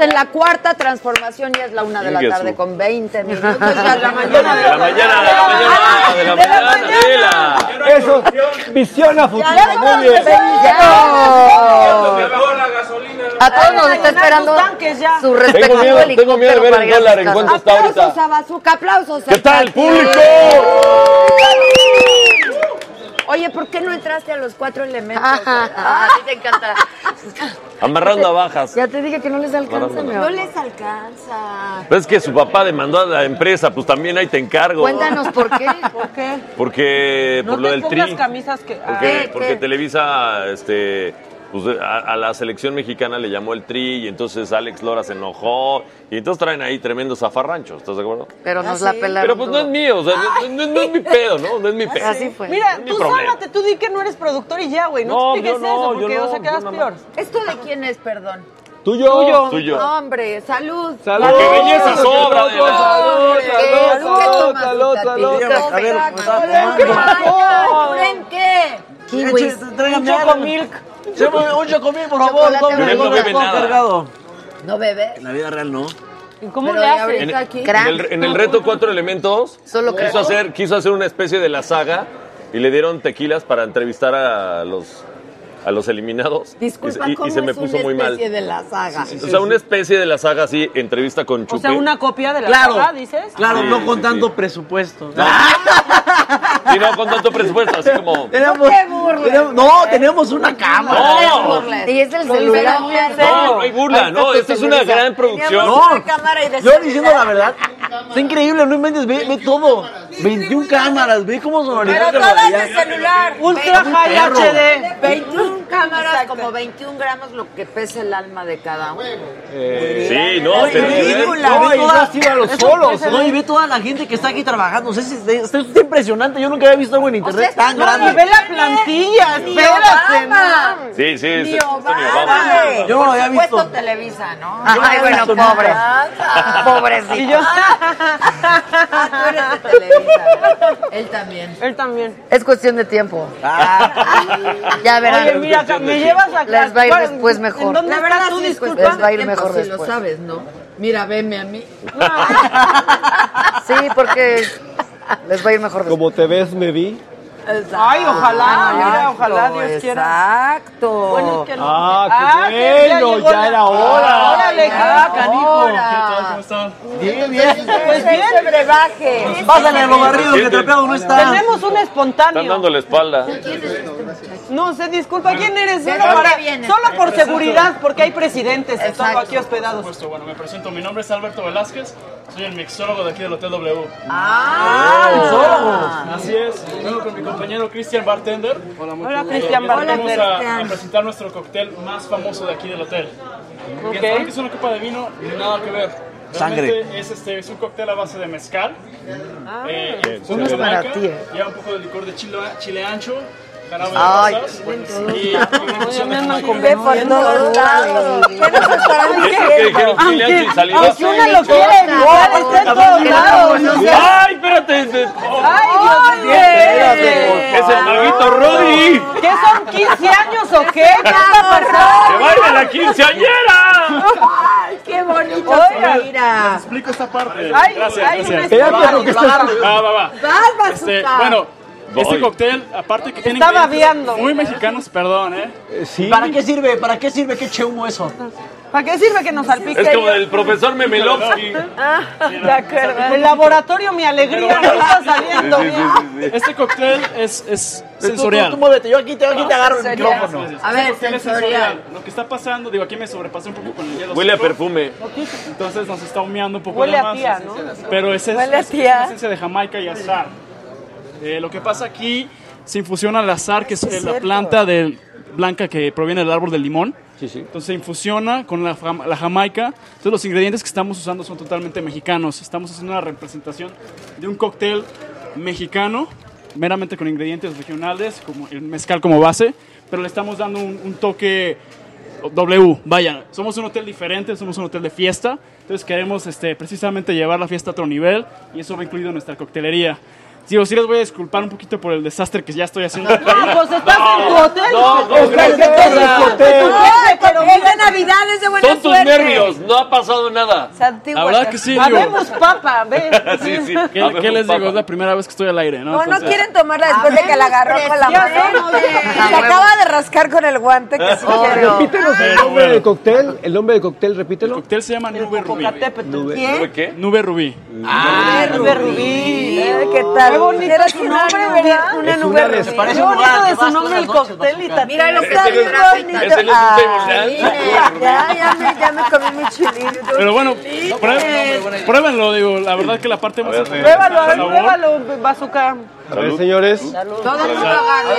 En la cuarta transformación, ya es la una de la tarde con 20 minutos. Ya es la mañana De la mañana, de la mañana, de la mañana. Eso, visión a futuro. Muy bien. A todos nos está esperando tanques ya. su Tengo respectivo miedo, tengo miedo de ver el dólar en cuánto está Aplausos ahorita. a Bazooka, aplausos. ¿Qué tal, Pati. público? Oye, ¿por qué no entraste a los cuatro elementos? Ah, a ti te encanta. Amarrando a bajas. Ya te dije que no les alcanza, mi No les alcanza. Ves que su papá demandó a la empresa, pues también ahí te encargo. Cuéntanos por qué. ¿Por qué? Porque No por lo del tri. camisas que... Porque, ¿Qué? porque ¿Qué? Televisa, este, pues a, a la selección mexicana le llamó el tri y entonces Alex Lora se enojó y entonces traen ahí tremendos zafarranchos, ¿estás de acuerdo? Pero nos la pelaron. Pero pues no es mío, o sea, no, no- no es mi pedo, ¿no? No es mi pedo. Así fue. Mira, No tú sálvate, tú di que no eres productor y ya, güey. No, No, expliques eso, porque, no, o sea, quedas peor. ¿Esto de quién es, perdón? Tuyo. Tuyo. No, hombre, salud. Salud. ¡Qué belleza sobra, Salud, salud, ¿Qué? salud, ¿Qué salud, A ver, pues, ah, ¿Qué. ¿En qué? Kiwis. Un chocomilk. Un chocomil, por favor. Chocolate no bebe nada. cargado. ¿No bebes? En la vida real no. ¿Y cómo Pero le ahorita En, aquí. en el, en el reto Cuatro Elementos, Solo quiso, hacer, quiso hacer una especie de la saga y le dieron tequilas para entrevistar a los, a los eliminados. Disculpa, y, ¿cómo y se me es puso una muy mal. especie de la saga? O sea, una especie de la saga así, entrevista con Chupe. O sea, una copia de la Claro. saga, dices. Claro, Sí, no sí, con sí. tanto presupuesto. Y no con tanto presupuesto, así como... Tenemos, te burles. tenemos- no, tenemos una cámara. No, Y es el celular. no, no hay burla, no, esta es una gran producción. No. Una cámara y de Yo diciendo la verdad, está increíble, no inventes, ve, ve todo. 21 cámaras, ve cómo sonoridad Pero todas de celular. Ultra High HD. 21 cámaras, como 21 gramos, lo que pesa el alma de cada uno. Sí, no, los solos. No, y ve toda la gente que está aquí trabajando. O sea, es- es- esto es impresionante. Yo nunca había visto algo en internet sea, tan no, grande. Y ve la plantilla, espérate. Sí, sí, Ni sí, está mi Obama. Obama. Yo no lo había visto. Televisa, ¿no? No Ay, bueno, pobre. Pobrecito. Ah, tú eres de Televisa. ¿verdad? Él también. él también. Es cuestión de tiempo. ya verán. Oye, mira, acá, me llevas a Les va a ir ¿cuál- después mejor. ¿En dónde La verdad, tú, disculpa? Les va a ir tiempo, mejor pues. si después. lo sabes, ¿no? Mira, veme a mí. Sí, porque les va a ir mejor después. Como te ves, me vi. Ay, ojalá, mira, Exacto, ojalá Dios quiera. Exacto. Bueno, es que. Ah, qué que bueno, ya la- era hora. Órale, Ah, canijo. ahora. Bien, bien. Pues bien, Ese brebaje. Pásale a lo barrido que trapeado no está. tenemos un Están espontáneo. dando la espalda. No sé, disculpa, ¿quién eres? ¿De Solo, para- por seguridad, porque hay presidentes que están Exacto. aquí hospedados. Puesto, bueno, me presento. Mi nombre es Alberto Velázquez. Soy el mixólogo de aquí del Hotel W. Ah, Así es. Vengo con mi compañero Christian Bartender. Hola, Cristian Vamos Bartender. a, a presentar nuestro cóctel más famoso de aquí del hotel. Piensan que es una copa de vino, nada que ver. Sangre. Realmente Es, este, es un cóctel a base de mezcal. Eh, Uno es para ti, eh. Lleva un poco de licor de chile, chile ancho, Ay, de me andan ve por todos lados. Lo quiere evitar, está en todos lados. no. ¡Ay, espérate! ¡Ay, Dios mío! ¡Es el maguito Roddy! ¿Qué son 15 años o qué? ¿Qué está pasando? ¡Que baile la quinceañera! ¡Qué bonito! Oiga, mira. Explico esta parte. Ay, gracias, gracias. Va, va, va. Vas, Este, bueno, Voy. este cóctel, aparte que tiene Está ingredientes babeando. muy mexicanos, perdón, ¿eh? ¿Para qué sirve? ¿Para qué sirve? ¿Qué chehumo eso? ¿Para qué sirve que nos salpique? Es como el profesor Memelovsky. Ah, de acuerdo. El laboratorio Mi Alegría no está saliendo Sí, sí, bien. sí, sí. Este cóctel es, es Tú, sensorial. tú, tú muévete, yo aquí te, aquí te agarro el micrófono. A ver, Este cóctel es sensorial. Lo que está pasando, digo, aquí me sobrepasé un poco con el hielo. Huele a perfume. Entonces nos está humeando un poco Huele nada a más. tía, ¿no? Pero ese es, Huele a es tía. la esencia de Jamaica y azar. Eh, lo que pasa aquí, se infusiona el azar, que es, eh, la planta del- blanca que proviene del árbol del limón. Entonces se infusiona con la, la jamaica. Entonces los ingredientes que estamos usando son totalmente mexicanos. Estamos haciendo una representación de un cóctel mexicano, meramente con ingredientes regionales, como el mezcal como base, pero le estamos dando un, un toque W. Vaya, somos un hotel diferente, somos un hotel de fiesta. Entonces queremos este, precisamente llevar la fiesta a otro nivel y eso va incluido en nuestra coctelería. Digo, sí les voy a disculpar un poquito por el desastre que ya estoy haciendo. Ah, pues estás en tu hotel. No, no, Estás en tu hotel. Ay, pero es de Navidad, es de buena Son tus suerte. nervios, no ha pasado nada. La verdad que sí, digo. Habemos papa, ven. Sí, sí. ¿Qué, Habemos qué les digo? papa. Es la primera vez que estoy al aire, ¿no? No, no quieren tomarla después de que la agarró con la mano. Se acaba de rascar con el guante que sí quiero. Repítenos el nombre del cóctel. El nombre del cóctel, El repítelo. cóctel se llama Nube Rubí. ¿Nube qué? Nube Rubí. Ah, nube rubí. ¿Qué tal? Bonito Era su una nombre. Una Es nube Parece Qué bonito de su nombre el cóctel y. Mira, lo está no es- bien bonito. ese no es un Ah, Ya, ya me, ya me comí mi chilito. Pero bueno, prué- pruébenlo, digo. La verdad que la parte más Pruébalo, a es ver, pruébalo, bazooka. A ver, señores. Todo el mundo agarre.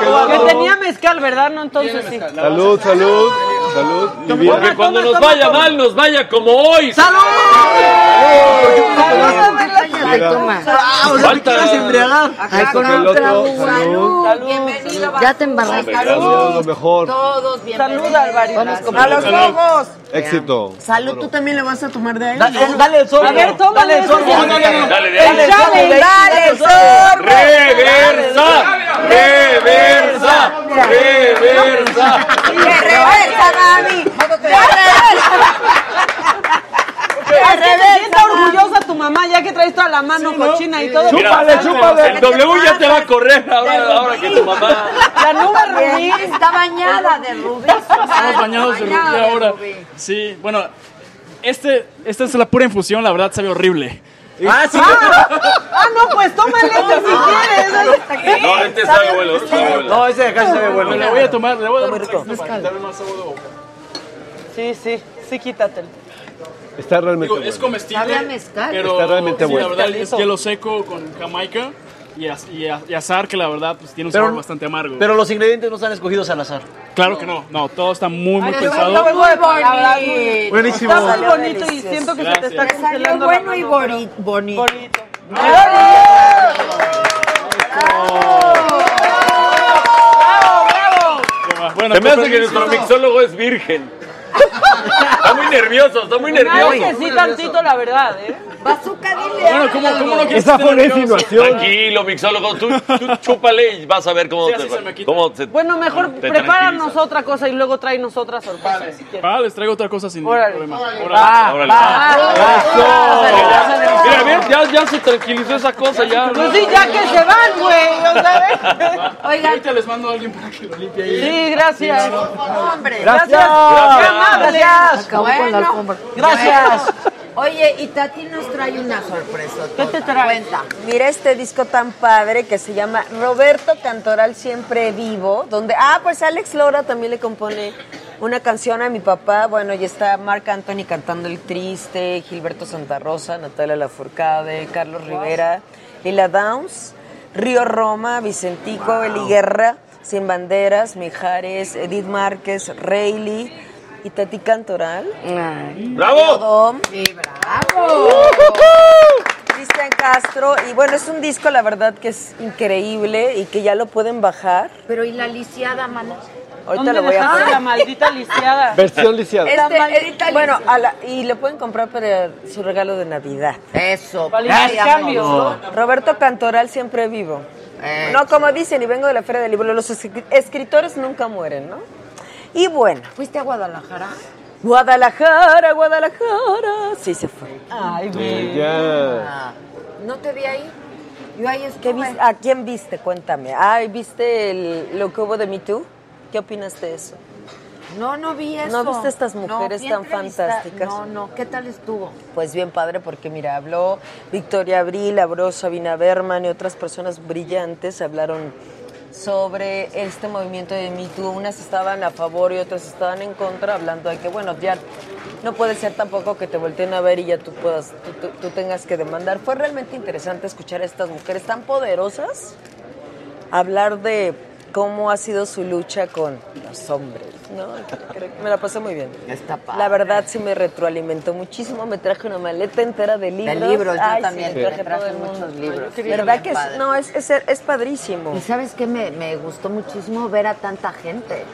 ¿Qué es lo que tenía mezcal, ¿verdad? No, entonces sí. Salud, salud, salud. Y bien. Porque cuando nos toma, vaya toma. mal, nos vaya como hoy. Mira, Ah, o sea, ¿te quieres embriagar? el otro. Salud. Bienvenido. Ya te embarraste. Salud, lo mejor. Todos bienvenidos. Saluda, Alvarito. A los ojos. Éxito. Salud, tú también le vas a tomar de ahí. Da- Dale el sorbo. A ver, tómale Dale el sorbo. No, no, no, no. Dale. Dale. Dale, el sorbo. Reversa, reversa, reversa. Reversa, mami. Reversa. Sienta orgullosa tu mamá, ya que traes toda la mano cochina y todo. Chúpale, chúpale. El W ya te va a correr ahora, ahora que tu mamá. La nube rubí. Está bañada de rubí. Estamos bañados de rubí ahora. Sí, bueno, este, esta es la pura infusión, la verdad sabe horrible. Ah, sí. Ah, no, pues tómale este si quieres. No, este sabe bueno, este sabe bueno. No, ese de acá se ve bueno. Le voy a tomar, le voy a dar un boca. Sí, sí, sí, quítatelo. Está realmente Digo, es bueno. comestible, mezcal. pero Está realmente sí, bueno. la verdad es hielo seco con jamaica y, az- y az- y azar que la verdad pues, tiene un Pero- sabor bastante amargo. Pero los ingredientes no están escogidos al azar. claro que no, no, todo está muy muy Muy pensado. bonito. Buenísimo. Está muy bonito y siento que se te está. Salió congelando la bueno y mano. boni- bonito. Bonito. Bueno, Se me hace que nuestro mixólogo es virgen. Está muy nervioso, está muy Ay, que nervioso. sí, tantito, la verdad, ¿eh? Bazooka, dile. Bueno, ¿cómo, cómo no quieres Esa fue una nervioso? insinuación. Tranquilo, mixólogo, tú, tú chúpale y vas a ver cómo Sí, te así se me quita. cómo se- Bueno, mejor te prepáranos otra cosa y luego tráenos otra sorpresa. si quieres. Ah, les traigo otra cosa sin Órale. problema. Órale. Mira, a ver, ya, ya se tranquilizó esa cosa, ya. Pues sí, ya que se van, güey, sea, Oigan. Ahorita les mando a alguien para que lo limpie ahí. Sí, gracias. Hombre. Gracias. Gracias. Amable. Acabó con la alfombra. Gracias. Oye, y Tati nos trae una sorpresa. ¿Qué te trae? Cuenta. Mira este disco tan padre que se llama Roberto Cantoral Siempre Vivo, donde, ah, pues Alex Lora también le compone una canción a mi papá, bueno, y está Marc Anthony cantando El Triste, Gilberto Santa Rosa, Natalia Lafourcade, Carlos Rivera, Lila Downs, Río Roma, Vicentico, Eli Guerra, Sin Banderas, Mijares, Edith Márquez, Rayleigh y Tati Cantoral. ¡Bravo! Dom. Cristian Castro. Y bueno, es un disco, la verdad, que es increíble y que ya lo pueden bajar. Pero ¿y la lisiada, mana? Ahorita ¿Dónde lo voy a poner. la maldita lisiada? Versión lisiada. Este, bueno, a la- y lo pueden comprar para su regalo de Navidad. Eso. Ya, intercambio. Roberto Cantoral siempre vivo. Eh. No, como dicen, y vengo de la Feria del Libro, los escri- escritores nunca mueren, ¿no? Y bueno, ¿Fuiste a Guadalajara? Guadalajara, Guadalajara. Sí, se fue. Ay, Sí, ya. ¿No te vi ahí? Yo ahí ¿Qué estuve. ¿A quién viste? Cuéntame. Ay, ¿viste el- lo que hubo de Me Too? ¿Qué opinas de eso? No, no vi eso. ¿No viste estas mujeres tan fantásticas? No, no. ¿Qué tal estuvo? Pues bien padre, porque mira, habló Victoria Abril, habló Sabina Berman y otras personas brillantes hablaron sobre este movimiento de Me Too. Unas estaban a favor y otras estaban en contra, hablando de que, bueno, ya no puede ser tampoco que te volteen a ver y ya tú, puedas, tú, tú- tú tengas que demandar. Fue realmente interesante escuchar a estas mujeres tan poderosas hablar de cómo ha sido su lucha con los hombres, ¿no? Creo que Me la pasé muy bien. Está padre. La verdad sí me retroalimentó muchísimo, me traje una maleta entera de libros. libros, yo Ay, sí, también, me me traje traje todo el muchos libros. ¿Verdad que es, no, es, es, es padrísimo. Y sabes qué me, me gustó muchísimo ver a tanta gente.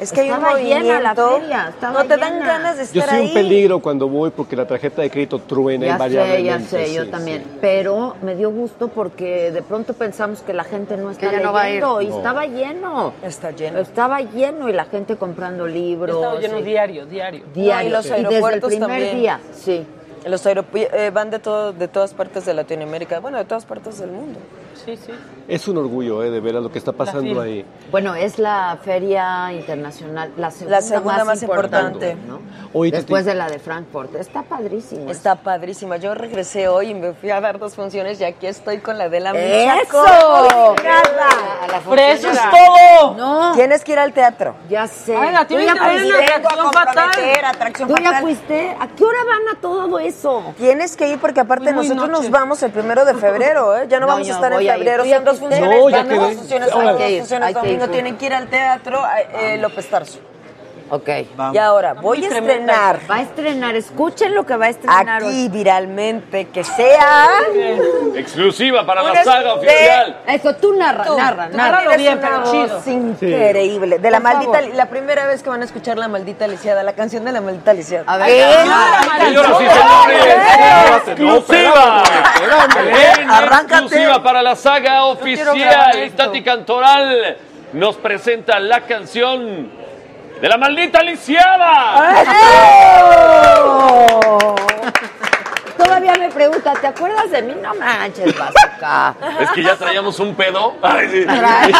Es que hay un Estaba llena la movimiento. feria, estaba No te dan llena. ganas de Yo estar soy un peligro cuando voy porque la tarjeta de crédito truena Ya sé, ya sé, yo sí, también. sí. Pero me dio gusto porque de pronto pensamos que la gente no está ya no va a ir. leyendo y No. estaba lleno. Está lleno. Estaba lleno y la gente comprando libros. Estaba lleno y- diario, diario. diario. No, y los desde el aeropuertos primer también. día, sí. Los aeropu- eh, van de, todo, de todas partes de Latinoamérica, bueno, de todas partes del mundo. Sí, sí. Es un orgullo, eh, de ver a lo que está pasando ahí. Bueno, es la feria internacional, la segunda, La segunda más importante. ¿no? Oye, tú Después te- de la de Frankfurt. Está padrísimo. Está padrísima. Yo regresé hoy y me fui a dar dos funciones y aquí estoy con la de la ¡Eso! Micha. Por eso es todo. No, Tienes que ir al teatro. ya sé. Ay, la Tú ya fuiste. la atracción fatal. atracción ¿Tú ya fuiste? ¿A qué hora van a todo eso? Tienes que ir porque aparte Muy, nosotros noche. nos vamos el primero de febrero, ¿eh? Ya no, No, vamos a estar en voy a ir. febrero, ¿Tú ya son dos funciones, No, ya van dos quedé. funciones, Ahora. sábado, Hay que dos ir, funciones hay que domingo, tienen que ir al teatro eh, López Tarso. Ok. Y ahora, voy a estrenar Va a estrenar, escuchen lo que va a estrenar hoy. aquí viralmente, que sea... Exclusiva para la saga de- oficial. Eso, tú narra, Tú, narra, tú narra. bien, pero chido. increíble. De la Por maldita, favor. la primera vez que van a escuchar la maldita lisiada, la canción de la maldita lisiada. A ver, ¿Qué? Señoras y señores, exclusiva. Exclusiva para la saga oficial. Tati Cantoral nos presenta la canción de la maldita lisiada. Todavía me pregunta, ¿te acuerdas de mí? No manches, Bazooka. Es que ya traíamos un pedo. Ay, sí. Ay,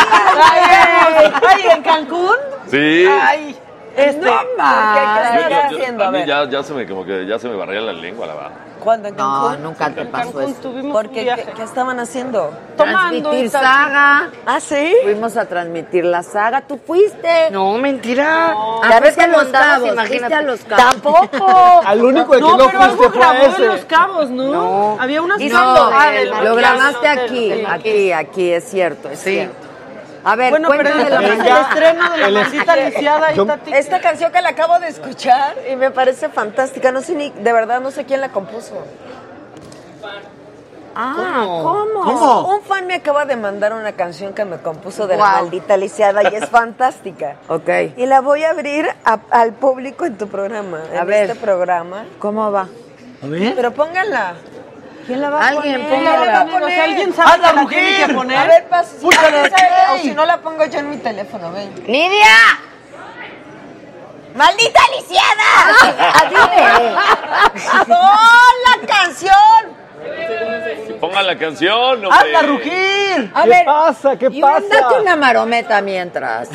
ay, en Cancún. Sí. Ay, este. No, ma. ¿Qué Yo- yo- yo- haciendo? a A mí ya, ya se me como que ya se me barría la lengua, la verdad. ¿Cuándo en No, Cancún? nunca te En pasó Cancún eso. tuvimos ¿Por un qué? viaje. ¿Qué, qué estaban haciendo? Tomando Transmitir saga. ¿Ah, sí? Fuimos a transmitir la saga. ¿Tú fuiste? No, mentira. Ah, Ya ves fuiste a cómo los cabos, imagínate. a los cabos. ¡Tampoco! Al único de que No, no, pero algo fuiste fue a grabó en Los ese. Cabos, ¿no? Había unas No. Ah, del lo hotel, grabaste aquí, aquí, aquí, es cierto, es Sí. cierto. A ver, Bueno, pero el, estreno de la El maldita lisiada y Tati. Esta canción que la acabo de escuchar y me parece fantástica. No sé ni, de verdad, no sé quién la compuso. Ah, ¿cómo? Un fan me acaba de mandar una canción que me compuso de la maldita lisiada y es fantástica. Ok. Y la voy a abrir a- al público en tu programa, A en ver. este programa. ¿Cómo va? A ver. Pero pónganla. ¿Quién la va a Alguien, poner? póngala. ¿Quién la va a O sea, poner? alguien sabe ¡Anda, que la Rugir! tiene que poner. A ver, pasa. si. O si no la pongo yo en mi teléfono, ven. ¡Nidia! ¡Maldita lisiada! Dime. ¡No, la canción! Pongan la canción, hombre. ¡Anda, Rugir! A ¿Qué ver, pasa? ¿Qué y pasa? date una marometa mientras.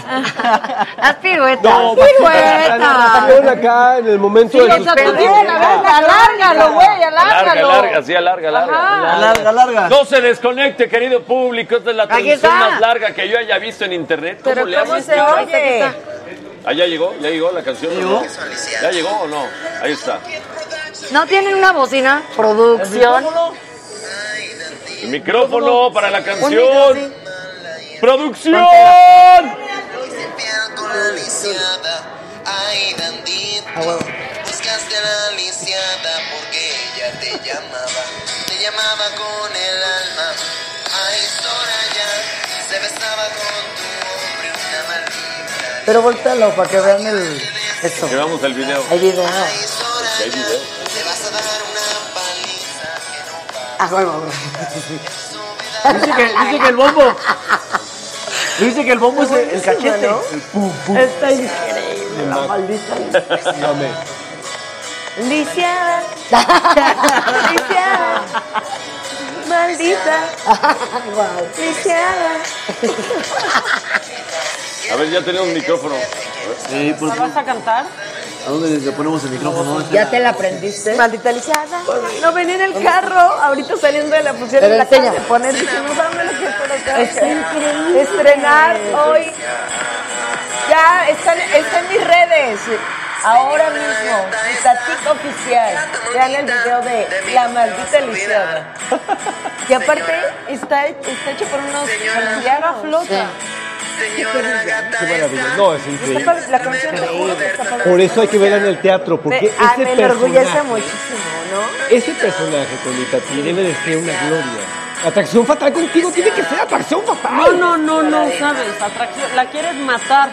Haz piruetas. No, pirueta. Ven acá en el momento de O sus sea, tú pedos. tienes la verga, alárgalo, güey, Alarga, alárgalo. sí, alarga, alarga. Larga, larga. No se desconecte, querido público. Esta es la transmisión más larga que yo haya visto en internet. ¿Cómo Pero le ¿cómo haces? se oye? Ah, ya llegó, ya llegó la canción. ¿Ya ¿Ya llegó o no? Ahí está. ¿No tienen una bocina? Producción. El micrófono para la canción. ¡Producción! Buscaste a la lisiada porque ella te llamaba. Te llamaba con el alma. Ay, Soraya. Se besaba con tu hombre una maldita. Pero voltealo para que vean el... Eso. Llevamos el video. El video. Ay, Hay Soraya. video. Dar una paliza que no va. Ah, bueno, Dice que, dice que el bombo. Dice que el bombo es el, el cachete. ¿no? El pum, pum. Está increíble, la maldita. Lisiada. Lisiada. Maldita. Lisiada. A ver, ya tenemos micrófono. Sí, ¿La vas a cantar? ¿A dónde le ponemos el micrófono? ¿Ya te la aprendiste? Maldita lisiada. No venía en el carro, ahorita saliendo de la función y la de poner. No saben lo que es por acá. Está increíble. Estrenar hoy. Ya, está, está en mis redes. Ahora mismo, Tatica Oficial. Vean el video de La Maldita Lisiada. Y aparte, está, está hecho por unos colombianos. flota. Qué maravilla. No, es Está increíble. padre, La canción te juro que está padre. Por eso hay que verla en el teatro, porque Me, ah, ese me enorgullece personaje, muchísimo, ¿no? ese personaje, debe de ser una gloria. Atracción fatal contigo tiene que ser atracción fatal. No, no, no, no, sabes. Atracción. La quieres matar.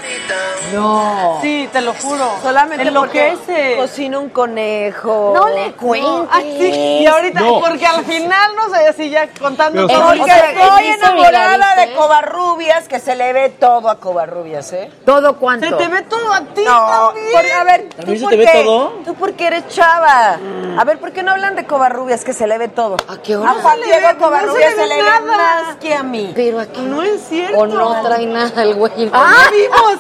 No. Sí, te lo juro. Solamente porque Enloquece. cocina un conejo. No le cuentes. Ah, sí. Y ahorita, No. porque al final, no sé, así ya contando todo. Porque O sea, estoy enamorada de Covarrubias, que se le ve todo a Covarrubias, ¿eh? ¿Todo cuánto? Se te ve todo a ti No, también. por- a ver, ¿tú ¿También se por te ve qué? todo? Tú porque eres chava. A ver, ¿por qué no hablan de Covarrubias, que se le ve todo? ¿A qué A hora? Juan le Diego Covarrubias se se le ve nada. más que a mí. Pero aquí No es cierto. O no trae nada el güey. ¡Ah, vimos!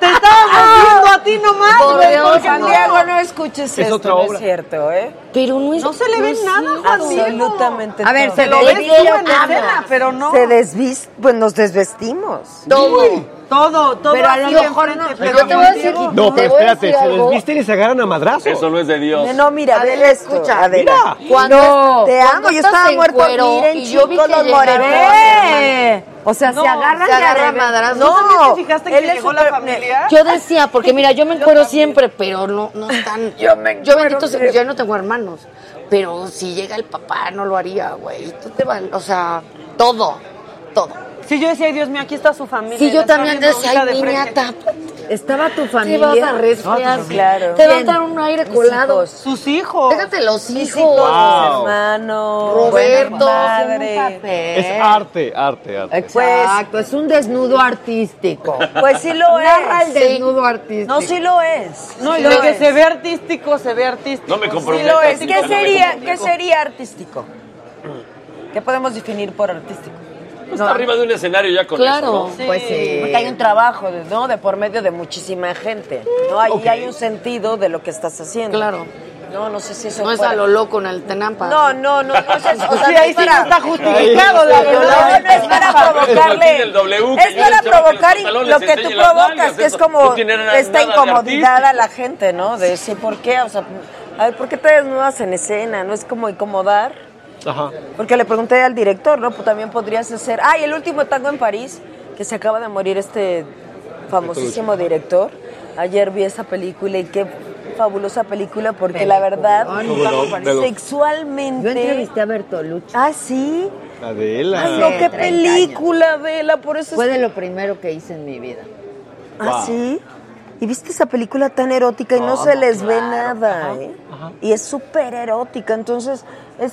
Te estábamos viendo a ti nomás. Por Dios, Juan no. Diego, no escuches Es esto, otra no es cierto, ¿eh? Pero no es. No se le ve es nada. Juan. Absolutamente A ver, todo. se Lo ve ves tú bien, en escena, pero no. Se desvis, pues nos desvestimos. Todo. Todo, todo. Pero a lo mejor no- pero yo te voy a decir Diego- No, pero espérate, se desvisten y se agarran a madrazos. Eso no es de Dios. No, mira, Adela, escucha. Adela. Cuando- no, te amo, yo estás estaba en muerto. cuero Miren, y yo vi chicos, que los morenos. O sea, No, se agarran se revés. madrazos. ¿No te fijaste que llegó la familia? Yo decía, porque mira, yo me encuero siempre, pero no, no están. Yo, bendito sea, yo no tengo hermanos. Pero si llega el papá, no lo haría, güey. Tú te vas, o sea, todo, todo. Sí, yo decía, ay, Dios mío, aquí está su familia. Sí, yo también decía, ay, de niña. ¿Estaba tu Te familia? vas a resfriar. Claro. Te va a dar un aire colado. hijos. Sus hijos. Déjate los Mis hijos. hijos, Wow. mis hermanos. Roberto. Madre. Es arte, arte, arte. Exacto, es un desnudo artístico. Pues sí lo Narra el es. desnudo artístico. No, sí lo es. No, Sí lo lo que es. se ve artístico, se ve artístico. No me Sí comprometas. lo es. sí, ¿Qué no sería, ¿Qué comprometo. sería artístico? ¿Qué podemos definir por artístico? Está arriba de un escenario ya con Claro. eso, ¿no? Pues sí. Porque hay un trabajo, ¿no? De por medio de muchísima gente. ¿no? Ahí hay un sentido de lo que estás haciendo. Claro. No, no sé si eso No es fuera- a lo loco en el Tenampa. No, no, no, no es eso. O sea, Sí, no ahí es sí para- no está justificado, la No, verdad. no es para provocarle. Es W, que para que provocar y pantalones lo que tú provocas, que es como No esta incomodidad a la gente, ¿no? De decir, ¿por qué? O sea, a ver, ¿por qué te desnudas en escena? ¿No es como incomodar? Ajá. Porque le pregunté al director, ¿no? Pues también podrías hacer. Ah, y el último tango en París, que se acaba de morir este famosísimo director. Ayer vi esa película y qué fabulosa película, porque la verdad, Ay, ¿Cómo no? Sexualmente. Yo entrevisté a Bertolucci. Ah, sí. Adela. Ay, no, qué 30 película, Vela, por eso. Fue es- de lo primero que hice en mi vida. Ah, sí. ¿Y viste esa película tan erótica y no se les ve nada, ¿eh? Y es súper erótica, entonces es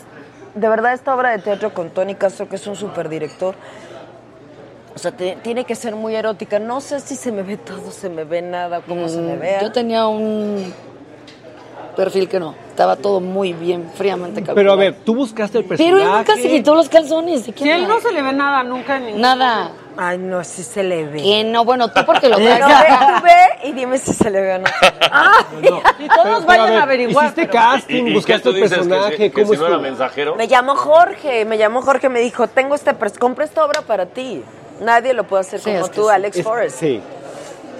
de verdad esta obra de teatro con Tony Castro, que es un súper director, o sea, te- tiene que ser muy erótica. No sé si se me ve todo, se me ve nada, cómo se me vea. Yo tenía un perfil que no. Estaba todo muy bien, fríamente calculado. Pero a ver, tú buscaste el personaje. Pero él nunca se quitó los calzones. ¿De Si quién él habla? no se le ve nada nunca en ningún Nada. Ay, no, sí se le ve. Que no, bueno, tú porque lo No, traes. ve, tú ve y dime si se le ve o no. Y todos Pero, pero, vayan ver, a averiguar. Hiciste pero- casting, ¿Y, y buscaste el? Que, personaje, si- que ¿cómo si no era mensajero. Me llamó Jorge, me llamó Jorge, me dijo, tengo este, compré esta obra para ti. Nadie lo puede hacer Sí, como que tú, sí. Alex Es- Forrest. Sí.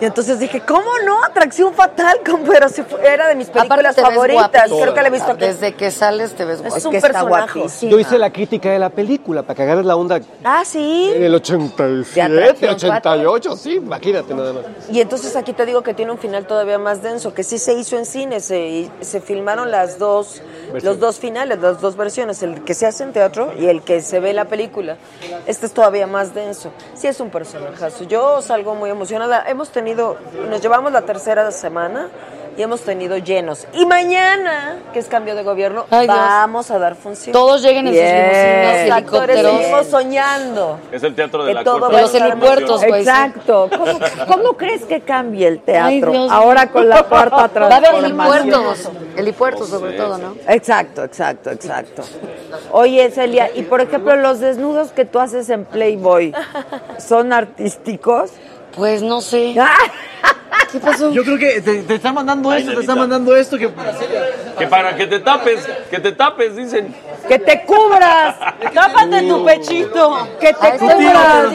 Y entonces dije, ¿cómo no? Atracción fatal, pero si fu- era de mis películas favoritas. Creo que la he visto aquí. Desde que sales te ves Es guapa. un que está personaje. guapísima. Yo hice la crítica de la película para que agarres la onda Ah, sí. en el De 87, atracción 88, sí, imagínate nada más. Y entonces aquí te digo que tiene un final todavía más denso, que sí se hizo en cine, se, se filmaron las dos, los dos finales, las dos versiones, el que se hace en teatro y el que se ve en la película. Este es todavía más denso. Sí es un personajazo. Yo salgo muy emocionada. Hemos tenido, nos llevamos la tercera semana y hemos tenido llenos. Y mañana, que es cambio de gobierno, Ay, Dios. vamos a dar función. Todos lleguen en sus limusinas. los actores seguimos soñando. Es el teatro de Que la todo corte de estar helipuertos, transformación. güey. Exacto. ¿Cómo, cómo crees que cambie el teatro? Ay, Ahora con la cuarta Va a haber transformación. helipuertos. Helipuertos, sobre todo, ¿no? Exacto, exacto, exacto. Oye, Celia, y por ejemplo, los desnudos que tú haces en Playboy, ¿son artísticos? Pues no sé. ¿Qué pasó? Yo creo que te, te están mandando Ay, esto, te están mandando esto. Que... Que para que te tapes, que te tapes, dicen. ¡Que te cubras! Tápate tu pechito. ¡Que te cubras!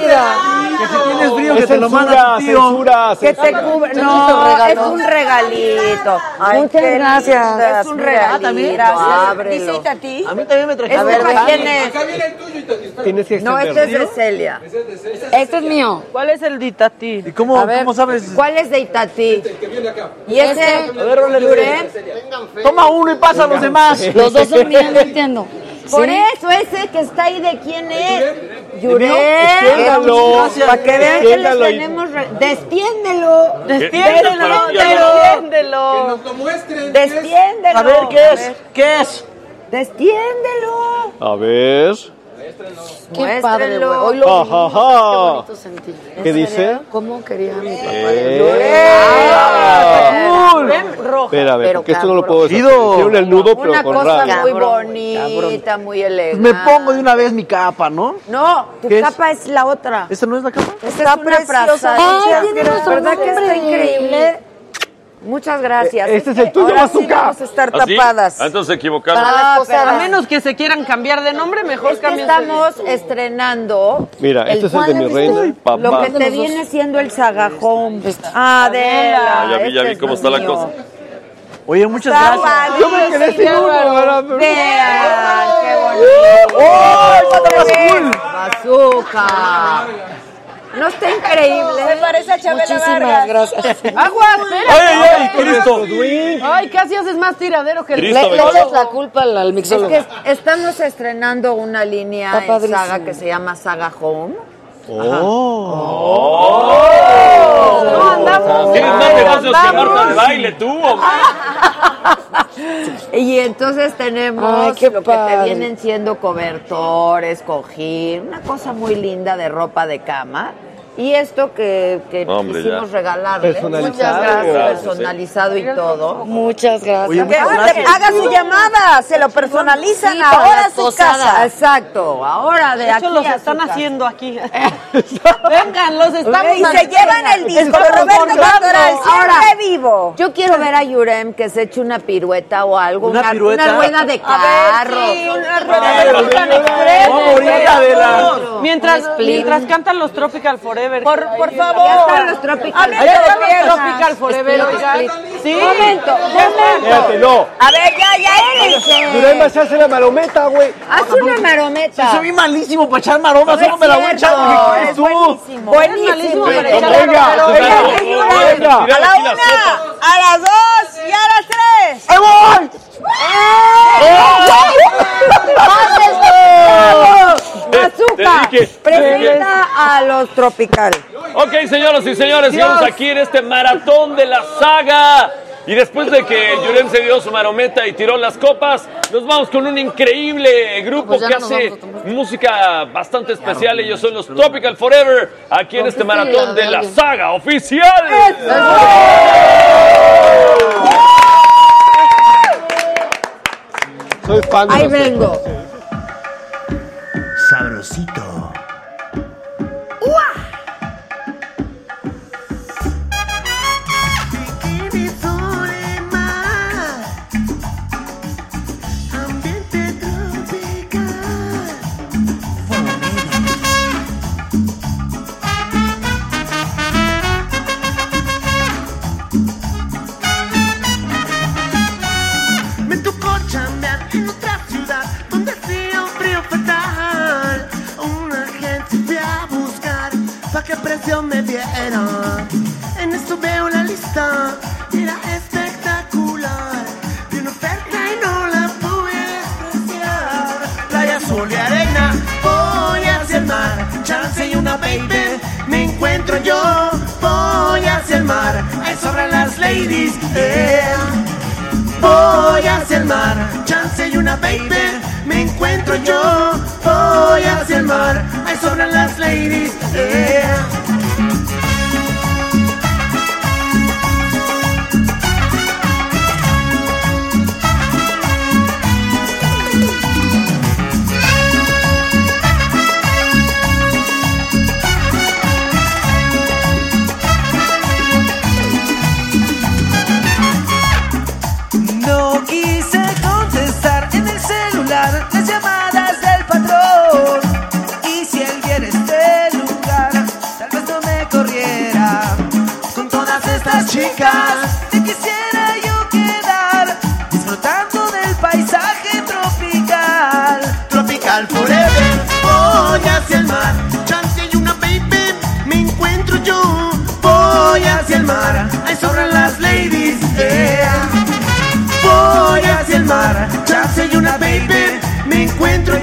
Que si tienes frío, Es que te lo manda tu tío. censura, Que te cubras. ¿Te No, es un regalito. Ay, Muchas gracias. Es un Ah, regalito. Gracias. Ábrelo. Dice a ti. A mí también me trajeron. A ver, ¿de quién es? Tienes que No, este extenderlo. es de Celia. Este es mío. ¿Cuál es el? ¿Y cómo, A ver, cómo sabes? ¿Cuál es de Itati? ¿Y ese? A ver, órale, ¿Yurem? Toma uno y pasa a los demás. Los dos son míos, no entiendo. Por ¿Sí? eso, ese que está ahí, ¿de quién es? Yurem. Para que vean que les tenemos... re- Destiéndelo. Defiéndelo, Defiéndelo. defiéndelo. Destiéndelo. A ver, ¿qué es? ¿Qué es? Destiéndelo. A ver. Qué padre, güey. Muéstrenlo. Hoy lo vi. Ja, ja. Qué bonito sentí. ¿Qué dice? ¿Cómo quería mi papá? Eh. Espera, a ver, Pero porque esto no lo puedo. Ido. Hicieron el nudo, pero Una con cosa muy bonita, muy Pues elegante. me pongo de una vez mi capa, ¿no? No, tu ¿Qué es? capa es la otra. ¿Esta no es la capa? Esta es una preciosa. Ay, ¿Verdad que está increíble? Muchas gracias. Este es el tuyo, Ahora sí Bazooka. vamos a estar ¿Ah, tapadas. Ah, equivocaron. Para la Ah, posada. pero A menos que se quieran cambiar de nombre, mejor Es que cambien. estamos estrenando Mira, este es el de mi reina. lo Papá. que te viene siendo el sagajón. Ah, Adela. Ah, ya vi, ya vi este cómo es está la mío. cosa. Oye, muchas Está gracias. Yo me quedé sin uno, ahora, pero- Vean, qué bonito. ¡Oh! Bazooka. ¿No está increíble? Me parece a Chabela Muchísimas Vargas. gracias. ¡Agua! espera! ¡Ay, ay, Cristo! Ay, casi haces más tiradero que el Cristo, Le, le Cristo. echas la culpa al, al Es mixólogo. que estamos estrenando una línea Está en padrísimo. saga que se llama Saga Home. No, andamos. ¿Tienes más negocios que andamos. Marta de baile tú? o- Y entonces tenemos Ay, qué lo que padre. te vienen siendo cobertores, cojín, una cosa muy linda de ropa de cama. Y esto que, que Hombre, quisimos ya. regalarle. Personalizado. Muchas gracias, Gracias, personalizado y todo. Muchas gracias. Oye, Que muchas haga, su llamada, se lo personalizan Sí, ahora a su casa. Exacto, ahora de, De aquí hecho, los a su están casa. haciendo aquí. Vengan, los estamos Y se llevan el disco de Roberto. Cantoral, Ahora, vivo. Yo quiero ver a Yurem que se eche una pirueta o algo, ¿Una una, pirueta? una rueda de carro. sí, una rueda de. Mientras, mientras cantan los Tropical Forever. Por, por Ya favor. están los Tropical A ver, Ahí están los despierta. Tropical Forever, oigan. Sí. Momento, momento. Espérate, no. A ver, ya, ya. Se hace la marometa, güey. Haz una marometa. Soy malísimo para echar maromas, solo me la voy a echar es. Buenísimo. Buenísimo para echar A la una, a las dos y a las tres. ¡Ahí voy! Te presenta a los Tropical. Ok, señoras y señores, sigamos aquí en este maratón de la saga. Y después de que Yurem se dio su marometa y tiró las copas, nos vamos con un increíble grupo Pues que hace música bastante especial. Ellos son los Tropical Forever, aquí en este maratón de la saga oficial. Soy fan de Ahí vengo. Sabrosito. Que precio me dieran. En esto veo la lista y era espectacular. Vi una oferta y no la pude despreciar. Playa, sol y arena, voy hacia el mar. Chance y una baby, me encuentro yo. Voy hacia el mar, ahí sobran las ladies. Voy hacia el mar, chance y una baby, encuentro yo. Voy hacia el mar, ahí sobran las ladies. Yeah.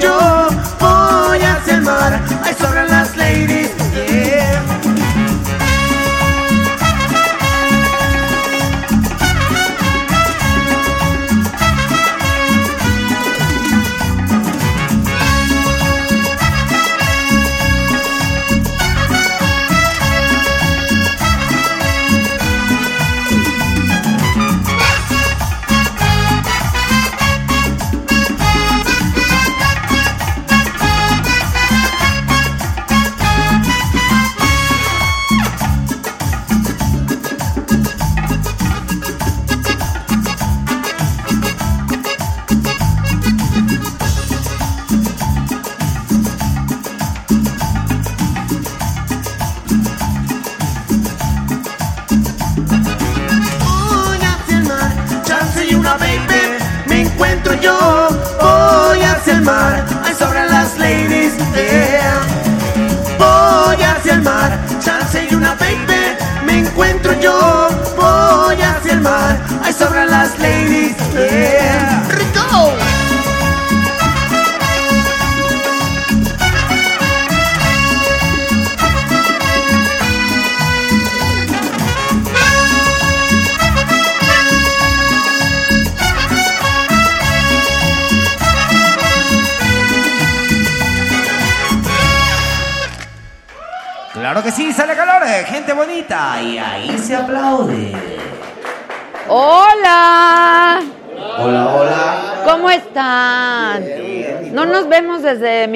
Encuentro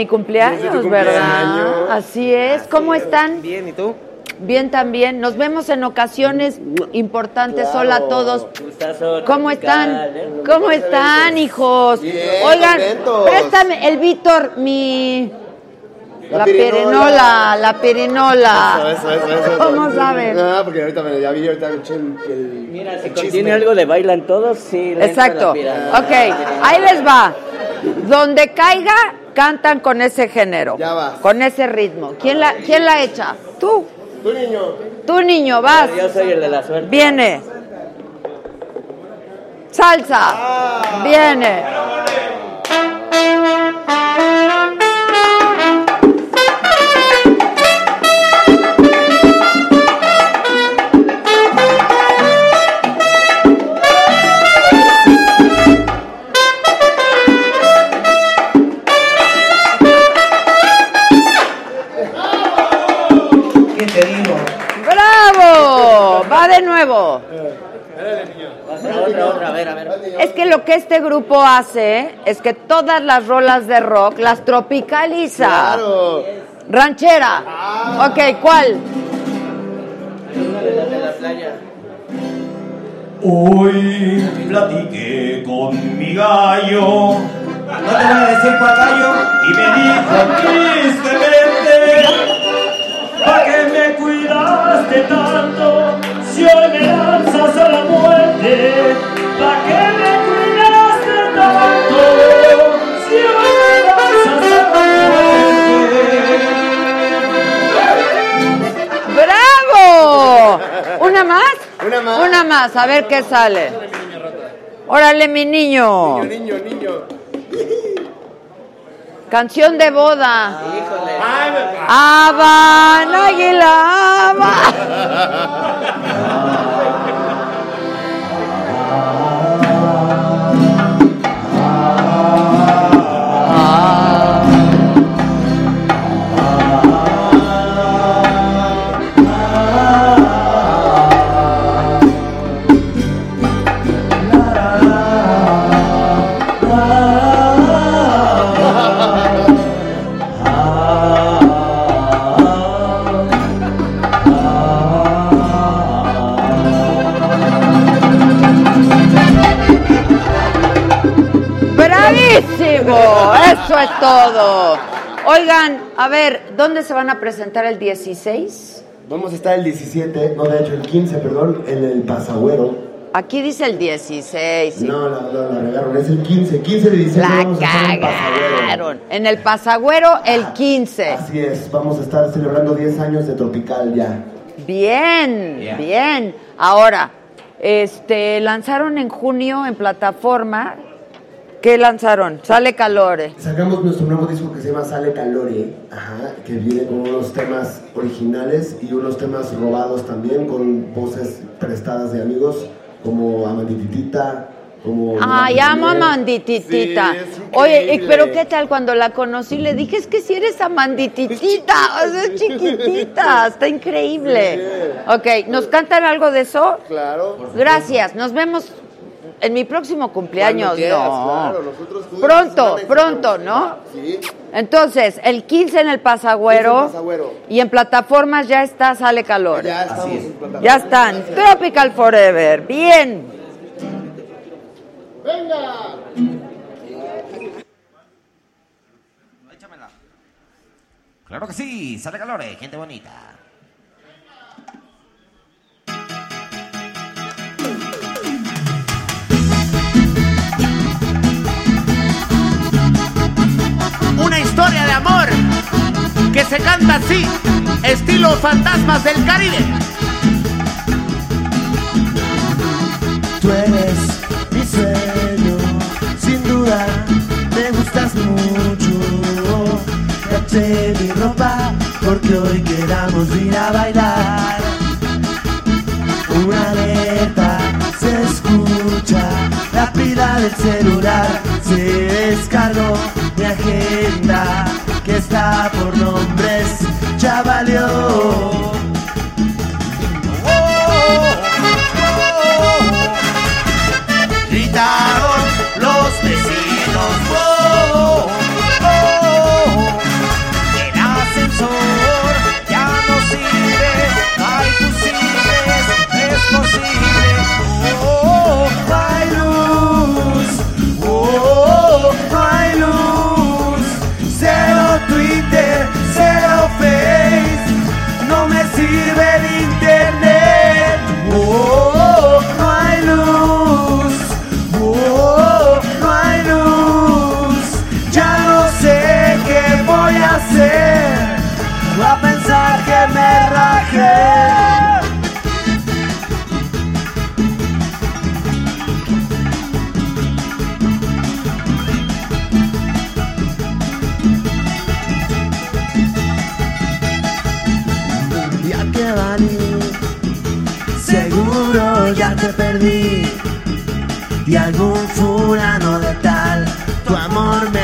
cumpleaños, Desde tu ¿verdad? cumpleaños. Así es. ¿Cómo están? Bien, ¿y tú? Bien también. Nos vemos en ocasiones importantes. Claro. Hola a todos. ¿Cómo están? ¿eh? ¿Cómo están, hijos? Bien, Oigan, contentos. préstame el Víctor, mi... La La perinola, la perinola. Eso, eso, eso, eso. ¿Cómo saben? Ah, porque ahorita me ya vi ahorita el, Mira, si el contiene chisme. algo de bailan todos, sí. Exacto. Ok, ahí les va. Donde caiga, cantan con ese género. Ya vas. Con ese ritmo. ¿Quién la, quién la echa? Tú. Tu niño. Tú, niño, vas. Yo soy el de la suerte. Viene. Salsa. Ah. Viene. De nuevo. Otra, otra, a ver, a ver. Es que lo que este grupo hace es que todas las rolas de rock las tropicaliza. Claro. Ranchera. Ok, ¿cuál? De la playa. Hoy platiqué con mi gallo. No te voy a decir cuál gallo. Y me dijo tristemente: ¿Para qué me cuidaste tanto? Si hoy me lanzas a la muerte. ¿Para qué me cuidaste tanto? Si hoy me lanzas a la muerte. ¡Bravo! ¿Una más? Una más. Una más, a ver qué sale. Órale, mi niño. Niño, niño. Canción de boda. Híjole. Habana, águila, todo. Oigan, a ver, ¿dónde se van a presentar el 16? Vamos a estar el 17, no, de hecho el 15, perdón, en el Pasagüero. Aquí dice el 16. sí. No, la, la, la regaron, es el 15, 15 de diciembre La vamos a estar en el Pasagüero. cagaron. En el Pasagüero el 15. Así es, vamos a estar celebrando 10 años de Tropical ya. Bien, Yeah. bien. Ahora, este, lanzaron en junio en plataforma. ¿Qué lanzaron? Sale Calore. Sacamos nuestro nuevo disco que se llama Sale Calore, ajá, que viene con unos temas originales y unos temas robados también, con voces prestadas de amigos, como Amandititita, como... Ay, amo a Mandititita. Sí, es increíble. Oye, ¿y pero qué tal cuando la conocí? Le dije, es que si eres Amandititita, o sea, es chiquitita, está increíble. Ok, ¿nos cantan algo de eso? Claro. Gracias, nos vemos en mi próximo cumpleaños. Quieras, no. claro, nosotros juntos Pronto, pronto, ¿no? Sí. Entonces, el 15 en el Pasagüero, 15 en el Pasagüero. y en plataformas ya está Sale Calor. Ya estamos en plataformas. Ya están. Tropical Forever. Bien. ¡Venga! Claro que sí, sale calores, gente bonita. Una historia de amor que se canta así, estilo fantasmas del Caribe. Tú eres mi sueño, sin duda me gustas mucho. Caché mi ropa porque hoy queramos ir a bailar. Una se la pila del celular se descargó. Mi agenda que está por nombres ya valió. Y algún fulano de tal, tu amor me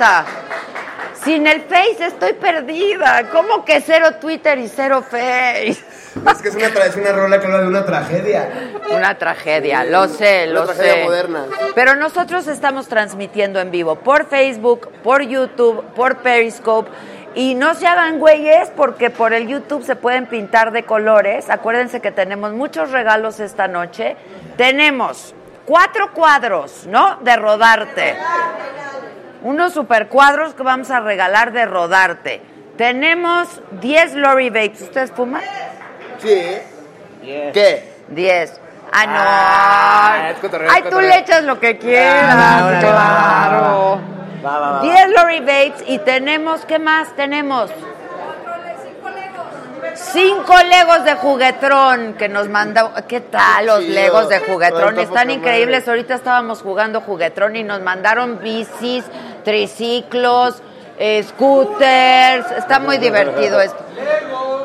Una. Sin el Face estoy perdida. ¿Cómo que cero Twitter y cero Face? Es que es una, es una rola que habla de una tragedia. Una tragedia, lo sé, Una lo tragedia sé. moderna. Pero nosotros estamos transmitiendo en vivo por Facebook, por YouTube, por Periscope. Y no se hagan güeyes porque por el YouTube se pueden pintar de colores. Acuérdense que tenemos muchos regalos esta noche. Tenemos cuatro cuadros, ¿no? De rodarte. Unos super cuadros que vamos a regalar de rodarte. Tenemos 10 Lori Vapes. ¿Ustedes fuman? Sí. ¿Qué? 10. Ah, no. Ah, es cotorreo, Ay, es tú le echas lo que quieras. Ah, órale, va, claro. Va, va, va. 10 Lori Vapes y tenemos, ¿qué más tenemos? Cinco Legos de juguetrón que nos mandó. ¿Qué tal los chido. Legos de juguetrón? Está Están increíbles. Ahorita estábamos jugando juguetrón y nos mandaron bicis, triciclos, scooters. Está muy divertido esto.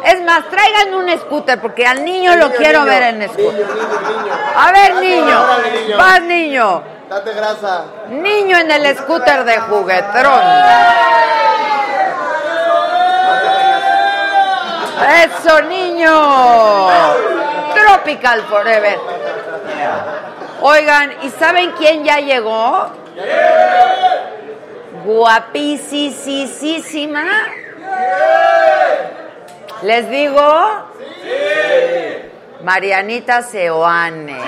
Es más, traigan un scooter porque al niño lo quiero niño. ver en scooter. Niño. A ver, Date, niño. órale, niño. Vas, niño. Date grasa. Niño en el scooter de juguetrón. Eso, niño. Tropical Forever. Oigan, ¿y saben quién ya llegó? Guapísima. ¿Les digo? Marianita Seoane.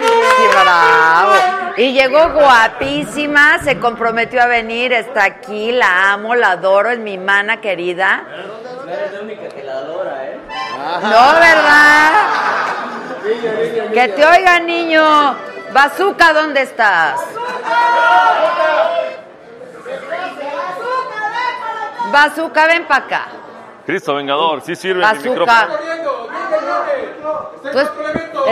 Sí, bravo. Y llegó guapísima, se comprometió a venir, está aquí, la amo, la adoro, es mi mana querida. No, ¿verdad? Que te oiga, niño. Bazooka, ¿dónde estás? Bazooka, ven para acá. Cristo Vengador, sí sirve mi Bazooka. micrófono.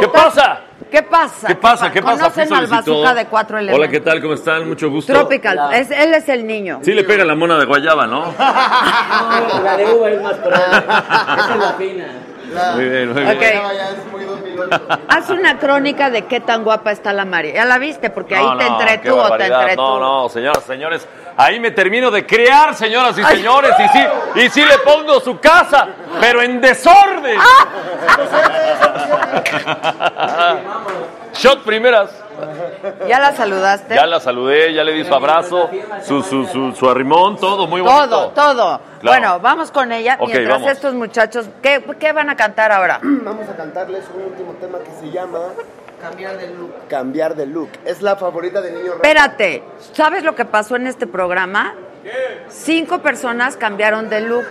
¿Qué pasa? ¿Qué pasa? ¿Qué pasa? ¿Qué pasa? ¿Conocen al bazooka de cuatro elementos? Hola, ¿qué tal? ¿Cómo están? Mucho gusto. Tropical. Es- él es el niño. Sí le pega la mona de guayaba, ¿no? La de uva es más probable. Esa es la fina. Muy bien, muy bien. Ok. Haz una crónica de qué tan guapa está la María. Ya la viste, porque ahí No, te entretuvo, te entretuvo. No, no, señoras, señores. Ahí me termino de crear, señoras y señores. Y sí, y sí le pongo su casa, pero en desorden. Shot primeras. ¿Ya la saludaste? Ya la saludé, ya le di su abrazo, su, su, su, su arrimón, todo muy bonito. Todo, todo. Claro. Bueno, vamos con ella. Ok, Mientras vamos. estos muchachos, ¿qué, qué van a cantar ahora? Vamos a cantarles un último tema que se llama Cambiar de look. Cambiar de look. Es la favorita de niño Espérate, ¿sabes lo que pasó en este programa? Cinco personas cambiaron de look.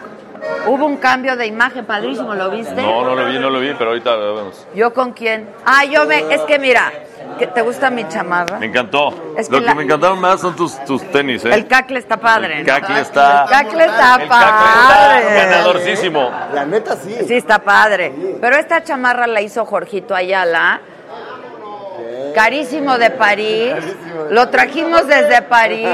Hubo un cambio de imagen padrísimo, ¿lo viste? No, no lo vi, no lo vi, pero ahorita lo vemos. ¿Yo con quién? Ah, yo me... Es que mira, ¿que ¿te gusta mi chamarra? Me encantó. Es que lo que la- me encantaron más son tus, tus tenis, ¿eh? El cacle está padre. El ¿no? cacle está- El cacle está El cacle está padre. ganadorcísimo. La neta sí. Sí, está padre. Pero esta chamarra la hizo Jorgito Ayala. Carísimo de París. Lo trajimos desde París.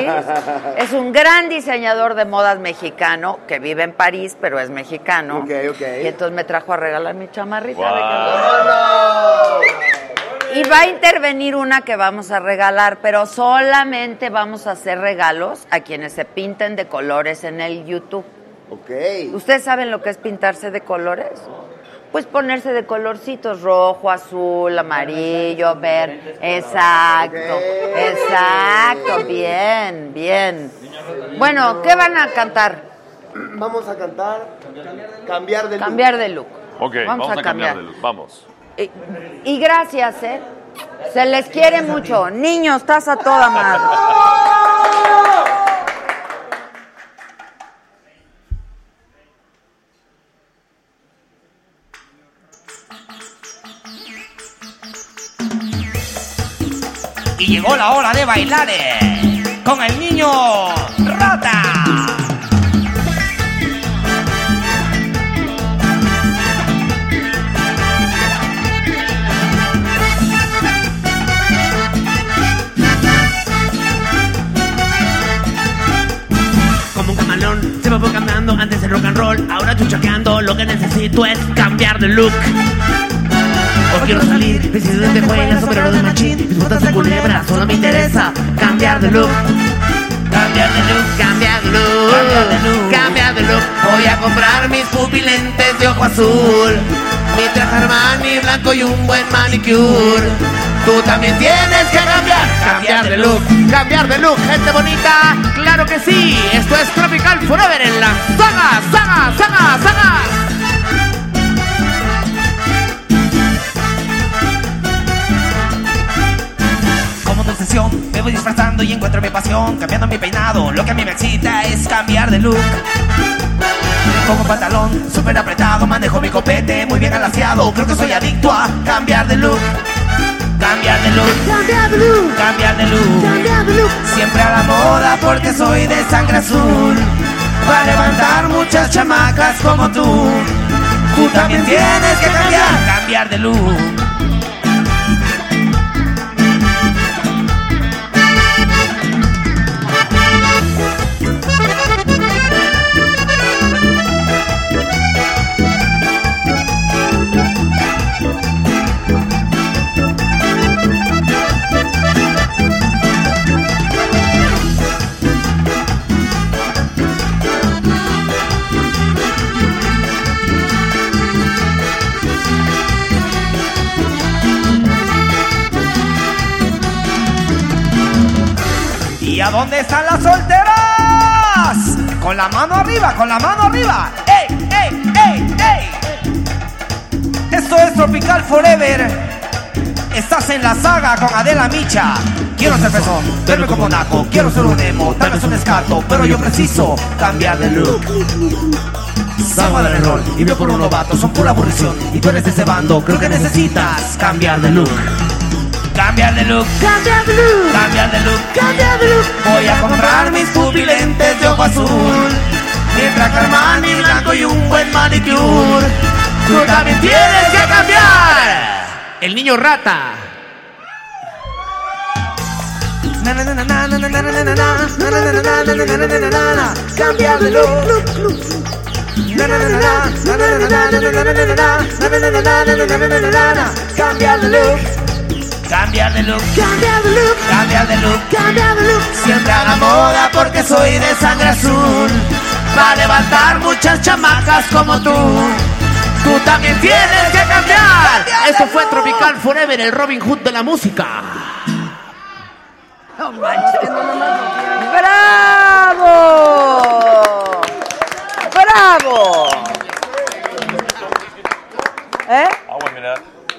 Es un gran diseñador de modas mexicano que vive en París, pero es mexicano. Ok, ok. Y entonces me trajo a regalar mi chamarrita. Guau. Y va a intervenir una que vamos a regalar, pero solamente vamos a hacer regalos a quienes se pinten de colores en el YouTube. Ok. ¿Ustedes saben lo que es pintarse de colores? Pues ponerse de colorcitos, rojo, azul, amarillo, verde. Exacto, exacto, bien, bien. Bueno, ¿qué van a cantar? Vamos a cantar Cambiar de look. Cambiar de look. Ok, vamos, a, cambiar. cambiar. de luz. Vamos. Y, gracias, ¿eh? Se les quiere mucho. Niños, estás a toda madre. Y llegó la hora de bailar eh, con el niño Rata. Fue cambiando antes el rock and roll. Ahora chuchaqueando, lo que necesito es cambiar de look. Hoy quiero salir, de juega, sombrero de machín, mis botas de culebra, solo me interesa cambiar de look. Cambiar de look, cambiar de look, cambiar de look, cambiar de look. Voy a comprar mis pupilentes de ojo azul, mi traje Armani blanco y un buen manicure. Tú también tienes que cambiar, cambiar de look, cambiar de look, gente bonita. Claro que sí, esto es Tropical Forever en la saga, saga, saga, saga. Como de sesión, me voy disfrazando y encuentro mi pasión, cambiando mi peinado. Lo que a mí me excita es cambiar de look. Como pantalón, súper apretado, manejo mi copete, muy bien alaciado. Creo que soy adicto a cambiar de look. Cambiar de look, cambiar de look, cambiar de cambiar de look. Siempre a la moda porque soy de sangre azul. Para levantar muchas chamacas como tú. Tú también tienes que cambiar, cambiar de look. Dónde están las solteras? Con la mano arriba, con la mano arriba. ¡Ey, ey, ey, ey! Esto es Tropical Forever. Estás en la saga con Adela Micha. Quiero ser pezón, verme como naco. Quiero ser un emo, tal vez un escato. Pero yo preciso cambiar de look. Salgo del error y veo por un novato. Son pura aburrición. Y tú eres de ese bando. Creo que necesitas cambiar de look. Cambiar de look, cambiar de look, cambiar de look, cambiar de look. Voy a comprar mis pupilentes de ojo azul. Mientras que Armani blanco y un buen manicure. Tú también tienes que cambiar. El niño rata. Cambiar de look. Cambiar de look. Cambiar de look, cambiar de look, cambiar de look, cambiar de look. Siempre a la moda porque soy de sangre azul. Para levantar muchas chamacas como tú. Tú también tienes que cambiar. Eso fue Tropical Forever, el Robin Hood de la música. No manches. ¡Bravo! ¡Bravo! ¿Eh?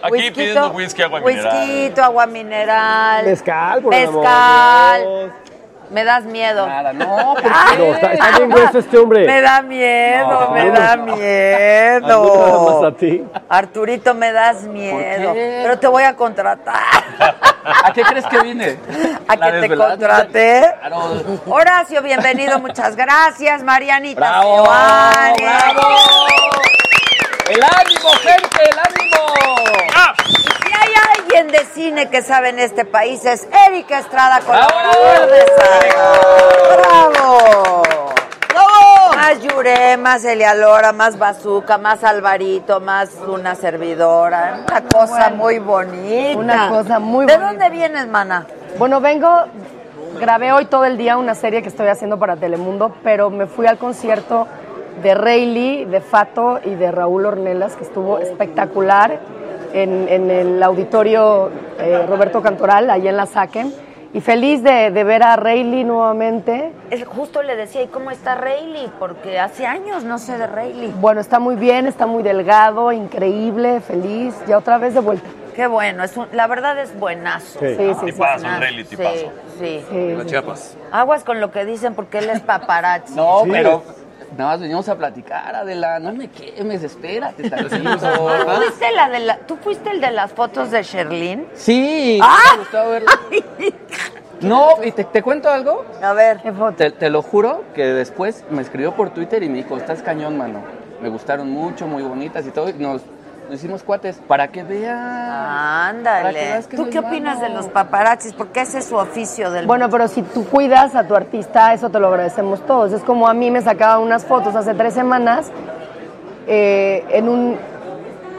Aquí pidiendo whisky, agua mineral. Whisky, agua mineral. Mezcal, por amor Mezcal. Me das miedo. Nada, no. No, está- está bien grueso este hombre. Me da miedo, No, me no, da no. miedo. Más a ti. Arturito, me das miedo. qué? Pero te voy a contratar. ¿A qué crees que vine? ¿A que te desvelada. contraté? Claro. Horacio, bienvenido, muchas gracias. Marianita Bravo, bravo. ¡El ánimo, gente! ¡El ánimo! De cine que sabe en este país es Erika Estrada, colaborador de Saga. ¡Bravo! ¡Bravo! Más Yure, más Elia Lora, más Bazooka, más Alvarito, más una servidora. Una cosa Bueno. muy bonita. Una cosa muy ¿De bonita. dónde vienes, mana? Bueno, vengo, grabé hoy todo el día una serie que estoy haciendo para Telemundo, pero me fui al concierto de Rayleigh, de Fato y de Raúl Ornelas, que estuvo espectacular en, en el auditorio eh, Roberto Cantoral, ahí en la Saque. Y feliz de, de ver a Rayleigh nuevamente. Es- justo le decía, ¿y cómo está Rayleigh? Porque hace años no sé de Rayleigh. Bueno, está muy bien, está muy delgado, increíble, feliz, ya otra vez de vuelta. Qué bueno, es un- la verdad es buenazo. Sí. Sí, sí, Tipazo, Buenazo, Rayleigh, sí, tipazo. sí. Sí. La Chiapas. Aguas con lo que dicen porque él es paparazzi. No, Sí. pero nada más venimos a platicar, Adela. No me quemes, espérate tantito. ¿Tú fuiste, la de la, ¿Tú fuiste el de las fotos de Sherlyn? Sí, ¡Ah! me gustó verla. No, y te, te cuento algo. A ver. Te, te lo juro que después me escribió por Twitter y me dijo, estás cañón, mano. Me gustaron mucho, muy bonitas y todo. Y nos, nos hicimos cuates para que Ándale. veas que ¿Tú qué opinas de los paparazzis? Porque ese es su oficio del Bueno, pero si tú cuidas a tu artista, eso te lo agradecemos todos. Es como a mí me sacaban unas fotos hace tres semanas eh, en un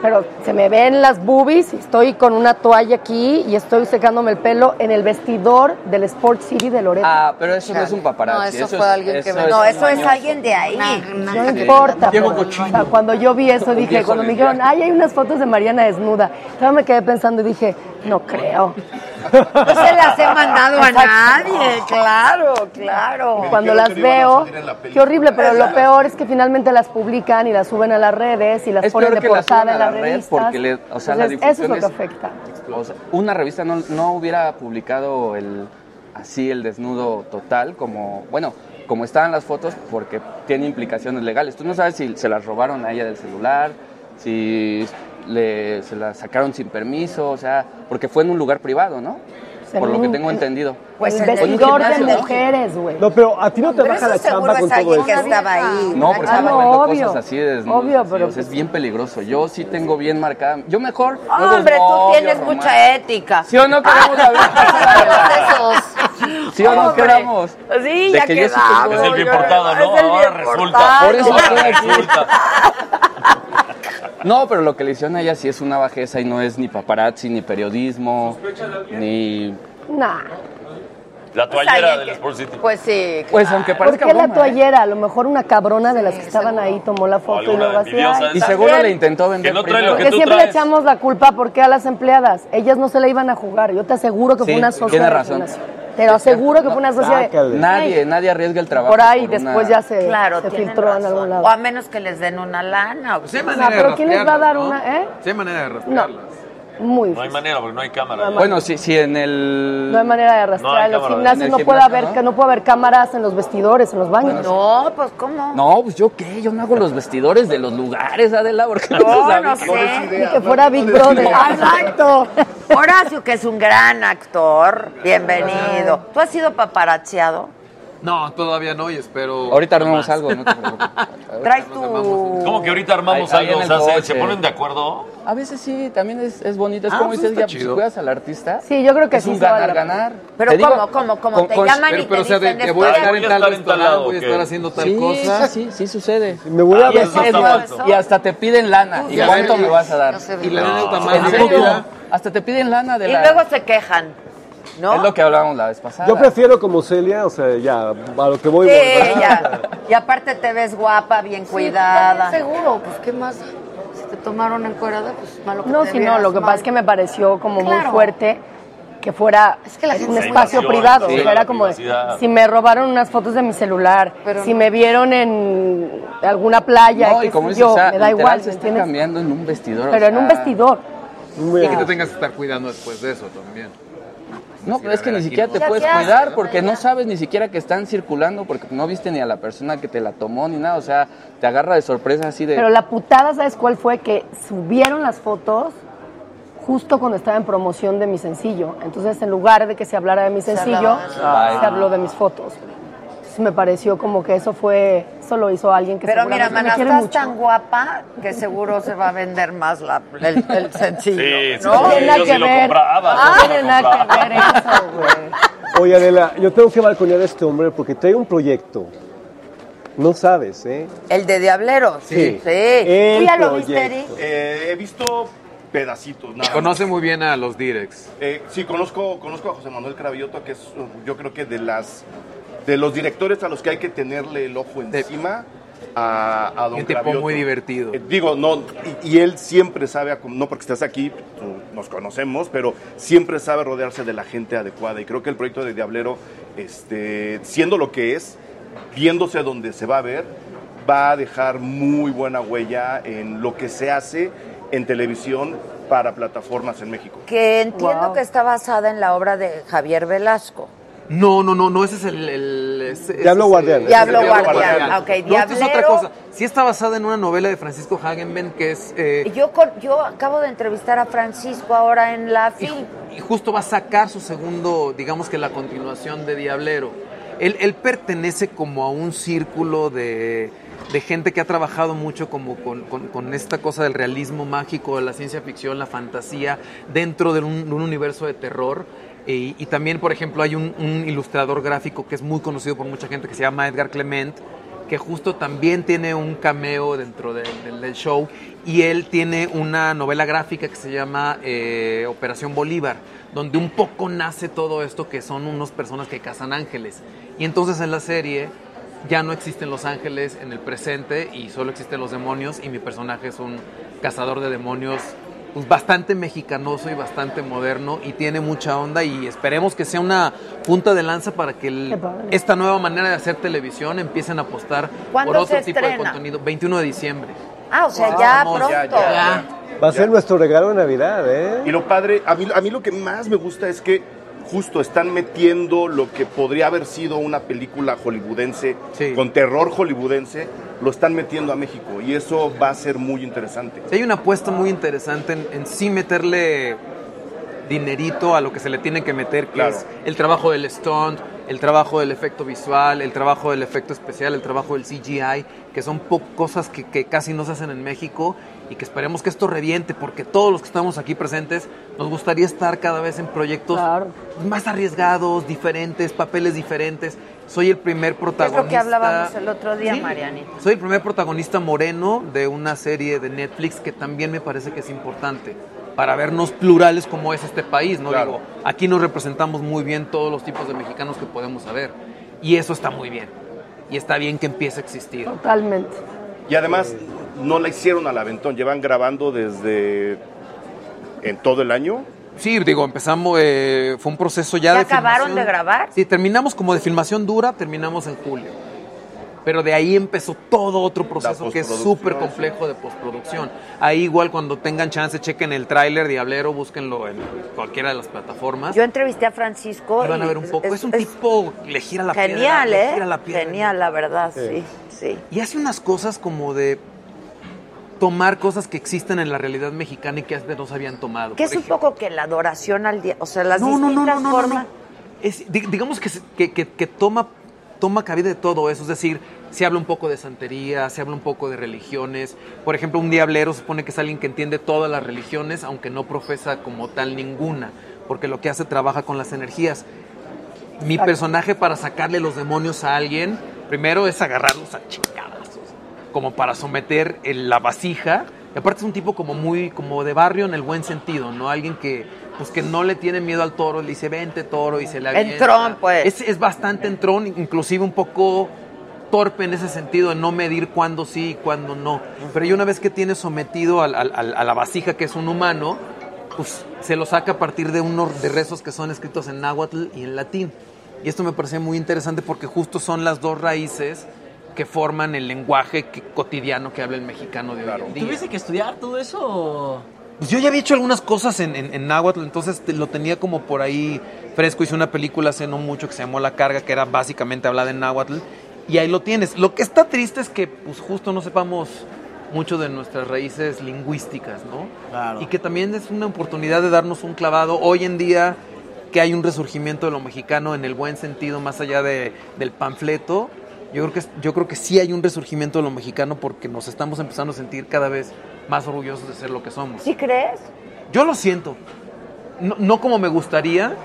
pero se me ven las boobies y estoy con una toalla aquí y estoy secándome el pelo en el vestidor del Sport City de Loreto. Ah, pero eso no es un paparazzi. No, eso es- fue alguien que me- No, eso es alguien de ahí. No importa. Diego pero, Cochino. o sea, cuando yo vi eso dije, cuando me dijeron, ay, hay unas fotos de Mariana desnuda. Yo me quedé pensando y dije, no creo. No se las he mandado a nadie, claro, claro. Cuando las veo, qué horrible, pero lo peor es que finalmente las publican y las suben a las redes y las Es ponen de portada en las la red revistas. porque le- o sea, la eso es lo que afecta. O sea, una revista no, no hubiera publicado el así el desnudo total como, bueno, como estaban las fotos porque tiene implicaciones legales. Tú no sabes si se las robaron a ella del celular, si le, se las sacaron sin permiso, o sea, porque fue en un lugar privado, ¿no? Por lo que tengo entendido. Pues el vestidor de mujeres, güey. No, pero a ti no te Pero baja eso la seguro chamba es con todo alguien eso. que estaba ahí. No, porque Ah, estaba no, viendo obvio. cosas así de desnudos, Obvio, pero es bien peligroso. Yo sí tengo bien marcada. Yo mejor. Ah, Hombre, tú novio, tienes mucha ética. ¿Sí o no queremos hablar? ¿Sí o no Hombre. quedamos? Sí, ya que yo sí quedamos. tengo- Es el bien portado, ¿no? Ahora resulta. Por eso Ahora estoy aquí. resulta. No, pero lo que le hicieron a ella sí es una bajeza y no es ni paparazzi, ni periodismo, ni... Nah. La toallera del Sport City. Pues sí. Pues aunque ¿Por parezca qué la broma, ¿eh? toallera? A lo mejor una cabrona de las que estaban ahí tomó la foto y luego así. envidiosa "Ay, de Y seguro también". le intentó vender Que no trae lo que Porque tú siempre le traes. echamos la culpa porque a las empleadas. Ellas no se la iban a jugar. Yo te aseguro que Sí, fue una socia tiene razón. Te lo aseguro que fue una socia de... Nadie, nadie arriesga el trabajo. Por ahí, por una- después ya se, Claro, se filtró en razón. algún lado. O a menos que les den una lana. o- Pues hay No, manera pero de ¿quién les va a dar rastrearlas, una, ¿no? eh? Sí hay manera de No, muy No hay difícil. manera porque no hay cámara. Bueno, si, si en el... No hay manera de rastrear. No en los gimnasios no puede haber, ¿no? que no puede haber cámaras en los vestidores, en los baños. No, pues ¿cómo? No, pues yo qué, yo no hago los vestidores de los lugares, Adela, porque no, No, no sé. Ni que fuera Big Brother. Exacto. Horacio, que es un gran actor, bienvenido. ¿Tú has sido paparazziado? No, todavía no y espero. Ahorita armamos algo, no te preocupes. Traes tu... ¿Cómo que ahorita armamos Ahí- ahí algo? en O el sea, ¿se, coche. se ponen de acuerdo? A veces sí, también es, es bonito. Es Ah, como pues dices, está ya, pues, si chido. cuidas al artista. Sí, yo creo que es sí un se vale la ganar, ganar. Pero Te digo, ¿cómo, cómo, cómo? con- te con- llaman Pero, y pero, o te sea, de, dicen te voy a "Estoy estar Voy en a tal estar en tal restaurante, lado, voy a ¿o qué? estar haciendo tal Sí, cosa. sí, sí, sí sucede. Me voy a Y, es- está es mal. más, y hasta te piden lana. ¿Y cuánto me vas a dar? Y la anécdota más ¿En serio? divertida. Hasta te piden lana de Y la... luego se quejan, ¿no? Es lo que hablábamos la vez pasada. Yo prefiero como Celia, o sea, ya, a lo que voy. Sí, voy. ya. Y aparte te ves guapa, bien cuidada. Seguro, pues ¿qué más? Si te tomaron encuerada, pues malo que No, te si no, lo que mal. pasa es que me pareció como muy fuerte que fuera Es que la gente un espacio privado. sí, o sea, la era como de, si me robaron unas fotos de mi celular, Pero si no. me vieron en alguna playa, No, y como yo, me da igual, se ¿me está cambiando en un vestidor. o Pero en un vestidor. Y que te tengas que estar cuidando después de eso también. No, pero es que ni siquiera te puedes cuidar porque no sabes ni siquiera que están circulando porque no viste ni a la persona que te la tomó ni nada. O sea, te agarra de sorpresa así de... Pero la putada, ¿sabes cuál fue? Que subieron las fotos justo cuando estaba en promoción de mi sencillo. Entonces, en lugar de que se hablara de mi sencillo, se, habló de mis fotos. Entonces, me pareció como que eso fue, eso lo hizo alguien que Pero mira, mana, estás mucho. tan guapa que seguro se va a vender más la, el, el sencillo. Sí, sí, ¿no? No tiene nada yo sí que lo ver. compraba. No sí tiene nada que ver eso, güey. Oye, Adela, yo tengo que balconear a este hombre porque trae un proyecto. No sabes, ¿eh? El de Diableros. Sí. Sí. El ¿Tú ya lo viste. Eric? Eh, he visto pedacitos. Nada. Conoce muy bien a los directs. Eh, sí, conozco, conozco a José Manuel Cravioto, que es, yo creo que de las de los directores a los que hay que tenerle el ojo encima a, a Don Un tipo muy divertido. Eh, digo, no, y, y él siempre sabe, no porque estás aquí, tú- nos conocemos, pero siempre sabe rodearse de la gente adecuada. Y creo que el proyecto de Diablero, este, siendo lo que es, viéndose donde se va a ver, va a dejar muy buena huella en lo que se hace en televisión para plataformas en México. Que entiendo Wow. que está basada en la obra de Javier Velasco. No, no, no, no, ese es el... el ese- Diablo ese es, Guardián. eh, Diablo es Guardián. Ok, No, esto es otra cosa. Sí está basada en una novela de Francisco Hagenben que es... eh, Yo, con- yo acabo de entrevistar a Francisco ahora en la y, film. y justo va a sacar su segundo, digamos que la continuación de Diablero. Él, él pertenece como a un círculo de, de gente que ha trabajado mucho como con, con- con esta cosa del realismo mágico, de la ciencia ficción, la fantasía, dentro de un, de un universo de terror. Y, y también, por ejemplo, hay un, ilustrador gráfico que es muy conocido por mucha gente que se llama Edgar Clement, que justo también tiene un cameo dentro del show y él tiene una novela gráfica que se llama eh, Operación Bolívar, donde un poco nace todo esto que son unas personas que cazan ángeles. Y entonces en la serie ya no existen los ángeles en el presente y solo existen los demonios y mi personaje es un cazador de demonios pues bastante mexicanoso y bastante moderno y tiene mucha onda y esperemos que sea una punta de lanza para que el- esta nueva manera de hacer televisión empiecen a apostar ¿Cuándo por otro tipo de contenido. 21 de diciembre. Ah, o sea, Wow. ya Vamos, pronto. ya, ya. Va a ser nuestro regalo de Navidad, ¿eh? Y lo padre, a mí, a mí lo que más me gusta es que justo están metiendo lo que podría haber sido una película hollywoodense, con terror hollywoodense, lo están metiendo a México y eso va a ser muy interesante. Sí, hay una apuesta muy interesante en, en sí meterle dinerito a lo que se le tiene que meter, que Claro. es el trabajo del stunt, el trabajo del efecto visual, el trabajo del efecto especial, el trabajo del CGI, que son cosas que, que casi no se hacen en México y que esperemos que esto reviente, porque todos los que estamos aquí presentes nos gustaría estar cada vez en proyectos más arriesgados, diferentes, papeles diferentes. Soy el primer Es protagonista. lo que hablábamos el otro día, Sí. Marianita. Soy el primer protagonista moreno de una serie de Netflix que también me parece que es importante para vernos plurales como es este país, ¿no? Claro. Digo, aquí nos representamos muy bien todos los tipos de mexicanos que podemos saber. Y eso está muy bien. Y está bien que empiece a existir. Totalmente. Y además no la hicieron al aventón, llevan grabando desde en todo el año. Sí, digo, empezamos, eh, fue un proceso ya, ¿Ya de acabaron filmación. de grabar? Sí, terminamos como de filmación dura, terminamos en julio. Pero de ahí empezó todo otro proceso que es súper complejo de postproducción. Ahí igual cuando tengan chance, chequen el tráiler Diablero, búsquenlo en cualquiera de las plataformas. Yo entrevisté a Francisco. Y van a ver un poco. Es, un tipo, le gira la Genial, piedra. ¿eh? le gira la piedra. Genial, la verdad, sí. sí. Y hace unas cosas como de tomar cosas que existen en la realidad mexicana y que antes no se habían tomado. Que es un poco que la adoración al día, o sea, las No, distintas no, no, no, formas. Es, digamos que, que, que- que toma, toma cabida de todo eso, es decir, se habla un poco de santería, se habla un poco de religiones. Por ejemplo, un diablero supone que es alguien que entiende todas las religiones, aunque no profesa como tal ninguna, porque lo que hace trabaja con las energías. Mi personaje para sacarle los demonios a alguien, primero es agarrarlos a chingadazos, como para someter en la vasija. Y aparte es un tipo como muy, como de barrio en el buen sentido, ¿no? Alguien que, pues que no le tiene miedo al toro, le dice, vente toro, y se le avienta. Entrón, pues. Es, es bastante entrón, inclusive un poco torpe en ese sentido, en no medir cuándo sí y cuándo no. Pero ya una vez que tiene sometido al- al- al- a la vasija, que es un humano, pues se lo saca a partir de unos de rezos que son escritos en náhuatl y en latín. Y esto me parece muy interesante porque justo son las dos raíces que forman el lenguaje que- cotidiano que habla el mexicano de hoy en día. ¿Tuviste que estudiar todo eso? Pues yo ya había hecho algunas cosas en, en, en náhuatl, entonces lo tenía como por ahí fresco. Hice una película hace no mucho que se llamó La Carga, que era básicamente hablada en náhuatl. Y ahí lo tienes. Lo que está triste es que pues justo no sepamos mucho de nuestras raíces lingüísticas, ¿no? Claro. Y que también es una oportunidad de darnos un clavado. Hoy en día que hay un resurgimiento de lo mexicano en el buen sentido, más allá de, del panfleto, yo creo, que, yo creo que sí hay un resurgimiento de lo mexicano porque nos estamos empezando a sentir cada vez más orgullosos de ser lo que somos. ¿Sí crees? Yo lo siento. No, no como me gustaría,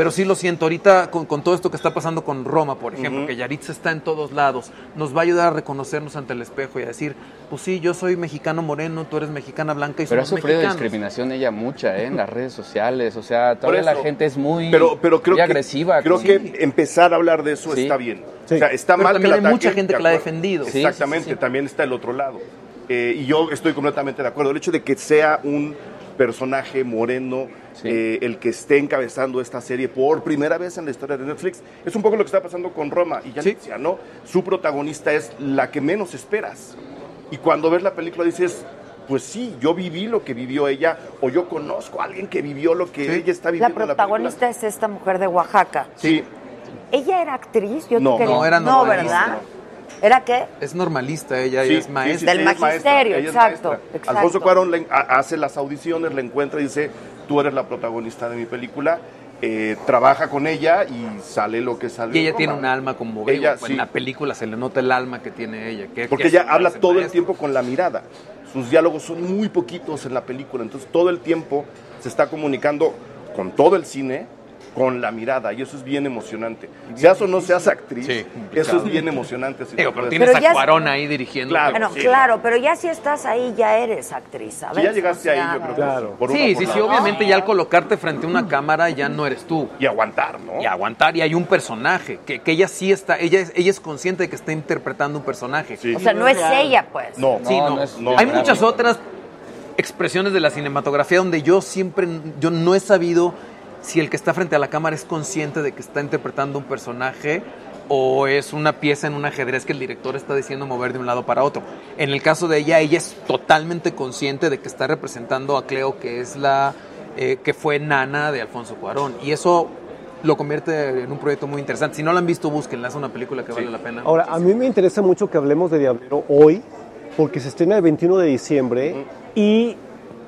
pero sí lo siento. Ahorita con, con todo esto que está pasando con Roma, por ejemplo, que Yaritza está en todos lados, nos va a ayudar a reconocernos ante el espejo y a decir, pues sí, yo soy mexicano moreno, tú eres mexicana blanca y Pero ha sufrido mexicanos. discriminación ella mucha, ¿eh? En las redes sociales, o sea, todavía la gente es muy, pero, pero creo muy que, agresiva. Creo con- que empezar a hablar de eso Sí. está bien. Sí. O sea, está Pero mal también que hay la mucha gente que la ha defendido. Sí, Exactamente, sí, sí. también está el otro lado. Eh, y yo estoy completamente de acuerdo. El hecho de que sea un personaje moreno eh, el que esté encabezando esta serie por primera vez en la historia de Netflix es un poco lo que está pasando con Roma y ya decía, ¿no? Su protagonista es la que menos esperas. Y cuando ves la película dices, pues sí, yo viví lo que vivió ella o yo conozco a alguien que vivió lo que ella está La viviendo en la película. protagonista es esta mujer de Oaxaca. Sí. ¿Ella era actriz? Yo te No, quería- no, era No. ¿verdad? ¿Era qué? Es normalista, ella Sí, es maestra. sí, Del sí, es maestra, magisterio, es exacto. Alfonso Cuarón le- ha- hace las audiciones, la encuentra y dice, tú eres la protagonista de mi película. Eh, trabaja con ella y sale lo que sale. Y ella en tiene un alma como Ella, en sí. la película se le nota el alma que tiene ella. que- Porque que ella habla todo el tiempo con la mirada. Sus diálogos son muy poquitos en la película, entonces todo el tiempo se está comunicando con todo el cine con la mirada y eso es bien emocionante. Seas o no seas actriz, eso es bien emocionante. si Digo, pero puedes- tienes Pero ya- a Cuarón ahí dirigiendo. Claro, bueno, sí. claro, pero ya si estás ahí, ya eres actriz, ¿sabes? Si ya llegaste O sea, ahí, yo creo que por una Sí, por sí, sí, otra. obviamente ya al colocarte frente a una cámara ya no eres tú. Y aguantar, ¿no? Y aguantar, y hay un personaje, que, que ella sí está, ella es, ella es consciente de que está interpretando un personaje. O sea, no es ella, pues. No, Sí, no. Hay muchas otras expresiones de la cinematografía donde yo siempre, yo no he sabido si el que está frente a la cámara es consciente de que está interpretando un personaje o es una pieza en un ajedrez que el director está diciendo mover de un lado para otro. En el caso de ella, ella es totalmente consciente de que está representando a Cleo, que es la eh, que fue nana de Alfonso Cuarón. Y eso lo convierte en un proyecto muy interesante. Si no lo han visto, búsquenla, es una película que vale la pena. Ahora, a mí me interesa mucho que hablemos de Diablero hoy, porque se estrena el 21 de diciembre y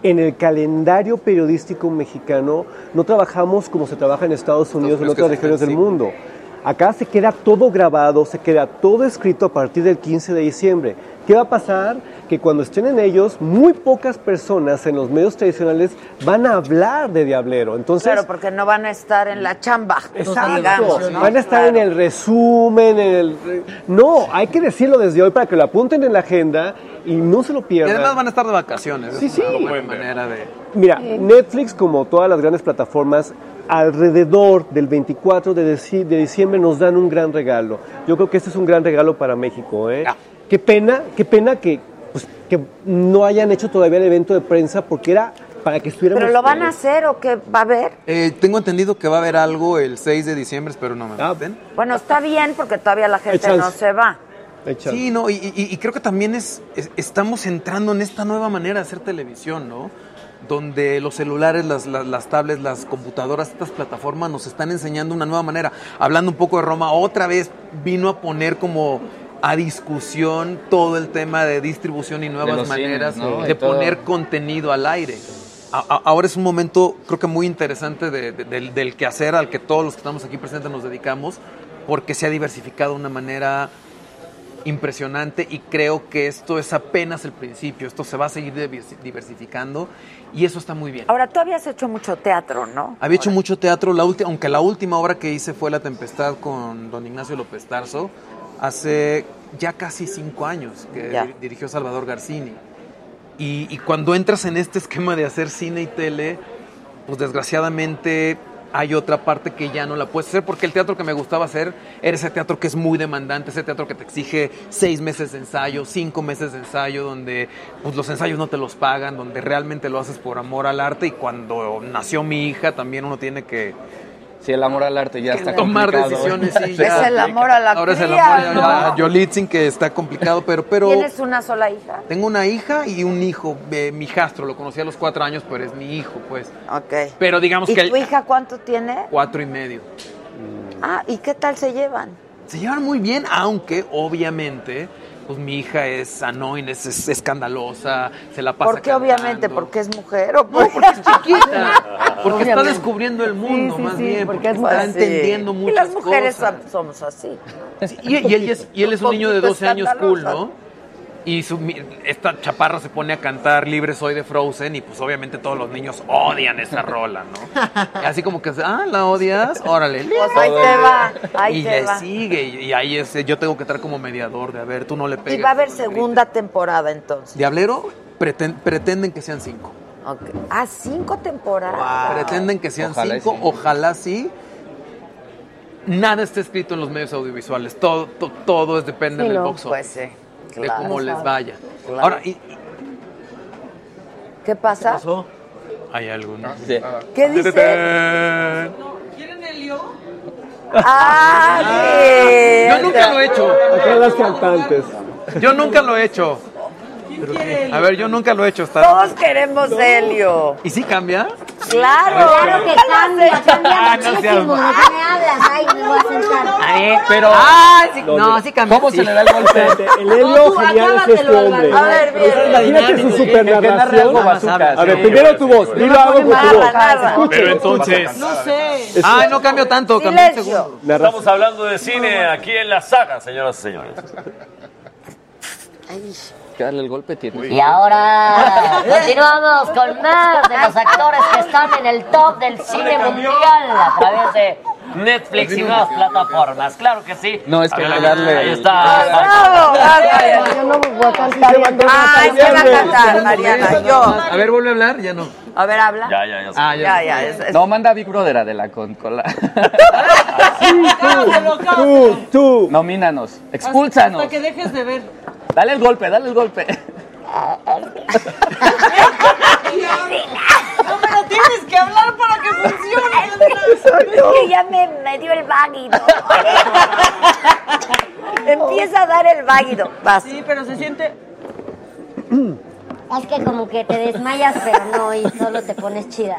en el calendario periodístico mexicano no trabajamos como se trabaja en Estados Unidos o en otras regiones del mundo. Acá se queda todo grabado, se queda todo escrito a partir del 15 de diciembre. ¿Qué va a pasar? Que cuando estrenen ellos, muy pocas personas en los medios tradicionales van a hablar de Diablero. Entonces, Claro, porque no van a estar en la chamba, Exacto. digamos, ¿no? Van a estar en el resumen, en el... No, hay que decirlo desde hoy para que lo apunten en la agenda y no se lo Y pierdan. además van a estar de vacaciones. Sí, es sí. una buena manera de... Mira, Netflix, como todas las grandes plataformas, alrededor del 24 de, deci- de diciembre nos dan un gran regalo. Yo creo que este es un gran regalo para México. ¿eh? Qué pena, qué pena que, pues, que no hayan hecho todavía el evento de prensa porque era para que estuviéramos... ¿Pero lo van a hacer o qué va a haber? Eh, tengo entendido que va a haber algo el 6 de diciembre, espero no me maten. Bueno, está bien porque todavía la gente no se va. Sí, no, y, y- y creo que también es, es- estamos entrando en esta nueva manera de hacer televisión, ¿no? Donde los celulares, las, las, las tablets, las computadoras, estas plataformas nos están enseñando una nueva manera. Hablando un poco de Roma, otra vez vino a poner como a discusión todo el tema de distribución y nuevas cines, maneras ¿no? de Y todo. poner contenido al aire. A- a- ahora es un momento, creo que muy interesante de- de- del, del quehacer al que todos los que estamos aquí presentes nos dedicamos, porque se ha diversificado de una manera impresionante y creo que esto es apenas el principio, esto se va a seguir diversi- diversificando y eso está muy bien. Ahora, tú habías hecho mucho teatro, ¿no? Había hecho mucho teatro, la ulti- aunque la última obra que hice fue La Tempestad con don Ignacio López Tarso, hace ya casi cinco años que dirigió Salvador Garcini. Y, y cuando entras en este esquema de hacer cine y tele, pues desgraciadamente hay otra parte que ya no la puedes hacer, porque el teatro que me gustaba hacer era ese teatro que es muy demandante, ese teatro que te exige seis meses de ensayo, cinco meses de ensayo, donde pues, los ensayos no te los pagan, donde realmente lo haces por amor al arte y cuando nació mi hija también uno tiene que... Sí, el amor al arte ya está Tomar complicado. decisiones, sí, Es ya. el amor a la Ahora es el cría, amor a la ¿no? Yolitzin, que está complicado, pero... pero ¿Tienes una sola hija? tengo una hija y un hijo, eh, mi hijastro, lo conocí a los cuatro años, pero es mi hijo, pues. Ok. Pero digamos ¿Y que... tu hija cuánto tiene? Cuatro y medio. Ah, ¿y qué tal se llevan? Se llevan muy bien, aunque obviamente, pues mi hija es annoying, es, es escandalosa, se la pasa ¿Por qué obviamente? ¿Porque es mujer o porque es chiquita? Porque está descubriendo el mundo, Sí, sí, más sí, bien, porque porque es está entendiendo muchas Y las mujeres cosas. som- somos así. Y, y él, es, y él es un niño de poquito 12 años cool. ¿no? Y su, mi- esta chaparra se pone a cantar Libre Soy de Frozen y pues obviamente todos los niños odian esa rola, ¿no? Y así como que, ah, ¿la odias? Órale. Pues ahí te va, ahí y te le va. sigue y, y ahí es, yo tengo que estar como mediador de, a ver, tú no le pegues. Y va a haber segunda temporada entonces. Diablero preten- pretenden que sean cinco. Ok. Ah, cinco temporadas. Pretenden que sean Ojalá cinco, sí. ojalá sí. Nada está escrito en los medios audiovisuales, todo, to- todo es depende Sí, del no, box pues office, de cómo les vaya. Claro. Ahora, y, ¿Qué pasa? hay alguno. ¿Qué dice? ¿Quieren Helio? Ah, sí. Yo nunca lo he hecho. Acá las cantantes. Yo nunca lo he hecho. A ver, yo nunca lo he hecho. Está... Todos queremos Helio. ¿Y si cambia? Claro. Claro que cambia, cambia Ah, no muchísimo. mal. ¿De qué me hablas? Ay, me voy a sentar. A ver, pero. Ah, sí, no, sí cambia. ¿Cómo sí. se le da el golpe? El helio genial es este hombre. A ver, bien. Imagínate su supernarración. A ver, primero tu voz, dilo algo con tu voz. Pero entonces, No sé. Ay, no cambio tanto, un segundo. estamos hablando de cine aquí en la saga, señoras y señores. Hay que darle el golpe, tiene. Y ahora continuamos con más de los actores que están en el top del cine mundial a través de Netflix y nuevas plataformas. Claro que sí. No, es que A hay que darle- Ahí está. ¡Bravo! Yo no voy a cantar. Ay, ¿quién va a cantar, Mariana? Yo. A ver, vuelve a hablar, ya no. A ver, habla. Ya, ya, ya. Ah, Ya, ya. es- es- No, manda a Big Brother Adela con, con la... Tú, tú. Nomínanos, expúlsanos. Hasta que dejes de ver. Dale el golpe, dale el golpe. No, pero tienes que hablar para que funcione. Es que ya me, me dio el váguido. Empieza a dar el váguido. Vas. Sí, pero se siente. Es que como que te desmayas, pero no, y solo te pones chida.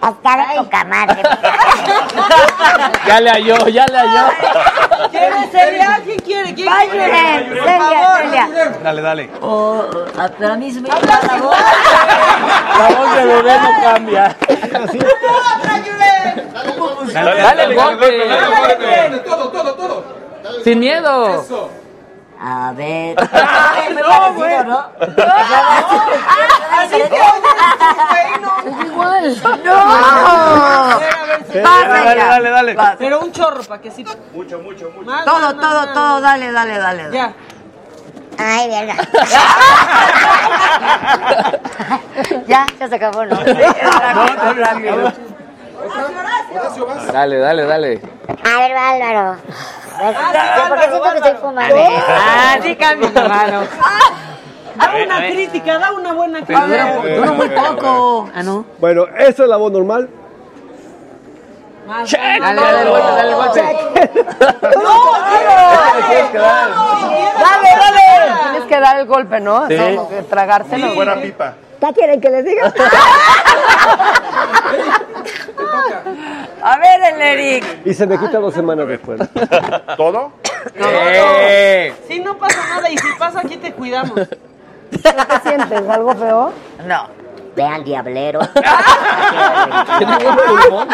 Hasta de poca madre. Ya le halló, ya le halló. ¿Quiere Celia? ¿Quién quiere? ¿Quién quiere? Por Celia, favor. Celia. Dale, dale. Oh, a- pero a mí se me dio la voz. La voz de bebé no cambia. Dale, Dale me parecido, ¿no? Así que Es igual. ¡No! A ver, a ver, Celia. Vas, Dale, Celia. dale, dale. Vas. Pero un chorro para que sí. Mucho, mucho, mucho. Todo, todo, todo. Dale, dale, dale. dale. Ya. Ay, verga. ya, ya se acabó, ¿no? Rápido, Dale, dale, dale. A ver, Álvaro. ¿Por qué siento que estoy fumando? Ah, sí, cambia, hermano. Da una crítica, da una buena crítica. dura, muy poco. Ah, no. Bueno, esta es la voz normal. Dale, dale el golpe, dale el golpe. Dale, dale. Tienes que dar el golpe, ¿no? Sí. Tragárselo. Buena pipa. ¿Qué quieren que les diga? A ver, el Eric. Y se me quita dos semanas después. ¿Todo? Eh. Sí, no pasa nada. Y si pasa, aquí te cuidamos. ¿Pero qué sientes? ¿Algo feo? No. Diablero. Lo aventó todo.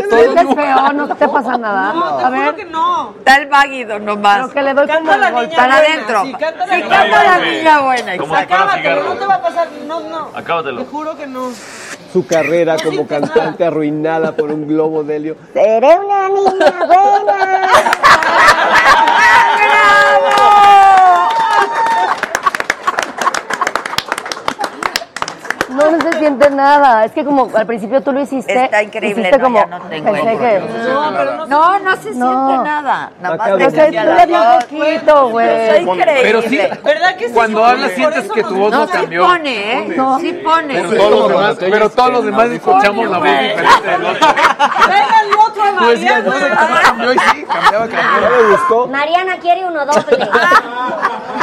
¿Sientes feo? ¿No te pasa nada? No, A te juro ver, que no. Da el váguido nomás. pero que le doy como Canta la el Para adentro. Sí, canta la Sí, niña canta la buena. niña buena. Como Acábatelo, no te va a pasar. No, no. Acábatelo. Te juro que no. Su carrera como cantante arruinada por un globo de helio. Seré una niña buena. No, no se siente nada. Es que como al principio tú lo hiciste. Está increíble, Hiciste no, como, ya no tengo pensé el que... No, pero no. No, no se siente No. nada. Nada más te O sea, un poquito, güey. Increíble. Pero sí, ¿Verdad que sí? cuando hablas sientes que tu voz No, no sí cambió. pone, ¿eh? No. Sí pone. Pero todos los demás, pero todos los demás escuchamos la voz diferente del otro. Tráiganle otro a Mariana. cómo cambió y sí, cambiaba, cambiaba. ¿No le gustó? Mariana quiere uno doble.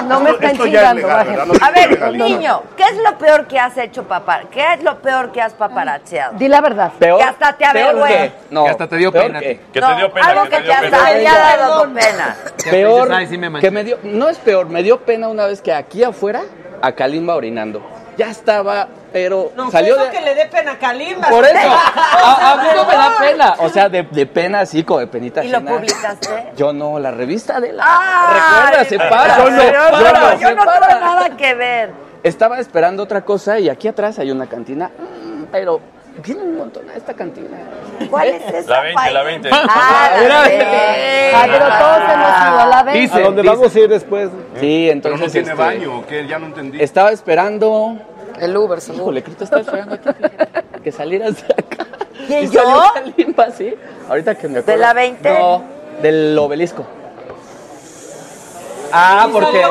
No me están chingando, A ver, niño, ¿qué es lo peor que has hecho, papá? ¿Qué es lo peor que has paparacheado? Di la verdad. Peor. Que hasta te avergüenza. No. Que hasta te dio peor pena. que- Que No, te dio pena. Algo que que te hasta haya dado pena. Peor Ay, sí me que me dio, no es peor, me dio pena una vez que aquí afuera a Kalimba orinando. Ya estaba, pero No, salió eso de que le dé pena a Kalimba. por eso. A, a mí no me da pena, o sea, de, de pena así como de penita ¿Y lo ajena. publicaste? Yo no, la revista de la Ay, Recuerda, se para, yo no, yo no para. tuve nada que ver. Estaba esperando otra cosa y aquí atrás hay una cantina, mm, pero viene un montón a esta cantina. ¿Cuál es esa? La 20, la 20. Ah, la Mira, de- Ah, pero todos hemos ido a la vez. Dice, ¿A dónde dice. vamos a ir después? Sí, Pero entonces no tiene este, baño, ¿o qué? Ya no entendí. Estaba esperando. El Uber, seguro. Híjole, creo que estaba esperando aquí, fíjate, que salieras de acá. ¿Quién, Y salió yo? Kalimba, sí. Ahorita que me acuerdo. ¿De la 20? No, del obelisco. Ah, porque.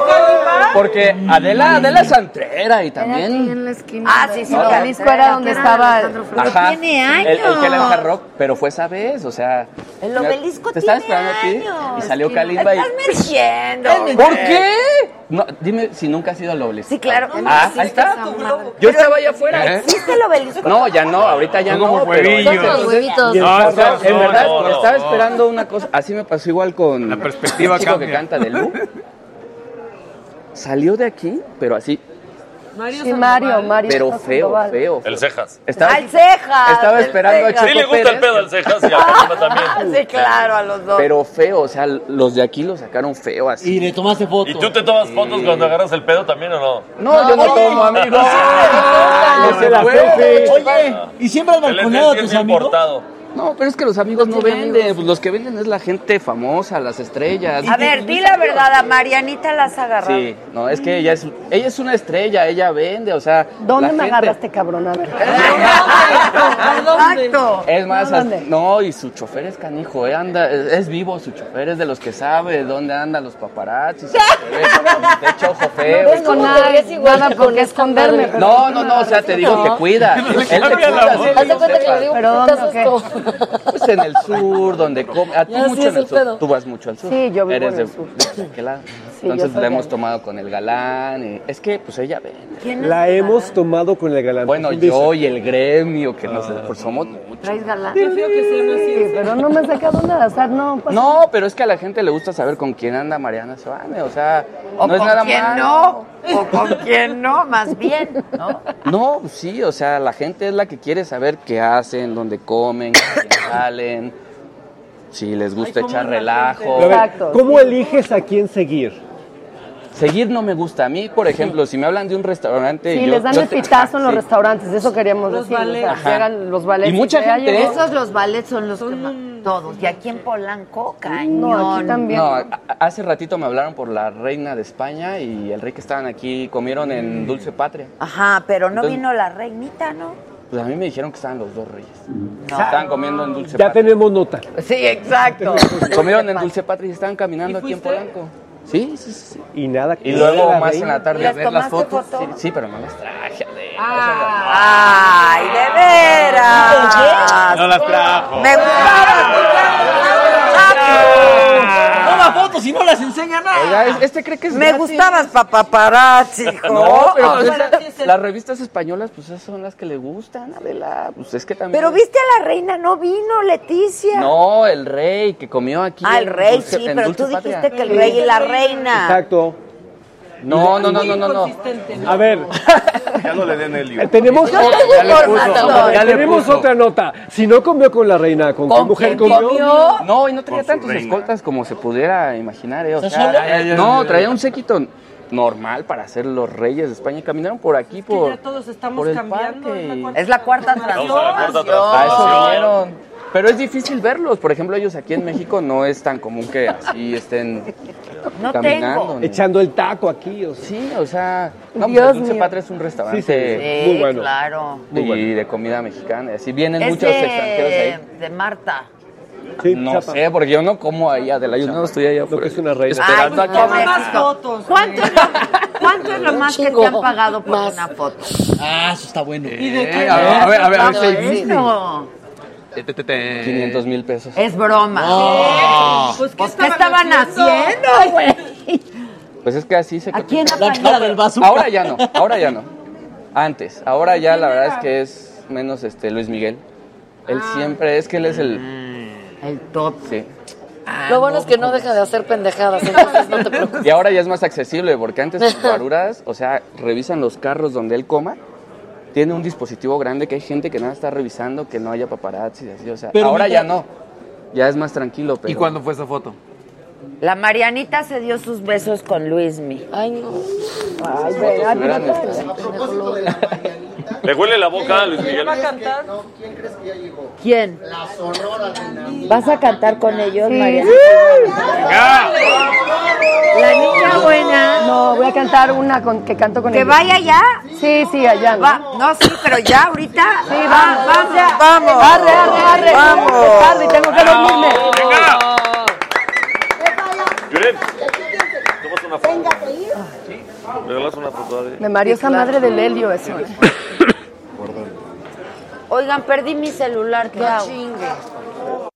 Porque Adela, Adela es antrera y también. en la esquina. Ah, sí, sí. No, la- Jalisco era donde estaba... Ajá. tiene años. El, el que le hard rock, pero fue esa vez, o sea. El obelisco Te tiene esperando a ti años. y salió Me Kalimba y. Estás mintiendo. ¿Por qué? No, dime si nunca has ido al obelisco. Sí, claro. Ah, ahí está. Yo estaba allá afuera. ¿Eh? ¿Existe el obelisco? No, ya no, ahorita ya no. como pero huevillos. entonces- Los huevitos. No, o sea, en verdad, no, no, estaba no. esperando una cosa. Así me pasó igual con La perspectiva el chico cambia. que canta de Lu. Salió de aquí, pero así. Mario Sí, Mario, Mario. Pero feo, feo. El cejas. Estaba, ¡Al cejas! estaba el esperando a cejas. Sí le gusta el pedo al cejas y a también. Sí, claro, a los dos. Pero feo, o sea, los de aquí lo sacaron feo así. Y le tomaste foto. ¿Y tú te tomas fotos cuando agarras el pedo también o no? No, yo no tomo, amigo. Oye, ¿y siempre has Él es- balconeado a es. No, pero es que los amigos no venden. Pues los que venden es la gente famosa, las estrellas. A ver, di la verdad, a Marianita la has agarrado. Sí, no, es que ella es, ella es una estrella, ella vende, o sea. ¿Dónde la me gente- agarraste, cabrón? A ver. Exacto. Es más, ¿Dónde? no, y su chofer es canijo, eh, anda, es, es vivo su chofer, es de los que sabe dónde andan los paparazzis. De hecho, ojo feo. No tengo nada, nada por qué esconderme. No, no, no, o sea, te digo, te cuida. Él te cuida, sí, Haz de cuenta que le digo, ¿Pero ¿por qué dónde qué? Pues en el sur, donde come. A ti Ya, mucho en el el sur. pedo. Tú vas mucho al sur. Sí, yo vivo Eres en de, el sur. de aquel lado. Sí, yo Entonces la hemos tomado con el galán. y- es que, pues ella vende. La hemos tomado con el galán. Bueno, Dice, yo y el gremio, que nos, pues somos muchos. ¿Traes galán? Qué feo que sean así. Sí, pero no me han sacado nada, o sea, no pasa No, pero es que a la gente le gusta saber con quién anda Mariana Sebane, o sea, O no es con nada quién malo. no, o con quién no, más bien, ¿no? No, pues sí, o sea, la gente es la que quiere saber qué hacen, dónde comen, quién salen, si les gusta echar relajo. Exacto, ¿Cómo eliges a quién seguir? Seguir no me gusta. A mí, por ejemplo, si me hablan de un restaurante... Sí, yo- les dan yo el te- pitazo en los Sí. restaurantes, de eso queríamos Los decir. o sea, llegan los ballets. Y mucha ya gente- llegó. Esos los ballets son los que más, todos. Y aquí en Polanco, cañón. No, aquí también. No, hace ratito me hablaron por la reina de España y el rey que estaban aquí comieron en Dulce Patria. Ajá, pero no Entonces- vino la reinita, ¿no? Pues a mí me dijeron que estaban los dos reyes. Estaban comiendo en Dulce Ya Patria. tenemos nota. Sí, exacto. Comieron en Dulce Patria y estaban caminando aquí en Polanco. Sí, sí, sí. sí. Y nada. Y luego la más reina. en la tarde ¿Les ver las fotos. foto? Sí, sí, pero no las traje. Adela. ¡Ay, de veras! No las trajo. Me gustaba. Toma fotos y no las enseña nada. Oiga, es- este cree que es Me gratis. gustabas paparazzi, hijo. No, pero pues esa- las revistas españolas, pues esas son las que le gustan, Adela. Pues es que también. Pero viste a la reina, no vino, Leticia. No, el rey que comió aquí. Ah, el en rey, Dulce- sí, en pero tú Patria. dijiste que el rey y la reina. Exacto. No, no, no, no, no, no. A ver, Ya no le den el eh, tenemos, ya le puso, información. ya le tenemos otra nota. Si no comió con la reina, ¿con, qué ¿Con mujer comió? comió? No, y no traía tantos reina. escoltas como se pudiera imaginar, eh. No, traía un séquito normal para ser los reyes de España. Caminaron por aquí, por, ya todos estamos por el cambiando, parque. es la cuarta Es la cuarta Vamos a la cuarta transformación. A eso vinieron. Pero es difícil verlos. Por ejemplo, ellos aquí en México no es tan común que así estén No caminando. tengo. ni- Echando el taco aquí. O sea. Sí, o sea, no, pues Dios el Dulce mío. Patria es un restaurante Sí, Muy bueno. claro. y de comida mexicana. Así vienen Es muchos extranjeros de, ahí. de Marta. Sí, No chapa. sé, porque yo no como ahí, Adela. Yo no estoy allá. Lo que es una reina. Esperando Ay, a que toma me- más fotos. ¿Cuánto es lo, cuánto es lo más que te han pagado por Más. una foto? Ah, eso está bueno. ¿Y de Eh, qué? a ver, a ver, a ver, a ver, mil. esto. 500 mil pesos. Es broma. Pues, ¿qué Pues, ¿qué estaban haciendo, güey? Pues es que así se ¿A quién La cara del bazooka. Ahora ya no, ahora ya no. Antes, ahora ya la verdad es que es menos este Luis Miguel. Él siempre, es que él es el... El top. Sí. Lo bueno es que no deja de hacer pendejadas, entonces no te preocupes. Y ahora ya es más accesible, porque antes sus guaruras, o sea, revisan los carros donde él coma. Tiene un dispositivo grande que hay gente que nada está revisando, que no haya paparazzi y así, o sea, Pero ahora mientras- ya no. Ya es más tranquilo, pero... ¿Y cuándo fue esa foto? La Marianita se dio sus besos con Luismi. Ay, no. Ay, mira, este, A propósito de la Marianita, ¿Le huele la boca a Luis Miguel? ¿Va a cantar? no, ¿quién crees que ya llegó? ¿Quién? La Sonora Dinamita. ¿Vas a cantar con ellos, Sí. Marianita? ¡Venga! La niña buena. No, voy a cantar una con, que canto con ¿Que ellos. vaya ya? Sí, sí, allá. ¿no? Va, no, sí, pero ya ahorita. Sí, Ah, vamos. vamos, vamos. Arre, arre, arre. Vamos. Es tarde, tengo que dormirme. ¡Venga! Yuret, ¿tomas una foto? Sí. ¿Le regalas una foto a Adri? Me mareó esa madre del helio eso. eh. Oigan, perdí mi celular, ¿qué hago? abusos.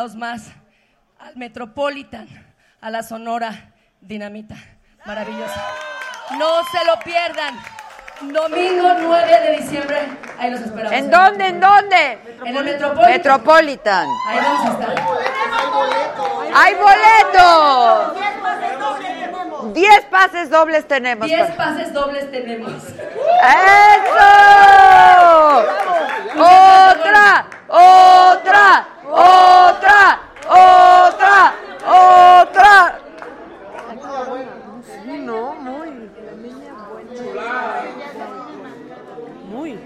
Invitados más al Metropolitan, a la Sonora Dinamita. Maravillosa. No se lo pierdan. Domingo 9 de diciembre, ahí los esperamos. ¿En dónde? ¿En dónde? En el Metropolitan. Metropolitan. Ahí vamos a estar. ¡Hay boleto! Diez pases dobles tenemos. 10 pases dobles tenemos. ¡Eso! ¡Otra! ¡Otra! ¡Otra! ¡Otra! ¡Otra! Sí, no, muy. Muy.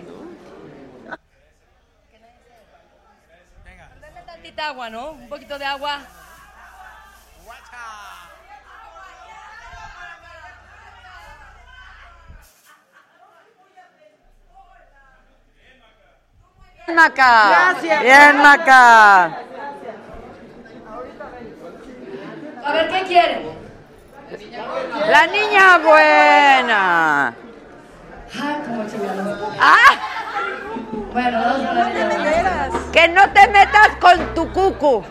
Dame tantita agua, ¿no? Un poquito de agua. Bien, Maca. Gracias. Bien, Maca. A ver, ¿qué quieren? La niña buena. Como. ¡Ah! Bueno, la niña buena. Que no te metas con tu cucu.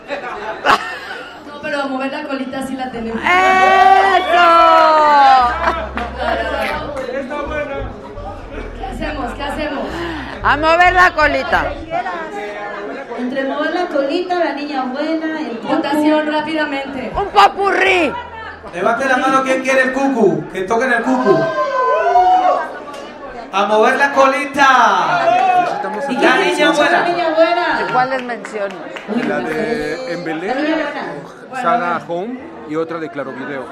No, pero mover la colita sí la tenemos. ¡Eso! ¿Qué hacemos? ¿Qué hacemos? A mover la colita. Entre mover la colita, la niña buena, el Votación rápidamente. Un papurrí. Levante la mano quien quiere el cucu, que toquen el cucu. A mover la colita. La niña buena. ¿De cuáles mencionas? La de En Belén, Sara Home y otra de Claro Video.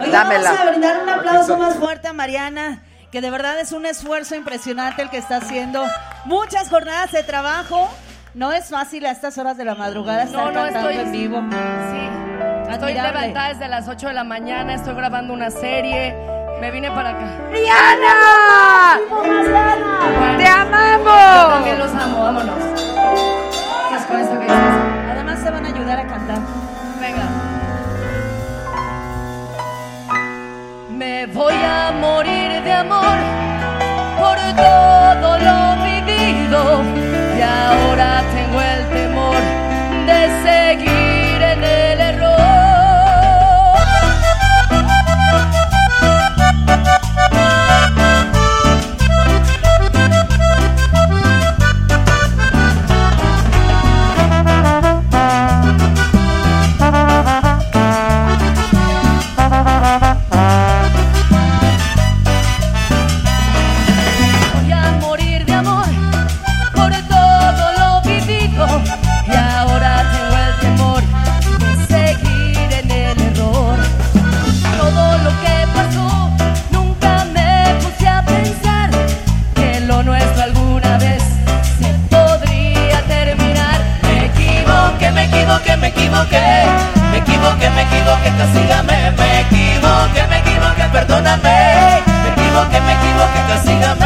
Oiga, vamos a brindar un aplauso más fuerte a Mariana, que de verdad es un esfuerzo impresionante el que está haciendo. Muchas jornadas de trabajo. No es fácil a estas horas de la madrugada estar No, no, cantando estoy en vivo. Sí. Estoy Admirable. levantada desde las 8 de la mañana, estoy grabando una serie. Me vine para acá. ¡Rihanna! Bueno, ¡Te amamos! Yo también los amo, vámonos. Además te van a ayudar a cantar. Me voy a morir de amor por todo lo vivido. Y ahora tengo el temor de seguir me equivoqué, me equivoqué, me equivoqué, castígame, me equivoqué, me equivoqué, perdóname, me equivoqué, me equivoqué, castígame.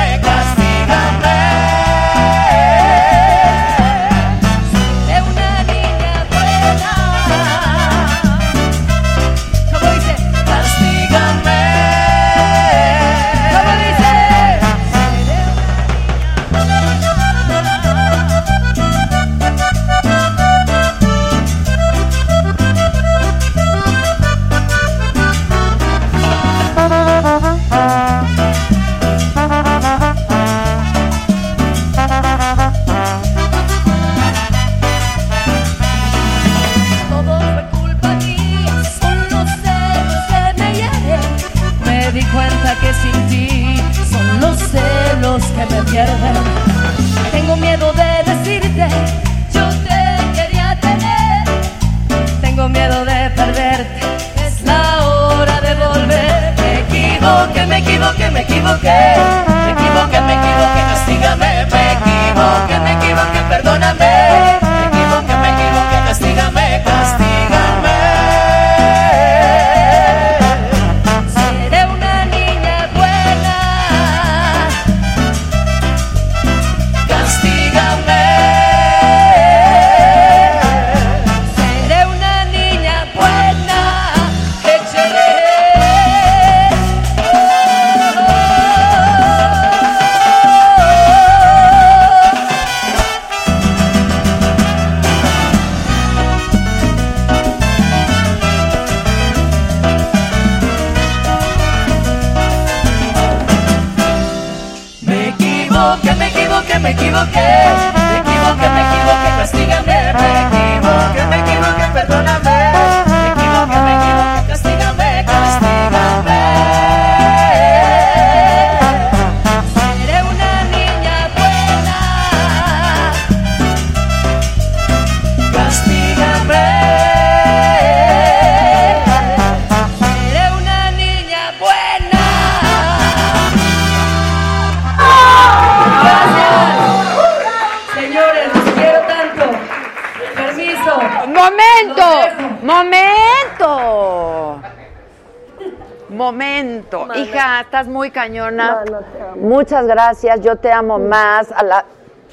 Muchas gracias. Yo te amo más. A la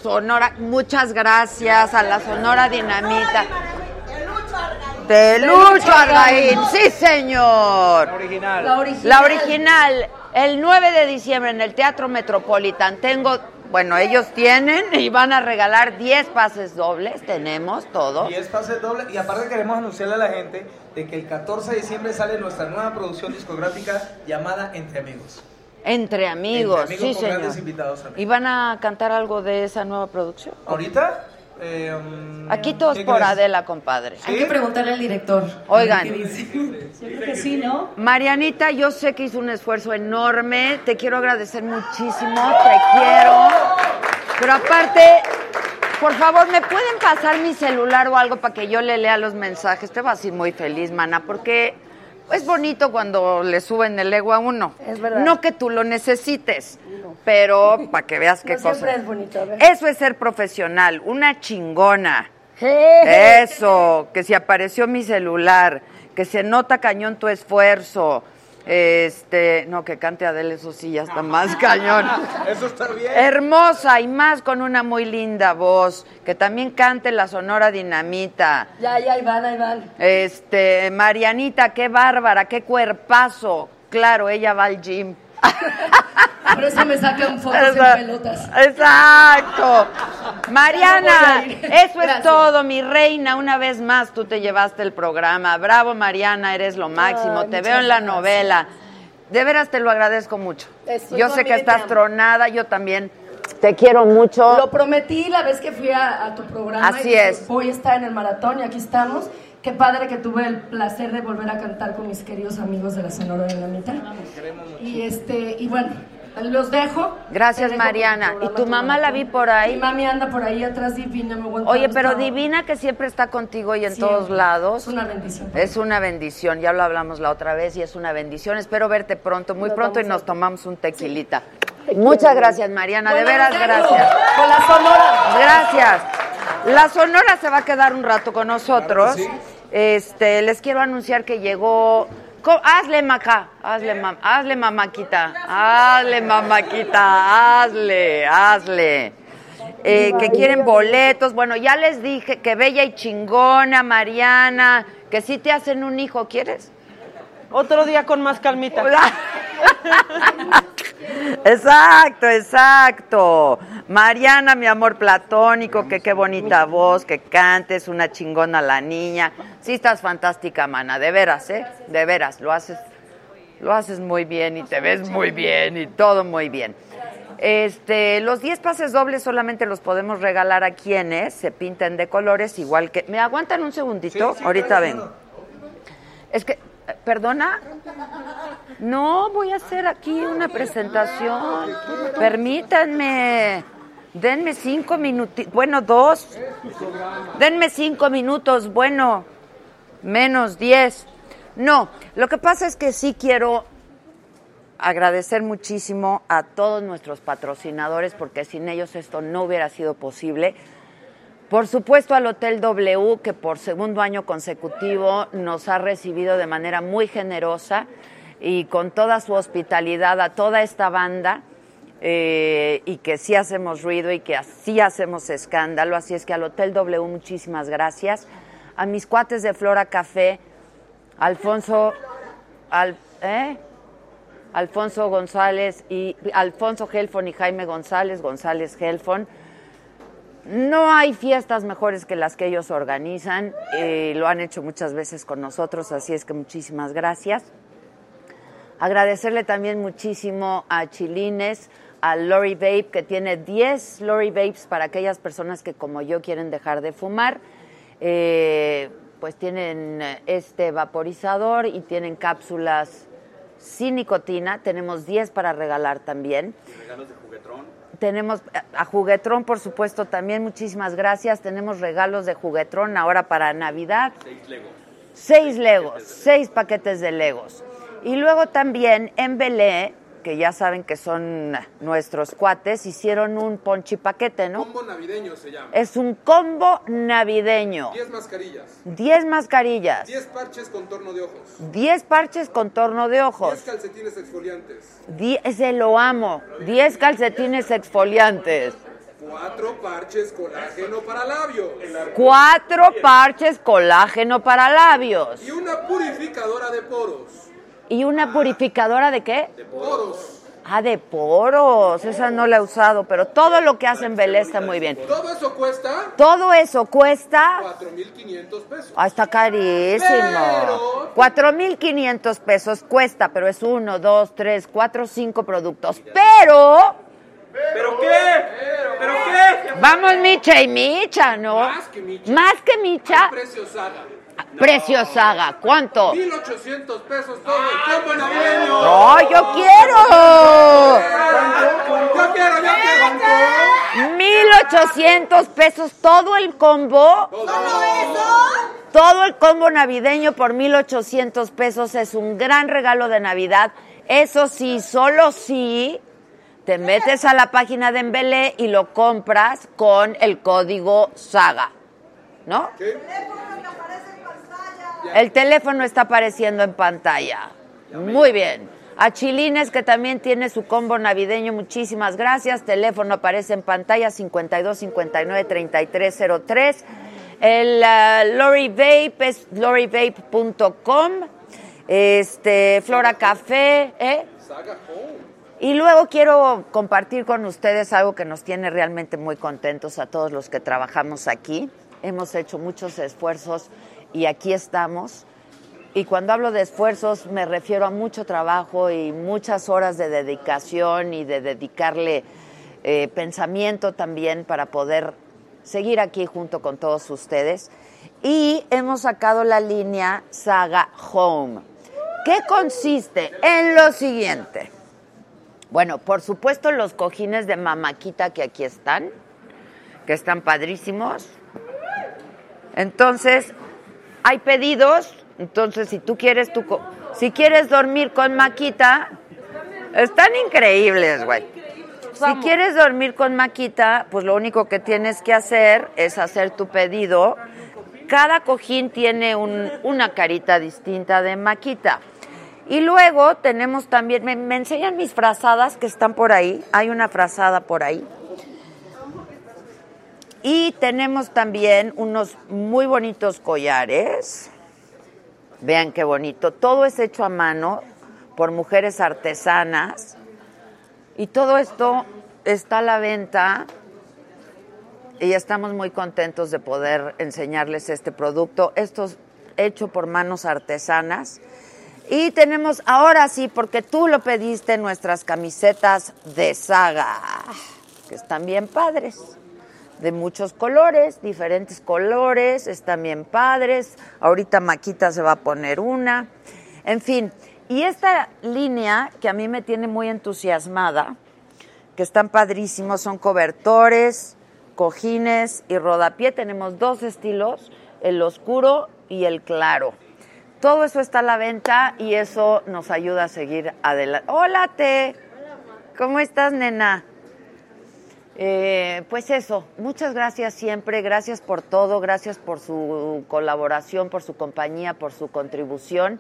Sonora, muchas gracias. A la Sonora Dinamita. De Lucho Argaín. Sí, señor. La original. La original. La original. El 9 de diciembre en el Teatro Metropolitan. Tengo, bueno, ellos tienen y van a regalar 10 pases dobles. Tenemos todo. 10 pases dobles y aparte queremos anunciarle a la gente de que el 14 de diciembre sale nuestra nueva producción discográfica llamada Entre Amigos. Entre amigos, Entre amigos sí, con señor. grandes invitados también. ¿Y van a cantar algo de esa nueva producción? ¿Ahorita? Eh, um, Aquí todos ¿qué por crees? Adela, compadre. Hay que preguntarle al director. Oigan. Que sí, ¿no? Marianita, yo sé que hizo un esfuerzo enorme. Te quiero agradecer muchísimo. Te quiero. Pero aparte, por favor, ¿me pueden pasar mi celular o algo para que yo le lea los mensajes? Te vas a ir muy feliz, mana, porque es bonito cuando le suben el ego a uno. Es verdad. No que tú lo necesites, pero para que veas qué No cosa. es bonito. a ver. Eso es ser profesional, una chingona. Eso, que si apareció mi celular, que se nota cañón tu esfuerzo. Este, no, que cante Adele, eso sí ya está más cañón. Eso está bien. Hermosa y más con una muy linda voz, que también cante la Sonora Dinamita. Ya, ya, ahí van, ahí van. Este, Marianita, qué bárbara, qué cuerpazo. Claro, ella va al gym. Por eso me sacan fotos Esa- en pelotas. Exacto. Mariana, eso es Gracias. todo, mi reina. Una vez más tú te llevaste el programa. Bravo, Mariana, eres lo máximo. Ay, te veo en la gracias. novela. De veras te lo agradezco mucho. Yo sé que estás tronada, yo también te quiero mucho. Lo prometí la vez que fui a, a tu programa. Así y es. Voy a estar en el maratón y aquí estamos. Qué padre que tuve el placer de volver a cantar con mis queridos amigos de la Sonora Dinamita. Y este, y bueno, los dejo. Gracias, dejo Mariana. Y tu mamá la vi por ahí. Mi mami anda por ahí atrás divina, me aguanta. Oye, pero divina que siempre está contigo y en todos lados. Es una bendición. Es una bendición, ya lo hablamos la otra vez y es una bendición. Espero verte pronto, muy Nos pronto y nos tomamos un tequilita. Muchas gracias, Mariana, de veras gracias. Con la Sonora. Gracias. La Sonora se va a quedar un rato con nosotros. Este, les quiero anunciar que llegó. Hazle, maca, hazle, mam- hazle, mamaquita, hazle, mamaquita, hazle, hazle. Eh, que quieren boletos. Bueno, ya les dije que bella y chingona, Mariana, que si te hacen un hijo, ¿quieres? Otro día con más calmita. Exacto, exacto. Mariana, mi amor platónico, que qué bonita voz, que cantes, una chingona la niña. Sí estás fantástica, mana, de veras, ¿eh? De veras, lo haces, lo haces muy bien y te ves muy bien y todo muy bien. Este, los 10 pases dobles solamente los podemos regalar a quienes se pinten de colores, igual que. ¿Me aguantan un segundito? Ahorita vengo. Es que, ¿perdona? No, voy a hacer aquí una presentación. Permítanme. Denme cinco minutos. Bueno, dos. Denme cinco minutos. Bueno, menos diez. No, lo que pasa es que sí quiero agradecer muchísimo a todos nuestros patrocinadores porque sin ellos esto no hubiera sido posible. Por supuesto al Hotel W que por segundo año consecutivo nos ha recibido de manera muy generosa y con toda su hospitalidad a toda esta banda eh, y que sí hacemos ruido y que así hacemos escándalo. Así es que al Hotel W muchísimas gracias. A mis cuates de Flora Café, Alfonso, al, ¿eh? Alfonso González y Alfonso Gelfon y Jaime González, González Gelfon. No hay fiestas mejores que las que ellos organizan, eh, lo han hecho muchas veces con nosotros, así es que muchísimas gracias. Agradecerle también muchísimo a Chilines, a Lori Vape, que tiene 10 Lori Vapes para aquellas personas que como yo quieren dejar de fumar. Eh, pues tienen este vaporizador y tienen cápsulas sin nicotina. Tenemos 10 para regalar también. Regalos de juguetrón. Tenemos a Juguetrón, por supuesto, también muchísimas gracias. Tenemos regalos de Juguetrón ahora para Navidad. Seis legos. Seis Legos, seis paquetes de Legos. Y luego también en Belé, que ya saben que son nuestros cuates, hicieron un ponchipaquete, ¿no? Combo navideño se llama. Es un combo navideño. 10 mascarillas. 10 mascarillas, 10 parches con torno de ojos. 10 parches con torno de 10 ojos. calcetines exfoliantes. Die- Ese lo amo. 10 calcetines exfoliantes. 4 parches colágeno para labio. Cuatro parches colágeno para labios. Y una purificadora de poros. ¿Y una purificadora de qué? De poros. Ah, de poros. Esa no la he usado, pero todo lo que hacen Belé está muy bien. Todo eso cuesta Todo eso cuesta. 4.500 pesos. Ah, está carísimo. 4.500 pesos cuesta, pero es uno, dos, tres, cuatro, cinco productos. Pero. ¿Pero qué? ¿Pero qué? Vamos, Micha y Micha, ¿no? Más que Micha. Más que Micha. Precio saga. ¿Cuánto? 1.800 pesos todo el combo navideño. ¡No, yo quiero! Yo quiero, yo quiero. 1800 pesos todo el combo. Todo el combo navideño por 1800 pesos es un gran regalo de Navidad. Eso sí, solo si te metes a la página de Embelé y lo compras con el código SAGA. ¿No? El teléfono está apareciendo en pantalla. Muy bien. A Chilines, que también tiene su combo navideño, muchísimas gracias. Teléfono aparece en pantalla 52 59 33 03. El ah, Lori Vape es lorivape.com. Este, Flora Café, ¿eh? Y luego quiero compartir con ustedes algo que nos tiene realmente muy contentos a todos los que trabajamos aquí. Hemos hecho muchos esfuerzos y aquí estamos. Y cuando hablo de esfuerzos me refiero a mucho trabajo y muchas horas de dedicación y de dedicarle eh, pensamiento también para poder seguir aquí junto con todos ustedes. Y hemos sacado la línea Saga Home. ¿Qué consiste? En lo siguiente. Bueno, por supuesto los cojines de mamaquita que aquí están, que están padrísimos. Entonces, hay pedidos, entonces si tú quieres tu si quieres dormir con maquita, están increíbles, güey. Si quieres dormir con maquita, pues lo único que tienes que hacer es hacer tu pedido. Cada cojín tiene un- una carita distinta de maquita. Y luego tenemos también, me, me enseñan mis frazadas que están por ahí. Hay una frazada por ahí. Y tenemos también unos muy bonitos collares. Vean qué bonito. Todo es hecho a mano por mujeres artesanas. Y todo esto está a la venta. Y estamos muy contentos de poder enseñarles este producto. Esto es hecho por manos artesanas. Y tenemos ahora sí, porque tú lo pediste, nuestras camisetas de saga, que están bien padres, de muchos colores, diferentes colores, están bien padres. Ahorita Maquita se va a poner una. En fin, y esta línea que a mí me tiene muy entusiasmada, que están padrísimos, son cobertores, cojines y rodapié. Tenemos dos estilos, el oscuro y el claro. Todo eso está a la venta y eso nos ayuda a seguir adelante. Hola, Te. ¿Cómo estás, nena? Eh, pues eso, muchas gracias siempre, gracias por todo, gracias por su colaboración, por su compañía, por su contribución.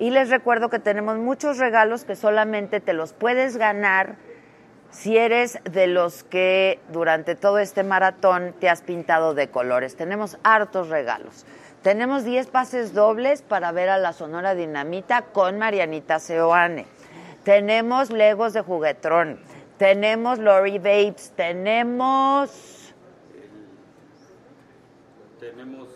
Y les recuerdo que tenemos muchos regalos que solamente te los puedes ganar si eres de los que durante todo este maratón te has pintado de colores. Tenemos hartos regalos. Tenemos 10 pases dobles para ver a la Sonora Dinamita con Marianita Seoane. Tenemos Legos de Juguetrón. Tenemos Lori Babes. Tenemos. Tenemos.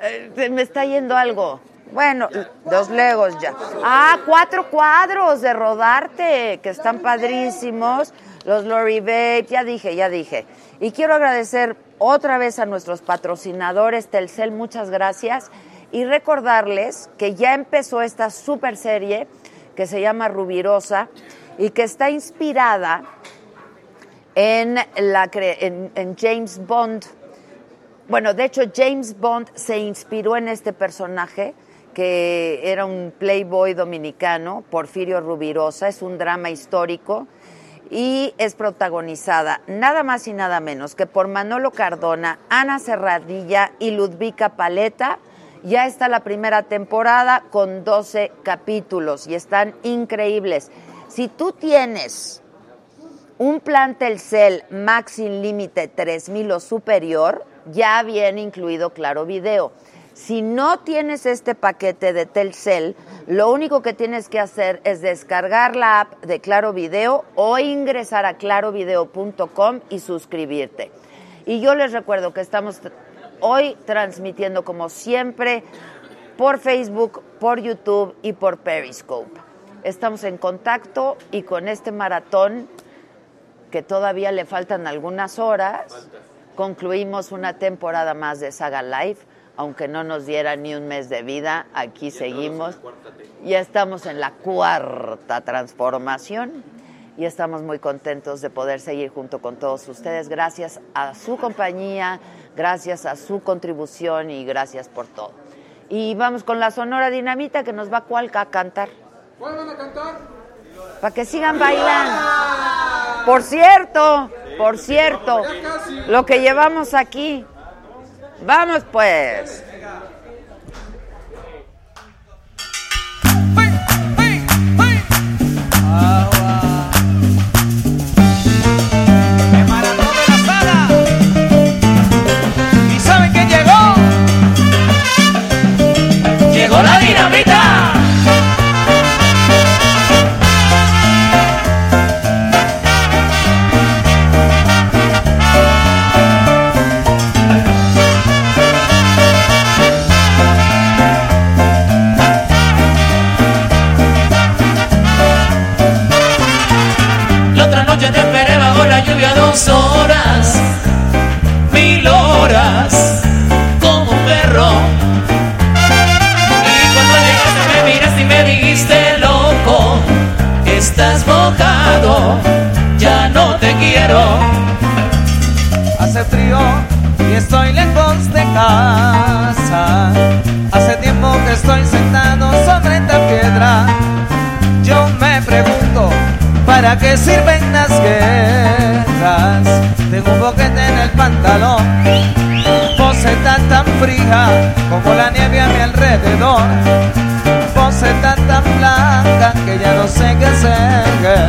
Eh, me está yendo algo. Bueno, dos Legos ya. Ah, cuatro cuadros de rodarte, que están padrísimos. Los Lori Babes, ya dije, ya dije. Y quiero agradecer otra vez a nuestros patrocinadores Telcel, muchas gracias. Y recordarles que ya empezó esta super serie que se llama Rubirosa y que está inspirada en, la, en, James Bond. Bueno, de hecho James Bond se inspiró en este personaje que era un playboy dominicano, Porfirio Rubirosa, es un drama histórico y es protagonizada nada más y nada menos que por Manolo Cardona, Ana Serradilla y Ludvika Paleta. Ya está la primera temporada con 12 capítulos y están increíbles. Si tú tienes un plan Telcel Max sin límite 3000 o superior, ya viene incluido Claro Video. Si no tienes este paquete de Telcel, lo único que tienes que hacer es descargar la app de Claro Video o ingresar a clarovideo.com y suscribirte. Y yo les recuerdo que estamos hoy transmitiendo como siempre por Facebook, por YouTube y por Periscope. Estamos en contacto y con este maratón que todavía le faltan algunas horas, concluimos una temporada más de Saga Live aunque no nos diera ni un mes de vida, aquí seguimos. Ya estamos en la cuarta transformación y estamos muy contentos de poder seguir junto con todos ustedes. Gracias a su compañía, gracias a su contribución y gracias por todo. Y vamos con la Sonora Dinamita que nos va Cualca a cantar. ¿Cuál van a cantar? Para que sigan bailando. Por cierto, por cierto, lo que llevamos aquí. Vamos pues. Dos horas, mil horas, como un perro. Y cuando llegaste me miraste y me dijiste, loco, estás mojado, ya no te quiero. Hace frío y estoy lejos de casa. Hace tiempo que estoy sentado sobre esta piedra. Yo me pregunto, ¿para qué sirven las guerras? Tengo un boquete en el pantalón. Vos estás tan fría como la nieve a mi alrededor. Vos estás tan blanca que ya no sé qué hacer.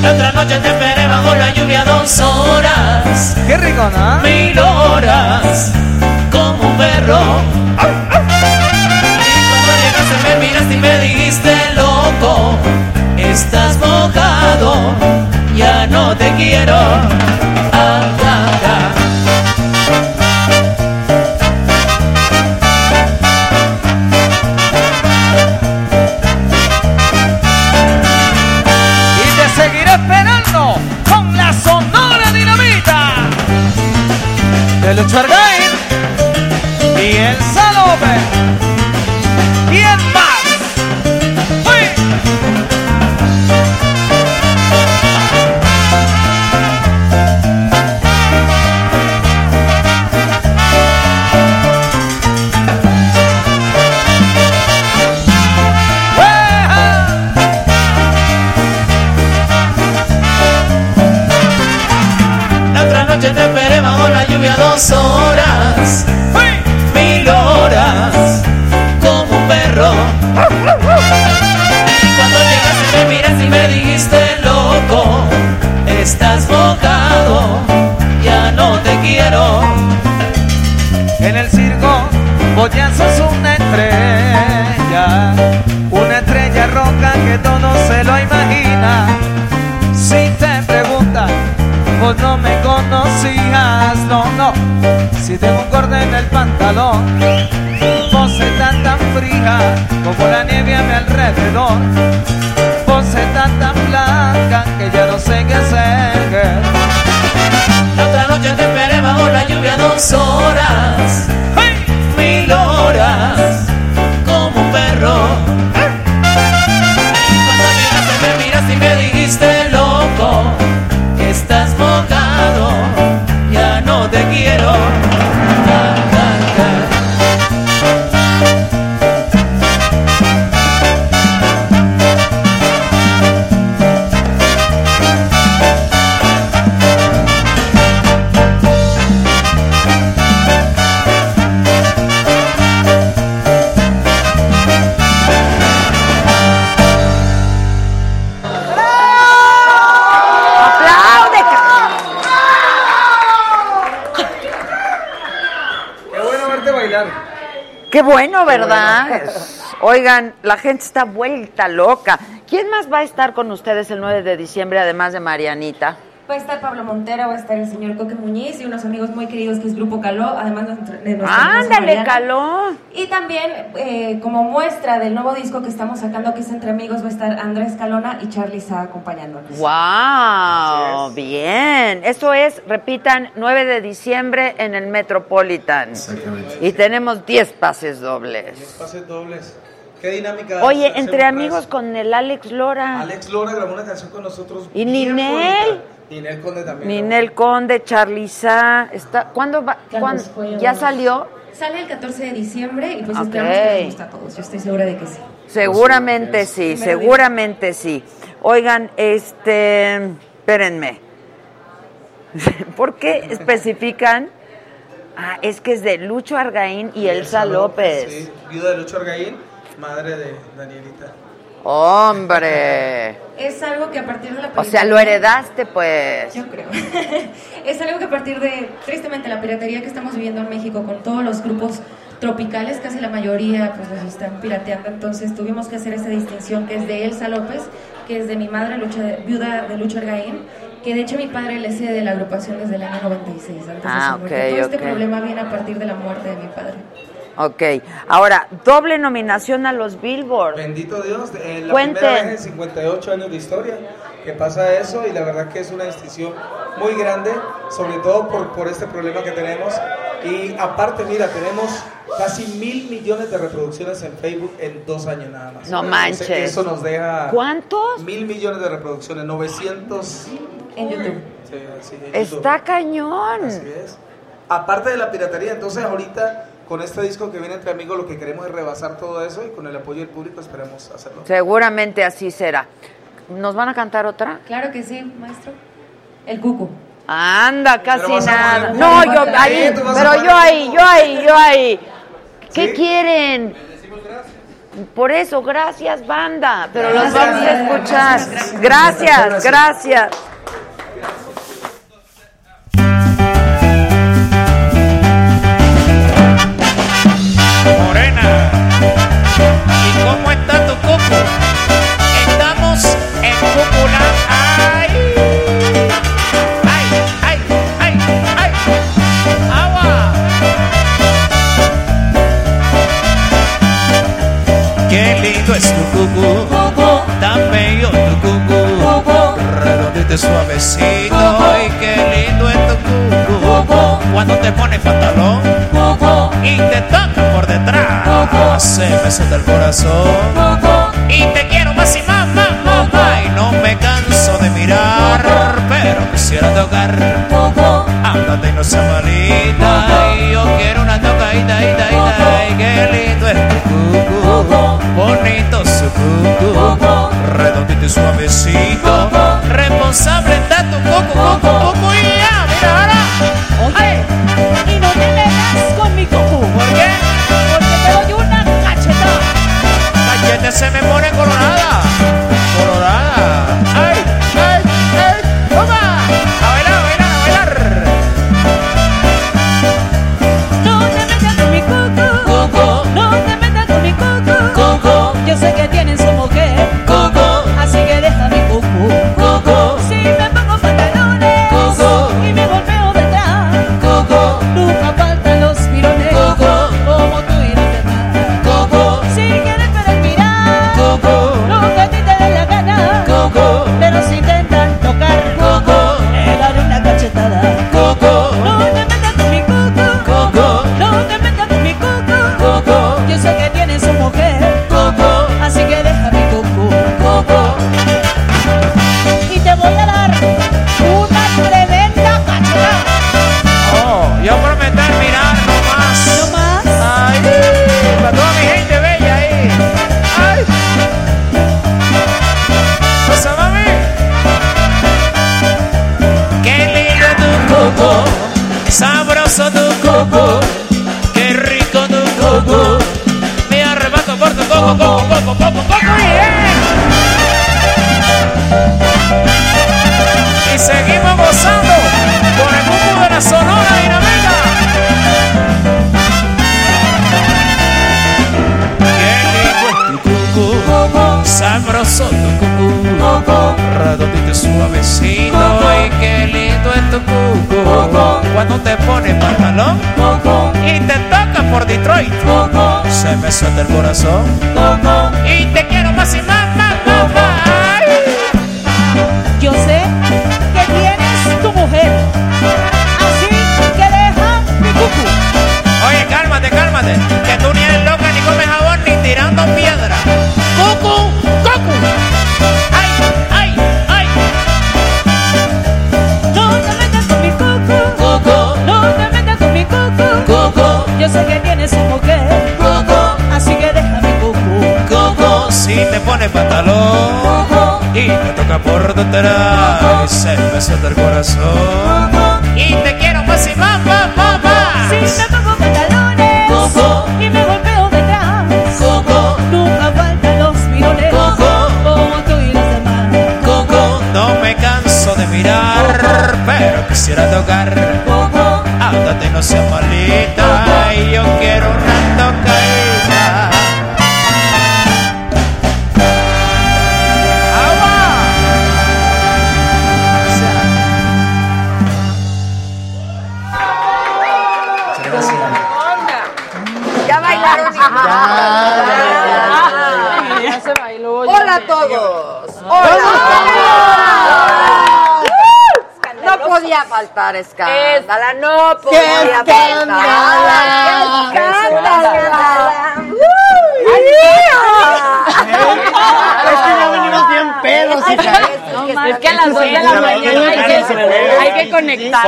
La otra noche te esperé bajo la lluvia dos horas, Qué rico, ¿no? mil horas, como un perro. Y cuando llegaste me miraste y me dijiste, estás mojado, ya no te quiero. Ah. y te seguiré esperando con la sonora dinamita de Lucho Argain y el Salome. ¿Quién más? Si tengo un corte en el pantalón, Qué bueno, ¿verdad? Oigan, la gente está vuelta loca. ¿Quién más va a estar con ustedes el 9 de diciembre, además de Marianita? Va a estar Pablo Montero, va a estar el señor Coque Muñiz y unos amigos muy queridos que es Grupo Caló, además de hermosa ¡Ándale. Caló! Y también, eh, como muestra del nuevo disco que estamos sacando, que es Entre Amigos, va a estar Andrés Calona y Charlie Sa acompañándonos. ¡Wow! Bien. Eso es, repitan, 9 de diciembre en el Metropolitan. Exactamente. Y tenemos 10 pases dobles. Pases dobles. Qué dinámica. Oye, entre amigos con el Alex Lora. Alex Lora grabó una canción con nosotros. ¿Y Ninel? bonita. Ninel Conde también. Ninel Conde, Charlie Sa. Está, ¿Cuándo va? Cuándo-. ¿Ya salió? Sale el 14 de diciembre y pues Ok. esperamos que les guste a todos. Yo estoy segura de que sí. Seguramente sí, Primero seguramente sí. Oigan, este, espérenme. ¿Por qué especifican? Ah, es que es de Lucho Argaín y Elsa López. Sí, viuda de Lucho Argaín, madre de Danielita. Hombre. Es algo que a partir de la O sea, lo heredaste, pues. Yo creo. es algo que a partir de, tristemente, la piratería que estamos viviendo en México con todos los grupos tropicales, casi la mayoría pues los están pirateando, entonces tuvimos que hacer esa distinción que es de Elsa López, que es de mi madre, Lucha, viuda de Lucho Argaín, que de hecho mi padre le sé de la agrupación desde el año 96, antes Ah, de su muerte. ok, Todo este problema viene a partir de la muerte de mi padre. Ok. Ahora, doble nominación a los Billboard. Bendito Dios, eh, la Cuenten. primera vez en 58 años de historia que pasa eso y la verdad que es una distinción muy grande, sobre todo por, por este problema que tenemos. Y aparte, mira, tenemos casi mil millones de reproducciones en Facebook en dos años nada más. No Entonces, manches. Eso nos deja... ¿Cuántos? Mil millones de reproducciones, 900... En YouTube. Sí, sí, en YouTube. Está cañón. Así es. Aparte de la piratería, entonces ahorita con este disco que viene entre amigos lo que queremos es rebasar todo eso y con el apoyo del público esperemos hacerlo. Seguramente así será. ¿Nos van a cantar otra? Claro que sí, maestro. El cucu. Anda, casi nada. poner No, yo ahí, pero yo ahí, yo ahí, yo ahí. ¿Qué ¿Sí? quieren? Por eso, gracias, banda. Pero los Gracias. vamos a escuchar. Gracias. Gracias, gracias. Cómo está tu coco? Estamos en cúpula. ¡Ay! ¡Ay, ay, ay, ay! ¡Agua! Qué lindo es tu cucú, tan bello tu cucú, redondito y suavecito, y qué lindo es tu cuando te pones pantalón. Y te toca por detrás, se me suelta el corazón, y te quiero más y más, más, más, más, y no me canso de mirar, pero quisiera tocar, ándate y no seas malita, y yo quiero una tocadita, ita, ita, y qué lindo es tu cucú, bonito su cucú, redondito y suavecito, responsable está tu coco, coco, coco, y Oye, y no te metas con mi coco. ¿Por qué? Porque te doy una cachetada. Cachete se me pone colorada. Colorada. ¡Ay! ¡Ay! ¡Ay! ¡Toma! A bailar, a bailar, a bailar. No te metas con mi coco. Coco. No te metas con mi coco. Coco. Yo sé que tienes cucu, qué rico tu cucu. Me arrebato por tu coco, coco, coco, coco, coco, yeah. Y seguimos gozando con el cucu de la Sonora Dinamita. Qué rico es tu cucu, sabroso tu cucu, redondito suavecito. Y qué lindo es tu cucu. Cuando te pones pantalón y te toca por Detroit, se me suelta el corazón y te quiero más y más, se me suelta el corazón y te quiero más y más, más, más, más. Si me pongo pantalones y me golpeo detrás. Nunca faltan los mirones. Como tú y los demás. Coco, no me canso de mirar, pero quisiera tocar. Ándate, no seas malita, y yo podía faltar escándala, no podía. ¡Qué escándala! Es que ya venimos bien pedos, hija. Es que a las dos de la mañana hay que, hay que conectar.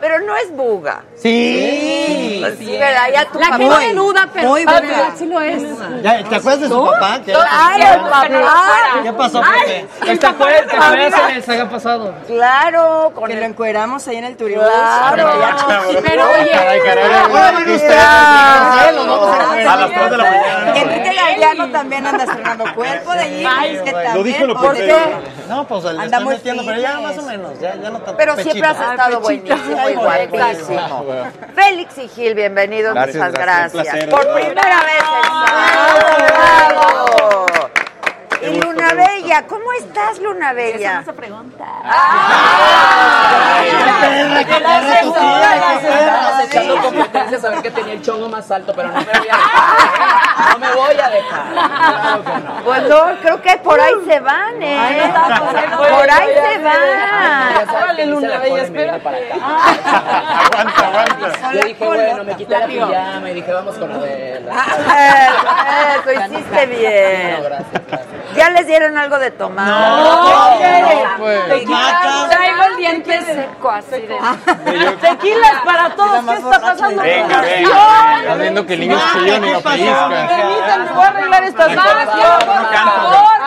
Pero no es buga. Sí. Sí, ¿verdad? Ya tu La papá. gente nuda, pero Muy ah, sí lo es. ¿Te acuerdas de su papá? ¿Qué, Claro, papá. ¿Qué pasó, Pepe? ¿Te acuerdas- te acuerdas en el saga pasado? Claro, con Que el- lo encueramos ahí en el turibús. Claro. Pero oye. A las 3 de la mañana. Enrique Galeano también anda estrenando cuerpo de allí. es que Lo dijo lo ¿por perfecto. qué? No, pues le muy metiendo, pero ya más o menos, ya, no tanto. Pero siempre has estado Pechito. buenísimo y guapísimo. Félix y Gil, bienvenidos, Gracias, muchas gracias. Por primera vez en Sábado. Y Luna Bella, ¿cómo estás, Luna Bella? se pregunta. echando competencias a ver que tenía el chongo más alto, pero no me voy a dejar. No me voy a dejar. Claro que no. Pues no, creo que por ahí se van, ¿eh? Por ahí se van. Órale, Luna Bella, espera. Aguanta, aguanta. Yo dije, bueno, me quité la pijama y dije, vamos con lo de la... Eso, eso, hiciste bien. No, gracias, gracias. ¿Ya les dieron algo de tomar? No, pues. Maca. Traigo el diente seco así de. Tequilas para todos, ¿qué está pasando? Venga, venga. Viendo que el niño es chillón y lo pellizca. Permítanme, voy a arreglar estas cosas.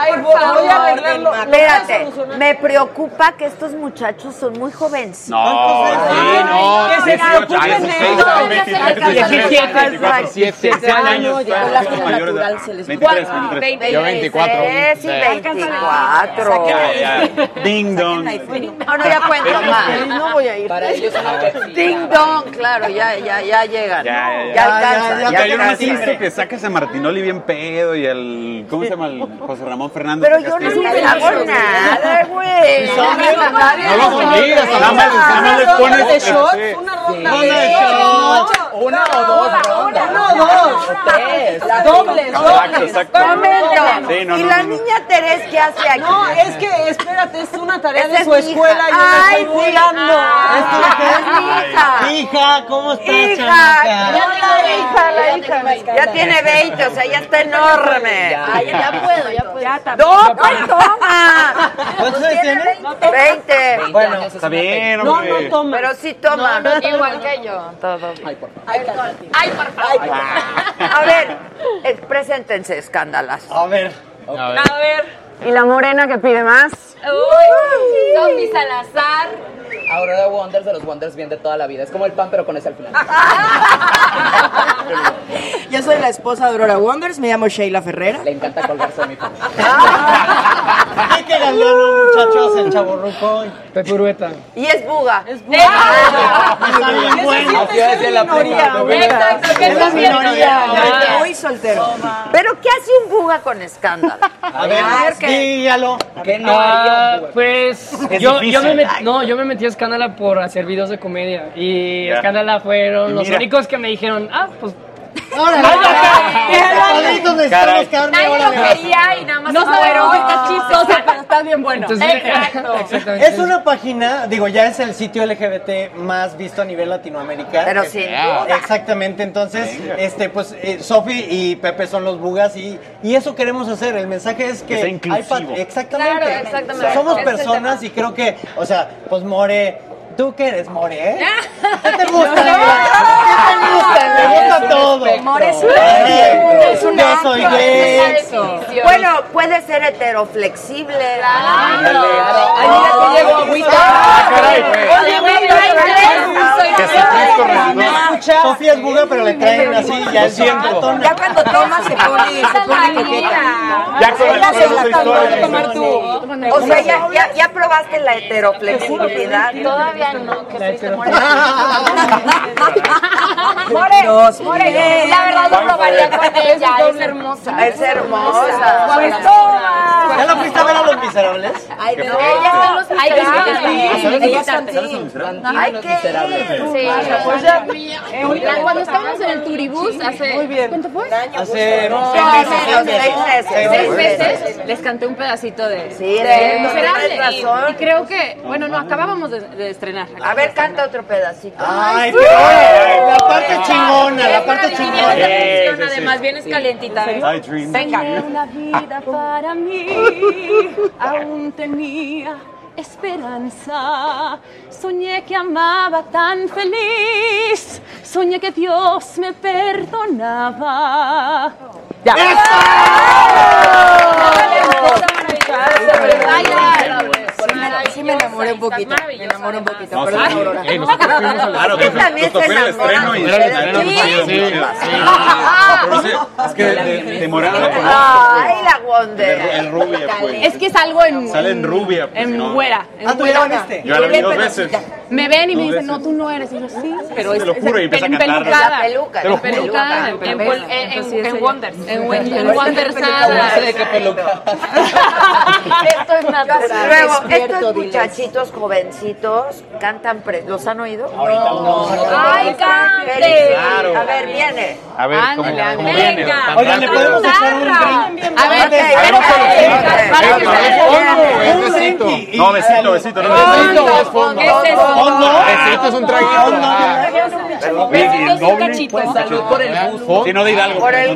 Por favor, voy a arreglarlo. Espérate, me preocupa que estos muchachos son muy jovencitos. No, sí, no. Que se 18 preocupen años, de 16, eso. 23, 24, 17 años, llegó la somos vida mayores de- natural, se les 23, Guau, 23. Yo 24. Sí, Sí. 24. Ya, ya. Ding dong. No, no, ya pueden tomar. No voy a ir. Para ellos. Ding dong, claro, ya, ya, ya llegan. Ya, ya, ya. Alcanzan, más alcanzan. listo que sacas a Martinoli bien pedo y el. ¿Cómo se llama? El José Ramón Fernández. Pero yo no les hago nada, güey. No los obligas, nada más, más les pones. sí. una ronda de shots. Una o dos rondas. Una o dos. Tres. Dobles, dobles. exacto. Momento. Sí, no, ¿Y no, la no, no. Niña Teresa qué hace aquí? No, es que, espérate, es una tarea de es su escuela yo me Ay, estoy sí. burlando. Ay, Es es mi hija. Hija, ¿cómo estás, Hija, ya la hija, la hija. Ya tiene 20, o sea, ya está enorme. Ya, ya puedo, ya puedo. Ya No, pues toma. ¿Cuántos años tienes? 20. Bueno, está bien, No, hombre. no toma. Pero sí toma. Igual que yo. Todo. Ay, por favor. Ay, por favor. A ver, preséntense, escándalas. A ver. A ver. ¿Y la morena que pide más? Uy, Salazar. Aurora Wonders de los Wonders bien de toda la vida. Es como el pan, pero con ese al final. Yo soy la esposa de Aurora Wonders, me llamo Sheila Ferrera. Le encanta colgarse de mi pan. Hay que muchachos, el chaborruco. Pepurueta. Y es buga. Es Así va a decir la Exacto, que es la minoría. Muy soltero. Pero ¿qué hace un buga con escándalo? A ver, dígalo. Que no Ah, haría un pues Es yo, yo me no, yo me metí a Escándala por hacer videos de comedia y Ya. Escándala fueron Y los únicos que me dijeron, ah, pues ¡Órale! Cuadritos necesitamos carne, Nadie lo quería y nada más No sabemos si estás chistosa, pero estás bien bueno. Entonces- Exacto. Exactamente. Es una página, digo, ya es el sitio LGBT más visto a nivel Latinoamérica. Pero sin duda. Exactamente, entonces, este, pues, eh, Sofi y Pepe son los bugas y, y eso queremos hacer. El mensaje es que, Que sea hay exactamente. Claro, exactamente. Somos personas y creo que, o sea, pues More, ¿tú qué eres, More? eh? ¿Qué te gusta? ¿Qué te gusta? Me gusta todo. More es un- Correcto. es un Yo soy gay. Bueno, puede ser heteroflexible. Claro. Ay, mira que llegó agüita. Caray. Oye, güey, Escucha. Sofía es buga, pero le traen así ya el siento. Ya cuando toma se pone, se pone coqueta. Ya con el tú. O sea, ya, ya, ya probaste la heteroflexibilidad. Todavía no, que triste, More. More, More, la verdad lo probaría con ella, es hermosa. Es hermosa. Pues toma. ¿Ya la fuiste a ver a los miserables? Ay, de Ella Ay, miserables. sí, ella que ir. Sí, pues la- cuando estábamos en el turibús hace ¿cuánto fue? Hace Seis seis meses, meses. seis meses. Seis meses les canté un pedacito de Sí, de de- Miserable tienes y, creo que bueno no acabábamos de, estrenar. A ver, canta otro pedacito. Ay, la parte chingona, la parte chingona. además vienes calientita. Venga. Una vida para mí, aún tenía esperanza. Soñé que amaba tan feliz, soñé que Dios me perdonaba. Ya. Sí me enamoré un poquito. Me enamoré un poquito. No, Perdón, sí. Aurora. Claro, Usted también nos tocó se en el estreno y enamora. era el estreno Sí. Es que de, de morada Ay, la de, Wonder. en rubia, pues. Es que salgo en, Sale en rubia, pues, en no. güera. en Ah, ¿tú ya la güera. viste? Yo la vi dos veces. Me ven y me dicen, no, tú no eres. Y yo, sí, pero Te es, lo es juro, y empieza a cantar. empelucada. La peluca, Te lo. Pelucada, en, en, en, en, en Wonders. En, en Wonders. No sé de qué peluca. Esto es natural. Luego, Despierto, estos diles. muchachitos jovencitos cantan. pre- ¿Los han oído? ¡Ay, cante! Claro. A ver, viene. A ver, ¿cómo, Ándale, cómo venga. viene? Oigan, ¿le podemos echar un drink? A ver, espera. Es besito. No, besito, besito. No, besito. Es fondo. ¿Qué es eso? Besito es un traguito. Besito es un cachito. Pues salud por el gusto. Sí, no de Hidalgo. Por el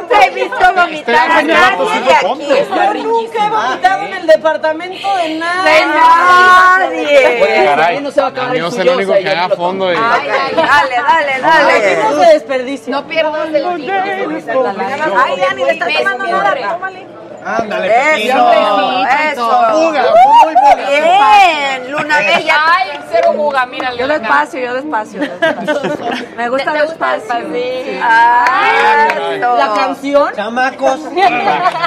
nunca he visto vomitar a nadie fue aquí. Yo nunca he vomitado en el departamento de nada. De nadie. Oye, Caray. no se va a acabar el Yo soy suyo, el único que haga fondo y... Ay, ay, dale, dale, Aquí no dale. se desperdicia. No pierdas el tiro. Ay, Dani, le estás tomando nada. Tómale. Ándale, Eso, Pepino. eso. Buga, muy buga. Bien, Luna Bella. Ay, cero buga, mírale. Yo despacio, yo despacio. Me gusta despacio. Ay, eso. La canción. Chamacos.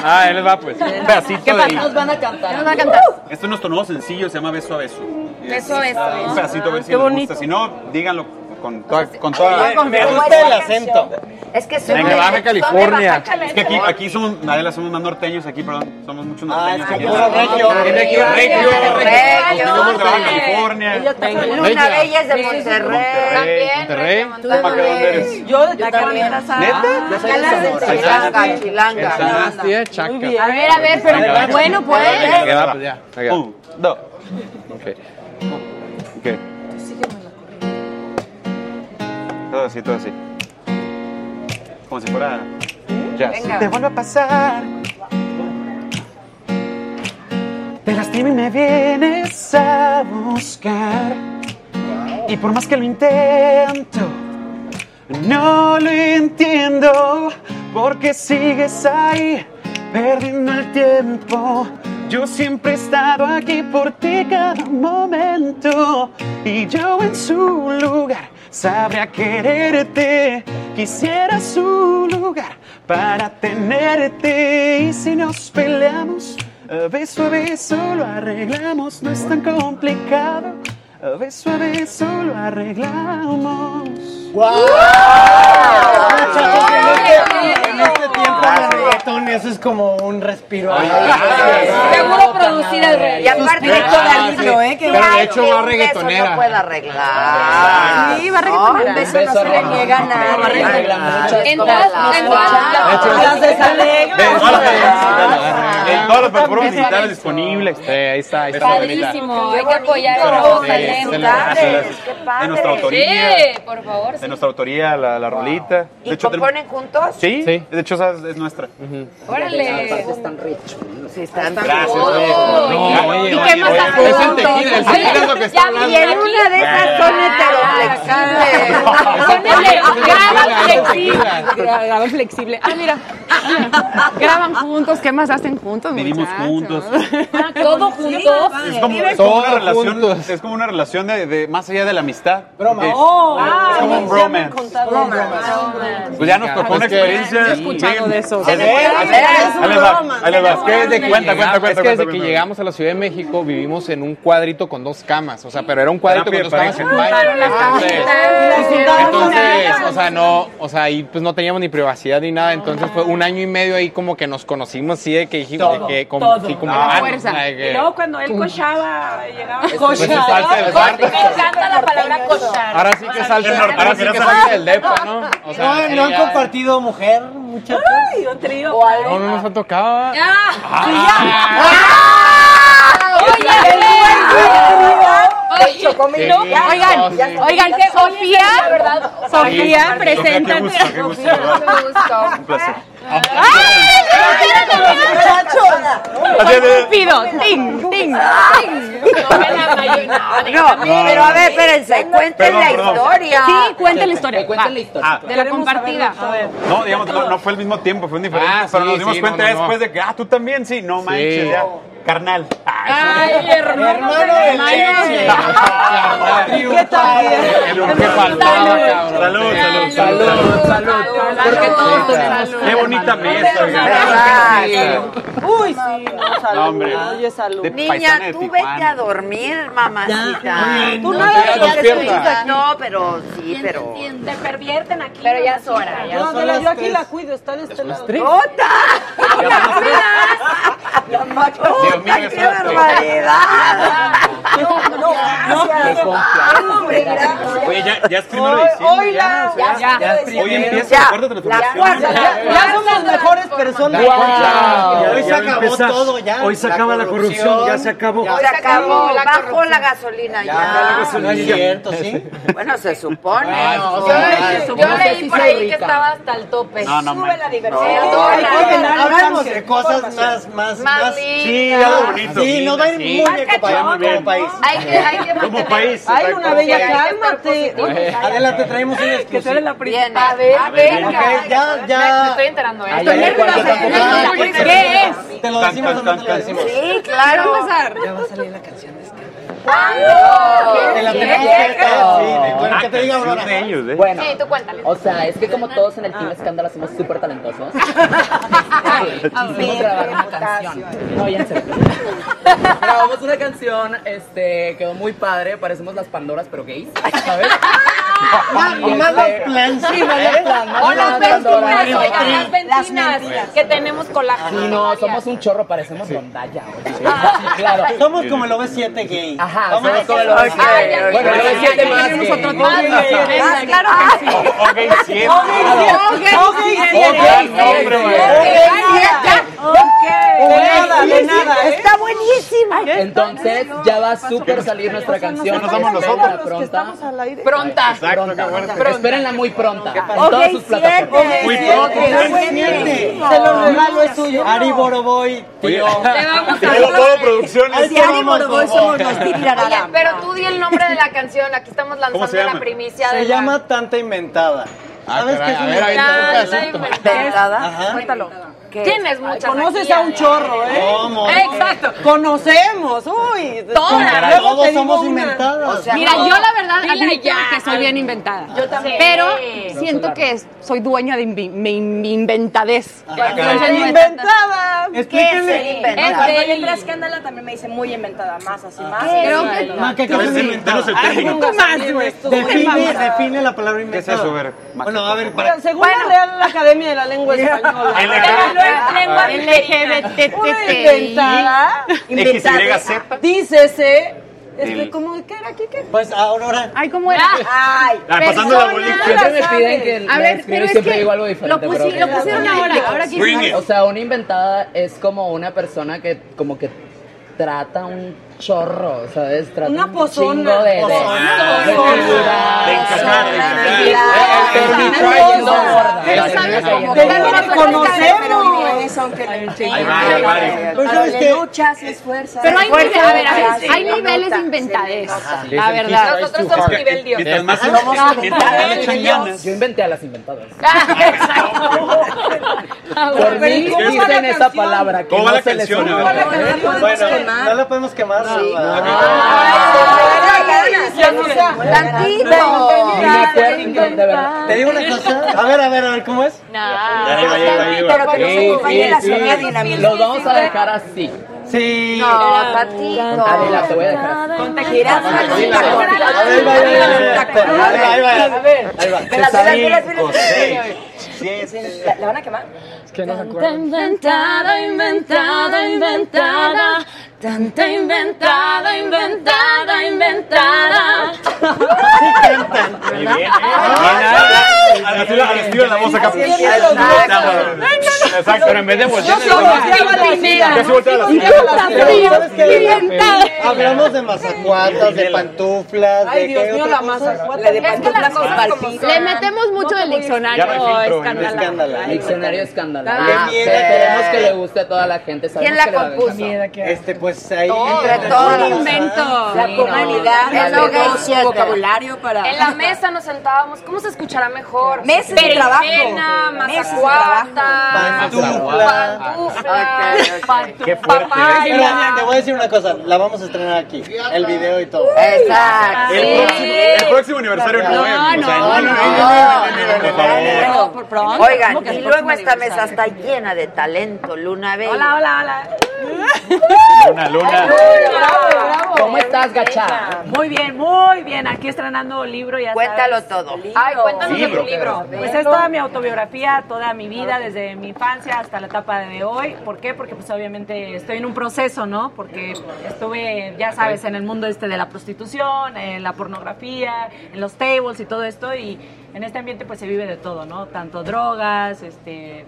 Ah, él les va, pues. Un pedacito ¿Qué. Nos van a cantar. Nos van a cantar. Este es nuestro nuevo sencillo, se llama Beso a Beso. Beso a beso. Un pedacito, a ver si Qué les bonito. gusta. Si no, díganlo con toda... Con toda... Me gusta el acento. Es que de- Baja California. Baja Es que aquí, somos, Adela, somos más norteños aquí, perdón. Somos muchos Ah, norteños es que aquí. puro regio. Regio, Regio. regio. Somos de Baja California. Luna Bella es de Monterrey. Monterrey. Monterrey. ¿Para qué dónde eres? Yo de también. ¿Neta? Yo soy de Chilanga, Chilanga. A ver, a ver, pero Venga, bueno, pues. Pues. Un, dos. Ok. Ok. Todo así, todo así. Como si fuera jazz. Venga. Te vuelve a pasar. Te lastima y me vienes a buscar. Y por más que lo intento, no lo entiendo. Porque sigues ahí, perdiendo el tiempo. Yo siempre he estado aquí por ti cada momento. Y yo en su lugar sabría quererte. Quisiera su lugar para tenerte. Y si nos peleamos, a beso a beso lo arreglamos. No es tan complicado. A beso a beso lo arreglamos. Muchachos, en este, en este tiempo de reggaetón eso es como un respiro. Seguro producida al revés. Y aparte de todo el ¿eh? Que Pero de hecho va reggaetonera. no puede arreglar. Sí, va reggaetonera. un beso no se le niega a nadie. En todas, en todas. Las. En todas las plataformas digitales disponibles. ahí está, ahí está. Padrísimo, hay que apoyar a los talentos. De nuestra autoría. Sí, por favor. De nuestra autoría, la, la rolita. De ¿Y hecho, tenemos- componen juntos? Sí, de hecho esa es, es nuestra. Órale. Están rich. Sí, están Gracias, oye. No, oye, ¿Y qué más es el juntos? tequila, el tequila es lo que está hablando. Y en una de esas son heteroflexibles. Graban flexible. Graban flexible. Ah, mira. Graban juntos. ¿Qué más hacen juntos? Vivimos juntos. Todo juntos. Es como, es como una relación, es como una relación de, de- más allá de la amistad. Broma. Oh, es como un ya me han bromance. contado. Pues ya nos tocó una Es que experiencia. he escuchado de eso. Ahí les va, bromance. ahí les va. Es que desde que cuenta, cuenta, Es cuenta, que desde cuenta, que cuenta. llegamos a la Ciudad de México vivimos en un cuadrito con dos camas, o sea, pero era un cuadrito con dos camas en baño. Entonces, o sea, no, o sea, ahí pues no teníamos ni privacidad ni nada, entonces fue un año y medio ahí como que nos conocimos, sí, de que dijimos, que como, todo. sí, como A la hermanos, fuerza. Y luego cuando él cochaba, llegaba. Bar. Me encanta la palabra cochar. Ahora sí que salte, ahora sí del depa, ¿no? O sea, No, no han ya- compartido mujer, muchachos. Ay, un trío. No, no nos ha tocado. Oye, no, oigan, sí. oigan, que Sofía, Sofía, Qué preséntate. gusto, qué gusto. Un placer. No, pero a ver, espérense, cuenten la historia. Sí, cuenten la historia. Cuenten la historia. De la compartida. No, digamos, no, fue el mismo tiempo, fue un diferente. Ah, pero nos dimos cuenta después de que, ah, tú también, sí, no manches, ya. Carnal. Ay, hermano de ¿Qué tal? Lo que faltaba, cabrón. Salud, salud, salud, salud. Porque todos tenemos. Qué bonita mesa. Uy, sí, no, salud. No, hombre. Oye, salud. De Niña, tú vete a dormir, mamacita. Tú No, estuviste No, pero sí, pero. Te pervierten aquí. Pero ya es hora. Ya No, yo aquí la cuido, está de este lado. ¡Ota! ¡La macho! Dios mío, ¡Qué eso es- barbaridad! Oye, ya, ya es primero de diciembre. Ya, o sea, Ya, ya. Hoy empieza Ya, la cuarta la transformación. cuarta, Ya, ya somos mejores personas. Wow. Ya, Hoy se Ya acabó todo ya. Hoy se acaba la corrupción, ya se acabó. Ya Se acabó, bajó la gasolina Ya, ya. no es cierto, ¿sí? Bueno, se supone. Ay, ¿no? Yo, Ay, no leí por ahí que estaba hasta el tope. No, no, Sube la diversión. No. Hay que Hablamos de cosas más, más, Más algo bonito. Sí, nos va a ir Sí. muy bien como país. Muy bien. como país. Hay que, hay que Como mantener- país. Ay, exacto. una bella, cálmate. Adelante, traemos un Que tú eres la principal. A ver, A ver, venga. Ok, ya, Me ya. estoy enterando, ¿eh? Estoy nerviosa. ¿Qué es? ¿Te lo decimos o no te lo decimos? Sí, claro. Ya va a salir la canción de. ¿Cuándo? Te la ¿Qué? tenemos que sí. Bueno, Ah, que te diga Aurora. de ellos, ¿eh? Bueno, Sí, tú cuéntale. o sea, es que como todos en el Team Escándalo somos súper talentosos, quisimos grabar una canción. No, ya en serio. Grabamos una canción, este, quedó muy padre, parecemos las Pandoras, pero gays, ¿sabes? Más- Y Más este- los plans. Sí, más los plans, más O las las Pandoras. ventinas, oigan, las ventinas que tenemos colágeno. Sí, no, somos un chorro, parecemos rondalla, oye. Sí, claro. Somos como el OV7 gay. Ajá, Vamos somos a como el hacer- OV7. Ah, ya Bueno, el vi. OV7 Ya más tenemos gay. otro Más tipo. gay. Ah, claro que sí. Ok. Ok. De nada, nada, ¿eh? Está buenísima. Entonces, ya va a súper salir nuestra canción. Nos Espérenla nosotros. pronta. Pronta. Pronta. Espérenla muy pronta. En Ok, todas sus plataformas. Muy pronto. Se lo regalo, es tuyo. Ari Boroboy, tío. Todo, todo Ari Boroboy somos los Pero tú di el nombre de la canción. Aquí estamos ¿Cómo se lanzando la primicia Se de llama Tanta Inventada. Ah, ¿Sabes qué es una Tanta inventada. Ajá. Cuéntalo. Tienes muchas. Conoces aquí, a un chorro, ¿eh? ¿Cómo? Exacto. Conocemos. Uy. Todas. Luego Todos somos una. inventadas. Mira, yo la verdad admito ya. que soy bien inventada. Yo también. Pero siento que soy dueña de mi, mi- mi inventadez. Entonces, Inventada. Explíquenle. Cuando yo entré a Escándala también me hice muy inventada, más así, más. Creo que más, güey. Define, define la palabra ¿Qué es inventada. eso? Bueno, a ver, para... Según la Real Academia de la Lengua Española. Lengua Una inventada. XYZ. Dícese. Este, ¿cómo qué era aquí? ¿Qué? Pues ahora... Ay, ¿cómo era? Ay, Ah, pasando la bolita. Siempre me piden que A ver, pero y es siempre que digo algo diferente. Lo, pusi- pero- lo pusieron ahora. O sea, una inventada es como una persona que como que trata un chorro, ¿sabes? Trata Una un pozona. chingo de... de- Pozona. de De encajar, de eh, de. Ah, que ¿Cómo va no la se les canción? olvida. A ver. Bueno, no la podemos quemar. ¿no? Ya no sea. Ni me acuerdo, ni- de verdad. Te digo una cosa. A ver, a ver, a ver, ¿cómo es? Iba. Pero que nos Sí, acompañe sí, la sí. sonia dinamita. Los vamos a dejar así. Sí. No, Patito. Adela, te voy a dejar. Con A ver, ahí va, ahí va, ahí va. Ahí va, ahí va. Ahí va. Velas, velas, velas, velas. Seis. ¿La, ¿La van a quemar? Es que no se acuerdan. Inventada, inventada, inventada. Tanta inventada, inventada, inventada. Muy bien. Al estilo- al estilo de la voz acá. Exacto. Pero en vez de. Hablamos de mazacuatas, de pantuflas, Ay, de Dios qué mío, la de pantuflas con. Le metemos mucho Ya diccionario escándalo. Diccionario escándalo. Ah. Queremos que le guste a toda la gente. ¿Quién la compuso? Este, pues ahí. Entre todos. Un invento. La comunidad, no, el no, logo, no, su vocabulario para... En la mesa nos sentábamos. ¿Cómo se escuchará mejor? Meses de trabajo. Berenjena, Meses de mazacuata, Pantufla. Qué fuerte. Te voy a decir una cosa, la vamos a estrenar aquí, el video y todo. Exacto. El próximo, aniversario no, No, eh. No, no. por favor. Oigan, ¿Cómo que y luego esta mesa está llena de talento, Luna Bella. Hola, hola, hola. Luna, luna. ¿Cómo estás, gacha? Muy bien, muy bien. Aquí estrenando libro ya Cuéntalo sabes. todo. Ay, cuéntanos de Libro. tu libro. Pues es toda mi autobiografía, toda mi vida, desde mi infancia hasta la etapa de hoy. ¿Por qué? Porque pues obviamente estoy en un proceso, ¿no? Porque estuve, ya sabes, en el mundo este de la prostitución, en la pornografía, en los tables y todo esto. Y en este ambiente pues se vive de todo, ¿no? Tanto drogas, este...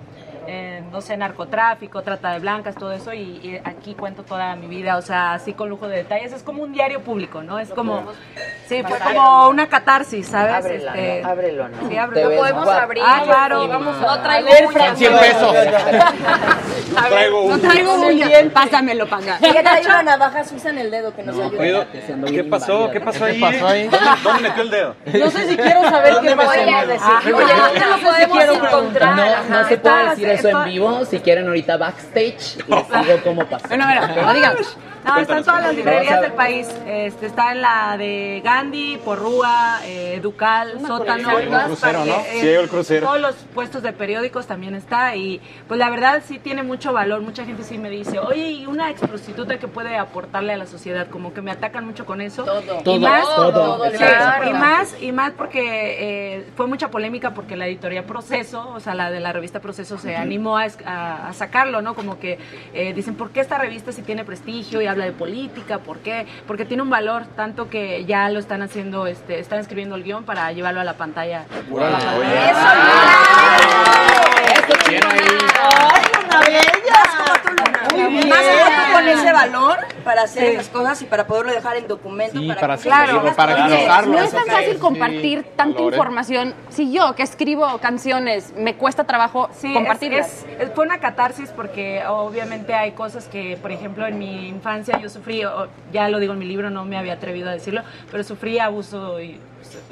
eh, no sé, narcotráfico, trata de blancas, todo eso, y, y aquí cuento toda mi vida, o sea, así con lujo de detalles. Es como un diario público, ¿no? Es como, sí, fue como una catarsis, ¿sabes? Ábrelo, Este, ¿no? ábrelo, ¿no? Sí, ábrelo. ves podemos abrir. Ah, claro, vamos. No traigo. Son 100 pesos. Traigo uno. No traigo uñas. Pásamelo, panga. Ya trae una navaja suiza en el dedo que nos ayuda. Oye, ¿Qué pasó? ¿Qué pasó ahí? pasó ahí? ¿Dónde, dónde metió el dedo? No sé si quiero saber qué pasó. Oye, Ah, oye, ¿dónde lo podemos encontrar? No, no se puede decir eso en vivo. Si quieren ahorita backstage, les digo cómo pasó. Bueno, mira, no digan. No, está en todas las librerías del país. Este, está en la de Gandhi, Porrúa, eh, Ducal, Sótano. Sí, el crucero, ¿no? Eh, Sí, el crucero. Todos los puestos de periódicos también está. Y pues la verdad sí tiene mucho valor. Mucha gente sí me dice, oye, y una ex prostituta que puede aportarle a la sociedad. Como que me atacan mucho con eso. Todo. Y Todo, más, todo, sí, y más, y más porque eh, fue mucha polémica porque la editorial Proceso, o sea, la de la revista Proceso se animó a, es- a- a sacarlo, ¿no? Como que eh, dicen, ¿por qué esta revista si tiene prestigio y habla de política? ¿Por qué? Porque tiene un valor, tanto que ya lo están haciendo, este, están escribiendo el guion para llevarlo a la pantalla. Órale, A ¡Ay, una bella! Muy bien. Más con ese valor, para hacer Sí. esas cosas y para poderlo dejar en documento. Sí, para, para que- seguirlo, para explorarlo. No es tan fácil compartir tanta valores. información. Si yo, que escribo canciones, me cuesta trabajo Sí, compartirlas. es- es- fue una catarsis porque obviamente hay cosas que, por ejemplo, en mi infancia yo sufrí, o- ya lo digo en mi libro, no me había atrevido a decirlo, pero sufrí abuso y-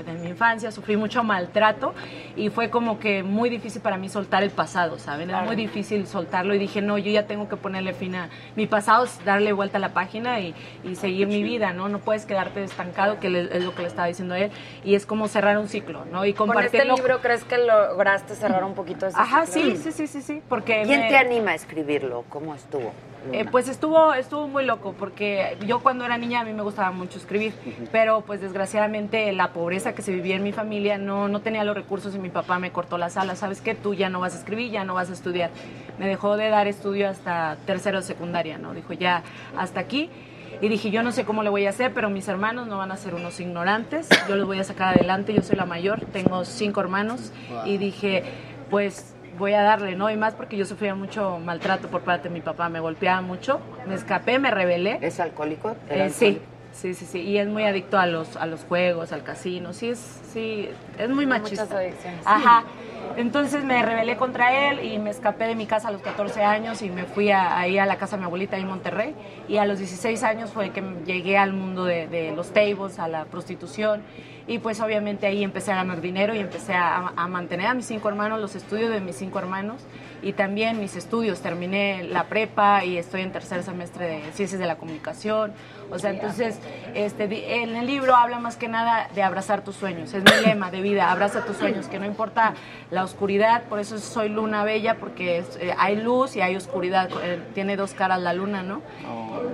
en mi infancia, sufrí mucho maltrato y fue como que muy difícil para mí soltar el pasado, ¿saben? Es Claro. muy difícil soltarlo y dije, no, yo ya tengo que ponerle fin a mi pasado, es darle vuelta a la página y, y seguir mi vida, ¿no? No puedes quedarte estancado, que le- es lo que le estaba diciendo a él, y es como cerrar un ciclo, ¿no? Y ¿Con este compartirlo. libro crees que lograste cerrar un poquito ese Ajá, ciclo? sí, sí, sí, sí, sí, porque ¿Quién me- te anima a escribirlo? ¿Cómo estuvo? Eh, pues estuvo estuvo muy loco porque yo cuando era niña a mí me gustaba mucho escribir, pero pues desgraciadamente la pobreza que se vivía en mi familia no, no tenía los recursos y mi papá me cortó las alas. ¿Sabes qué? Tú ya no vas a escribir, ya no vas a estudiar. Me dejó de dar estudio hasta tercero de secundaria, ¿no? Dijo ya hasta aquí. Y dije, yo no sé cómo le voy a hacer, pero mis hermanos no van a ser unos ignorantes. Yo los voy a sacar adelante. Yo soy la mayor, tengo cinco hermanos. Y dije, pues voy a darle, ¿no? Y más porque yo sufría mucho maltrato por parte de mi papá, me golpeaba mucho, me escapé, me rebelé. ¿Es alcohólico? Eh, ¿Era sí, sí, sí, sí. Y es muy adicto a los, a los juegos, al casino. Sí, es, sí, es muy machista. muchas adicciones. Ajá. Entonces me rebelé contra él y me escapé de mi casa a los 14 años y me fui a- ahí a la casa de mi abuelita ahí en Monterrey. Y a los 16 años fue que llegué al mundo de, de los tables, a la prostitución. Y pues obviamente ahí empecé a ganar dinero y empecé a, mantener a mis cinco hermanos, los estudios de mis cinco hermanos y también mis estudios. Terminé la prepa y estoy en tercer semestre de Ciencias de la Comunicación. O sea, entonces, este, di- en el libro habla más que nada de abrazar tus sueños. Es mi lema de vida, abraza tus sueños, que no importa la oscuridad, por eso soy luna bella, porque es- eh, hay luz y hay oscuridad. eh, tiene dos caras la luna, ¿no?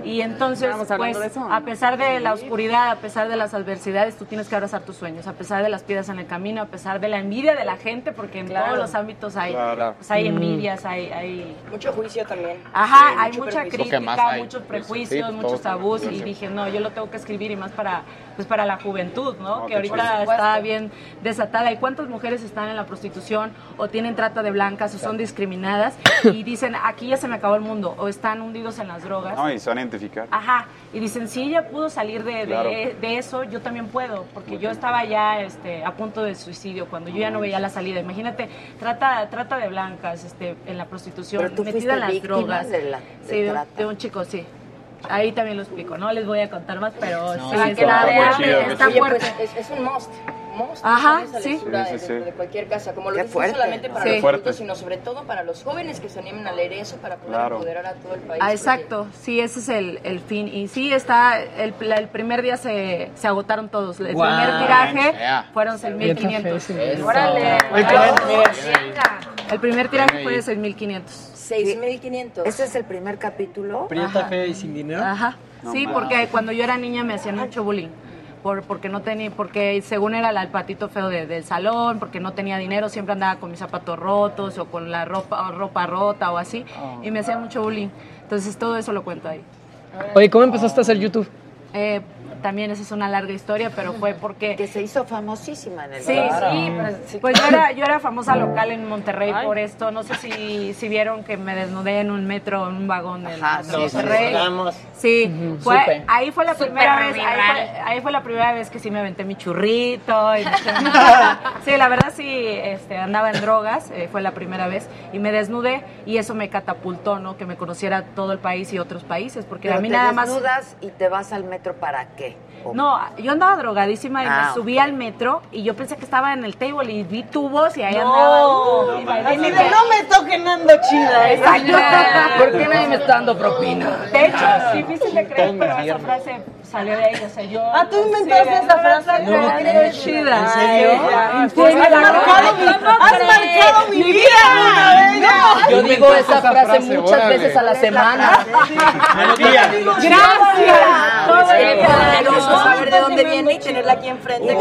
Y entonces, pues, de eso. a pesar de la oscuridad, a pesar de las adversidades, tú tienes que abrazar tus sueños, a pesar de las piedras en el camino, a pesar de la envidia de la gente, porque en Claro. todos los ámbitos hay, Claro. pues, hay Mm. envidias, hay, hay Mucho juicio también. Ajá, Sí, hay mucha prejuicio. crítica, hay. muchos prejuicios, sí, muchos tabús Sí. Y dije, no, yo lo tengo que escribir y más para pues para la juventud, ¿no? No, que ahorita está bien desatada. ¿Y cuántas mujeres están en la prostitución o tienen trata de blancas o son discriminadas y dicen, aquí ya se me acabó el mundo o están hundidos en las drogas? No, y se van a identificar. Ajá, y dicen, si ella pudo salir de, de- Claro. de eso, yo también puedo, porque yo estaba ya este, a punto de suicidio, cuando yo ya no veía la salida. Imagínate, trata, trata de blancas este, en la prostitución, metida en las drogas. de la- sí, de trata. de un chico, sí. Ahí también lo explico, no les voy a contar más, pero No, sí, fuerte, Chido, está fuerte. pues, es, es un must. Must Ajá, sí. lectura Sí, de, sí, sí. de cualquier casa, como lo fuerte. no solamente para Sí. los adultos, sino sobre todo para los jóvenes que se animen a leer eso para poder Claro. empoderar a todo el país. Ah, porque- exacto, sí, ese es el, el fin. Y sí, está, el, la- el primer día se, se agotaron todos. El primer tiraje Yeah. fueron 6.500. Eso. Órale. El primer tiraje fue de 6.500. 6.500. ¿Ese es el primer capítulo? Prieta Fe y sin dinero. Ajá. No sí, porque cuando yo era niña me hacían mucho bullying. Por, porque no tenía, porque según era el patito feo de- del salón, porque no tenía dinero, siempre andaba con mis zapatos rotos o con la ropa, o ropa rota o así, y me hacían mucho bullying. Entonces todo eso lo cuento ahí. Oye, ¿cómo empezaste a hacer YouTube? Eh, también esa es una larga historia, pero fue porque... Que se hizo famosísima en el Sí, Claro. sí, pues, pues yo, era, yo era famosa local en Monterrey por esto. No sé si, si vieron que me desnudé en un metro, en un vagón de, sí, Monterrey. sí. Sí, fue, ahí fue la Súper primera vez, ahí fue, ahí fue la primera vez que sí me aventé mi churrito. y- sí, la verdad sí, este, andaba en drogas, eh, fue la primera vez, y me desnudé y eso me catapultó, ¿no? Que me conociera todo el país y otros países, porque Pero a mí te nada más... desnudas y te vas al metro para qué? ¿O No, yo andaba drogadísima y Ah, me subí al metro y yo pensé que estaba en el table y vi tubos y ahí No. andaba. No, y de, que- no me toquen ando chida. Exacto. ¿Por qué nadie me está dando propina? De hecho, es difícil de creer, pero esa frase salió de ahí. O sea, yo. Ah, ¿tú inventaste esa frase? No, No, qué ¿en chida. serio? Has marcado mi- has marcado mi vida. Yo No. digo esa Esa frase frase, muchas órale. veces a la semana. Gracias. Sí, poderoso saber de dónde viene y tenerla aquí enfrente.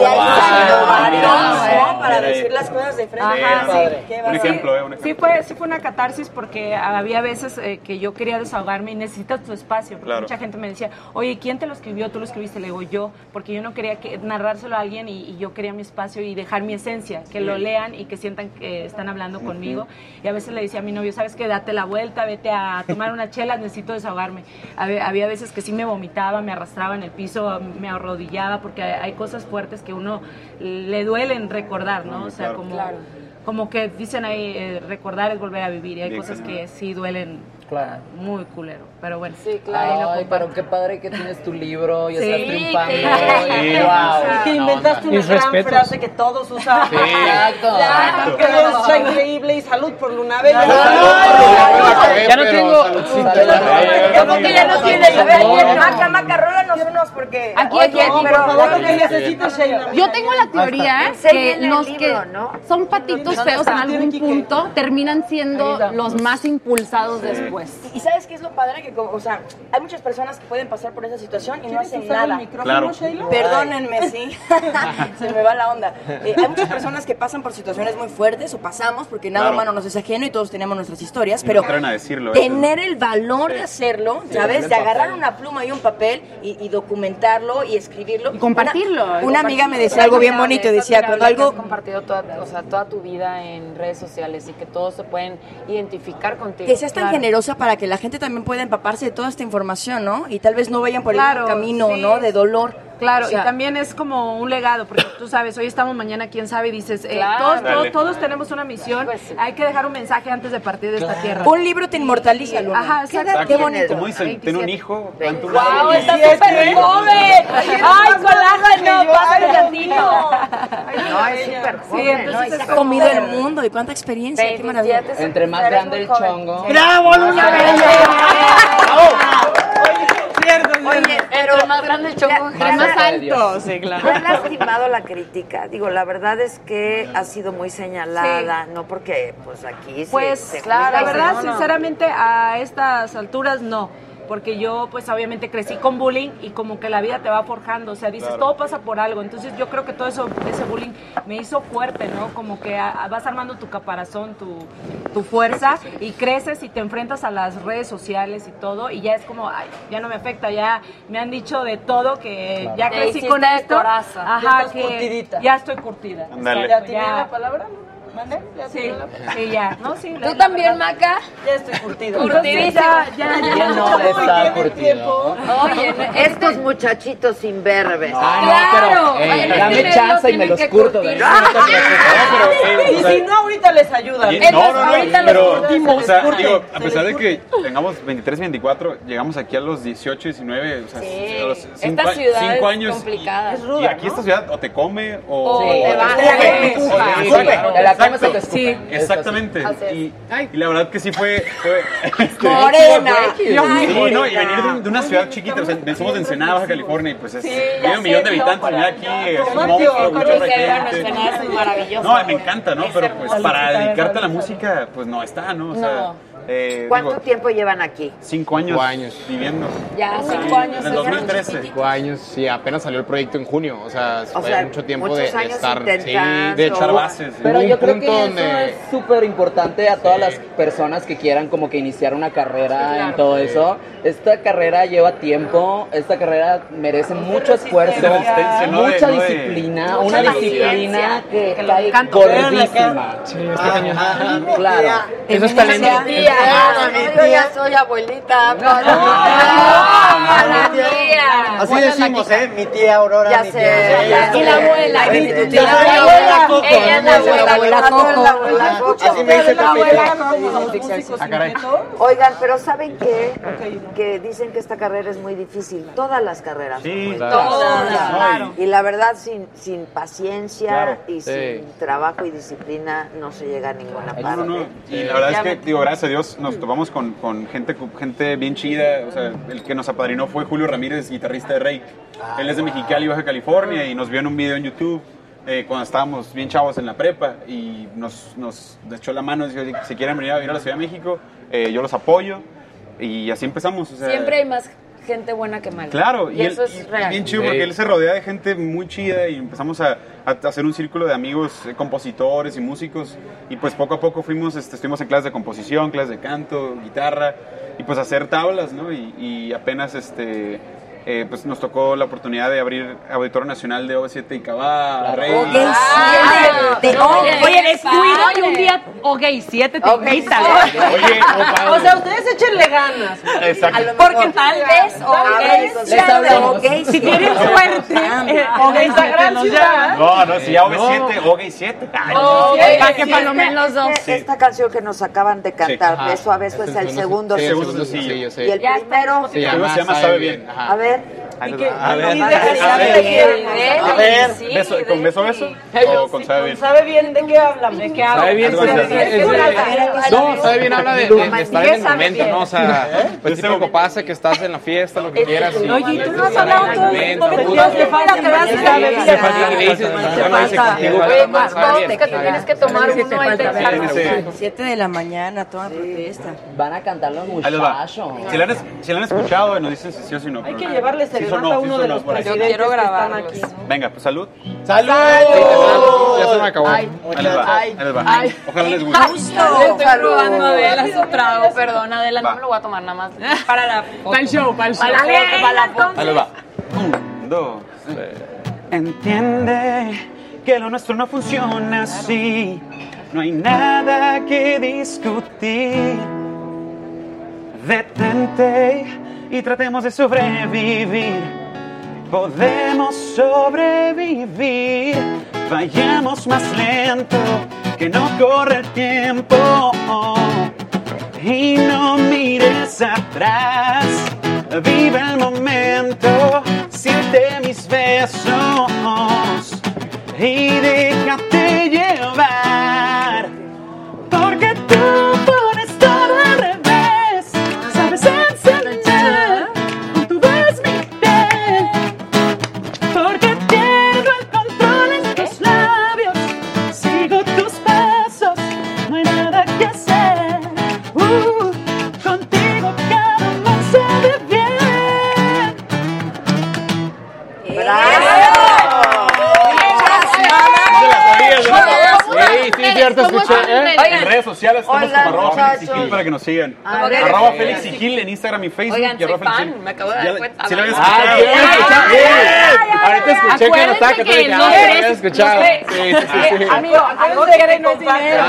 Para decir las cosas de frente. Ajá, sí. Un ejemplo, ¿eh? Sí fue, sí fue una catarsis porque había veces eh, que yo quería desahogarme y necesitas tu espacio. Mucha gente me decía, oye, ¿quién te lo escribió? Tú lo escribiste, le digo yo, porque yo no quería que, narrárselo a alguien y, y yo quería mi espacio y dejar mi esencia, que lo lean y que sientan que están hablando conmigo. Y a veces le decía a mi novio, ¿sabes ¿sabes qué? Date la vuelta, vete a tomar una chela, necesito desahogarme. Había, veces que sí me vomitaba, me arrastraba en el piso, me arrodillaba, porque hay, cosas fuertes que uno le duelen recordar, ¿no? O sea, Claro. como, Claro. como que dicen ahí, eh, recordar es volver a vivir, y hay Bien cosas que sí duelen Claro. muy culero, pero bueno. Sí, lo Ay, comparto. pero qué padre que tienes tu libro y Sí, estás triunfando. claro. y Sí. wow. Y que inventaste una Mis gran respetos. frase que todos usan. Sí. Exacto. Que sea increíble y salud por Luna Bella. Ya no tengo. Como que ya no tiene. Maca, Maca, rólanos unos porque. Aquí, aquí, aquí, pero por favor. Yo tengo la teoría que los que ¿no? son patitos ¿Dónde feos en está? algún punto terminan siendo los más impulsados después. Y sabes qué es lo padre que, como- o sea, hay muchas personas que pueden pasar por esa situación y no ¿Quieres hacen usar el nada. micrófono, Claro. Sheila? Perdónenme, sí. Se me va la onda. Eh, hay muchas personas que pasan por situaciones muy fuertes o pasamos porque nada Claro. humano nos es ajeno y todos tenemos nuestras historias, pero a decirlo, eso. tener el valor de hacerlo, Sí, ¿sabes? el De agarrar papel. una pluma y un papel y, y documentarlo y escribirlo. Y compartirlo, Una, una amiga me decía algo bien bonito, decía, cuando que algo has compartido toda, o sea, toda tu vida en redes sociales y que todos se pueden identificar contigo. que seas tan Claro. generosa para que la gente también pueda empaparse de toda esta información, ¿no? Y tal vez no vayan por Claro, el camino, sí. ¿no? De dolor. Claro, O sea, y también es como un legado, porque tú sabes, hoy estamos, mañana quién sabe, y dices, eh, Claro. todos, todos, todos tenemos una misión, hay que dejar un mensaje antes de partir de esta tierra. Un libro te inmortaliza, Luna. Ajá, ¿Qué exacto. edad Qué bonito. Como dicen, ten un hijo, planta un ¡Wow! ¡Está súper joven! ¡Ay, colágeno! ¡Pásale tantito! No, es súper Sí, joven. entonces ¿no? se ha comido el mundo y cuánta experiencia, qué maravilla. Entre más grande el chongo. ¡Bravo, Luna Oye, Entre más grande el chongo, ¿te- entre te más alto. Sí, claro. ¿te has lastimado la crítica? Digo, la verdad es que ha sido muy señalada, no porque pues aquí se- Pues se la juzga, verdad, ¿no? sinceramente, a estas alturas no. Porque yo, pues obviamente crecí con bullying y como que la vida te va forjando. O sea, dices, Claro. todo pasa por algo. Entonces yo creo que todo eso, ese bullying me hizo fuerte, ¿no? Como que a- a- vas armando tu caparazón, tu, tu fuerza y creces y te enfrentas a las redes sociales y todo. Y ya es como, ay, ya no me afecta. Ya me han dicho de todo que Claro. ya crecí con esto. coraza. Ajá, que curtidita. ya estoy curtida. Ándale. ¿Ya tiene Ya. la palabra? ¿Mande? ¿Ya Sí, tiene la palabra? sí, ya. No, sí, la- ¿Tú también, Maca? Ya estoy curtida. Curtidísima. Ya, ya, ya. ¿Quién no le está curtido? Oye, estos muchachitos imberbes. Ay, no, pero Oye, eh, dame chance y me los curto de. Y si no, ahorita les ayudan. No, no, no, ahorita pero, los curtimos. o sea, digo, a pesar de que tengamos 23, 24, llegamos aquí a los 18, 19, o sea, Sí. a los Esta cinco, a- ciudad cinco es años. complicada. y- aquí ¿no? esta ciudad o te come o, te va. o te escupe. Exactamente. Y, y la verdad que sí fue... fue este, Morena. Sí, Ay, no, y venir de, un- de una ciudad chiquita, o sea, somos de Ensenada, Baja California, y pues es, Sí, tiene un millón de habitantes, venir aquí, es un monstruo, mucha gente. No, me encanta, ¿no? Pero pues para dedicarte a la música, pues no está, ¿no? O sea, No. Eh, ¿Cuánto digo, tiempo llevan aquí? cinco años, Cinco años. viviendo. Ya, Sí, cinco años. En el es 2013. Cinco años, sí, apenas salió el proyecto en junio, o sea, O fue sea, mucho tiempo de, años estar, sí, de echar bases. Pero yo creo que punto eso donde es súper importante a todas las personas que quieran como que iniciar una carrera en todo eso. Esta carrera lleva tiempo, esta carrera merece mucho esfuerzo, no de- mucha de- disciplina, una disciplina que Que lo cae gordísima. Sí, está cañón. Claro. Eso es talento. Tía, yo ya soy abuelita. la tía. Así decimos, ¿eh? Mi tía Aurora, Ya mi sé, Y la abuela. Y tu tía, tía. la abuela Coco. Ella es la abuela. abuela Coco. La abuela Coco. Así me dice Pepito. Ah. Oigan, pero ¿saben qué? Que dicen que esta carrera es muy difícil. Todas las carreras. Sí. Claro. Y la verdad, sin, sin paciencia y sin trabajo y disciplina no se llega a ninguna No, parte. no, no. Y la verdad es que, digo, gracias a Dios nos topamos con, con gente, gente bien chida. O sea, el que nos apadrinó fue Julio Ramírez, guitarrista de Rake. Él es de Mexicali, Baja California, y nos vio en un video en YouTube eh, cuando estábamos bien chavos en la prepa. Y nos, nos echó la mano, dijo, si quieren venir a vivir a la Ciudad de México, eh, yo los apoyo. Y así empezamos. O sea, Siempre hay más gente buena que mala. Claro, y, y, eso es y- real. bien chido Sí. porque él se rodea de gente muy chida y empezamos a, a hacer un círculo de amigos, eh, compositores y músicos y pues poco a poco fuimos, este, estuvimos en clases de composición, clases de canto, guitarra y pues hacer tablas, ¿no? Y, y apenas este, eh, pues nos tocó la oportunidad de abrir Auditorio Nacional de OV7 y Cabá, Rey. Ok, siete. Oye, descuido y un día, ok, siete te invitan. Oye, O sea, ustedes échenle ganas. Exacto. Porque tal vez, ok, Les hablo, ok, si sí. tienen suerte, eh, ok, Esta gran ciudad. No, no, si ya OV7, OV7. Ok, para que Sí, palomen los dos. Esta, canción que nos acaban de cantar. Beso a Beso, es el segundo Sí, el sencillo. segundo sencillo, sí. Y el primero, Se llama, Sabe Bien. A ver, hacer Ahí Y les que- va. A ver, a ver, y a de- ver. de- A ver, beso, ¿con beso beso? ¿O con sabe bien? ¿Sabe bien de qué hablan? ¿De qué Sabe bien, pues, es- es- es- no, sabe bien, habla de, de- de estar en el momento, ¿no? O sea, pues típico pasa que estás en la fiesta, lo que quieras. y- Oye, ¿y tú no has el hablado todo el. Te falta dices, tienes que tomar uno. Siete de la mañana, toda protesta. Van a cantar los muchachos. Si la han, escuchado, nos dicen si sí o si no. Hay que no. llevarle Sí uno de los que están aquí. Venga, pues salud. ¡Salud! Ya se me acabó. Ahí les va. Ahí les va. Ay. Ojalá les guste. Le estoy probando a Adela su trago, perdón, Adela, no me lo voy a tomar nada más. Para la foto. Para el show, para el show. Para la foto, para la foto. Ahí les va. Un, dos, tres. Entiende que lo nuestro no funciona así. No hay nada que discutir. Detente y tratemos de sobrevivir. Podemos sobrevivir. Vayamos más lento, que no corre el tiempo. Y no mires atrás. Vive el momento, siente mis besos y déjate llevar. Escuché. ¿eh? En redes sociales estamos Oigan, como arroba Félix y. Gil para que nos sigan. Arroba Félix y Gil en Instagram y Facebook. Oigan, y arroba soy Félix y fan, Gil. me acabo de dar cuenta. ¿Sí lo habías escuchado? Bien. Ahorita escuché que no estaba, lo había escuchado. Sí, sí, sí, sí. Amigo, acuérdate que no es dinero.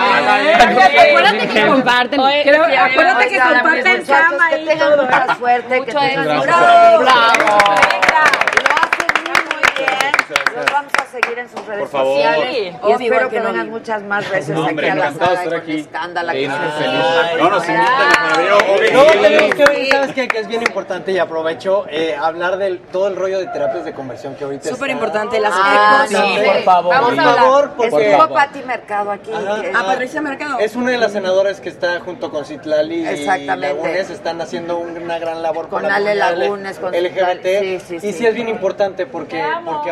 Acuérdate que comparten. Acuérdate que comparten cama y tengan todo. mucha suerte, Mucho éxito. Bravo. Bravo. Lo muy bien. Los vamos a seguir en sus redes Por favor. sociales. Sí. Y Obvio, espero que no vengan muchas más veces No, aquí hombre, a la sala estar con aquí. escándala. Sí, que no. No, nos invitan. No, tenemos que ver, ¿sabes qué? Que es bien importante y aprovecho eh, hablar del todo el rollo de terapias de conversión que ahorita Súper importante, las Ah, ecos. sí, por favor. Vamos Por favor, porque Estuvo Pati Mercado aquí. Ah, Patricia Mercado. es una de las senadoras que está junto con Citlali y. Lagunes, están haciendo una gran labor Con Ale Lagunes, con LGBT. Citlali. Sí, sí, y sí. es bien importante porque, porque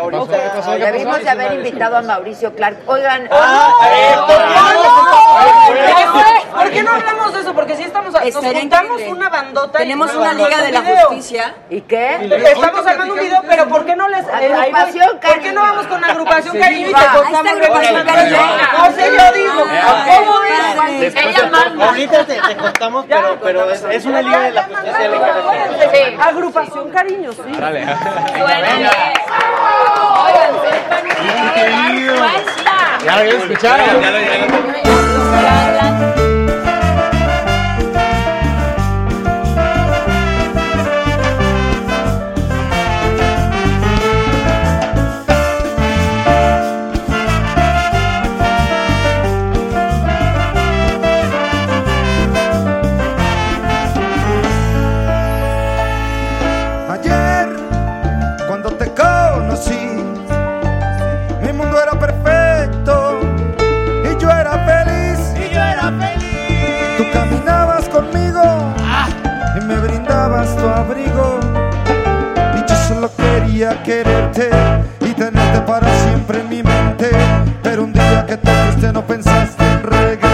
ahorita... Debimos de haber invitado a Mauricio Clark. Oigan, Ah, eh, ¡Oh, ¿por qué no? ¿Por qué no hablamos de eso? Porque si estamos, nos juntamos una bandota. y Tenemos una liga de la justicia. ¿y qué? Estamos armando un video, pero ¿por qué no les... eh. Agrupación ¿Por qué no vamos con agrupación Cariño y te contamos. No sé, yo digo. ¿Cómo es? Ella manda. Ahorita te, contamos, pero, pero es, una liga de la justicia. Agrupación Cariño, sí. Dale. Oigan, Ya lo había quería quererte y tenerte para siempre en mi mente. Pero un día que te fuiste no pensaste en regresar.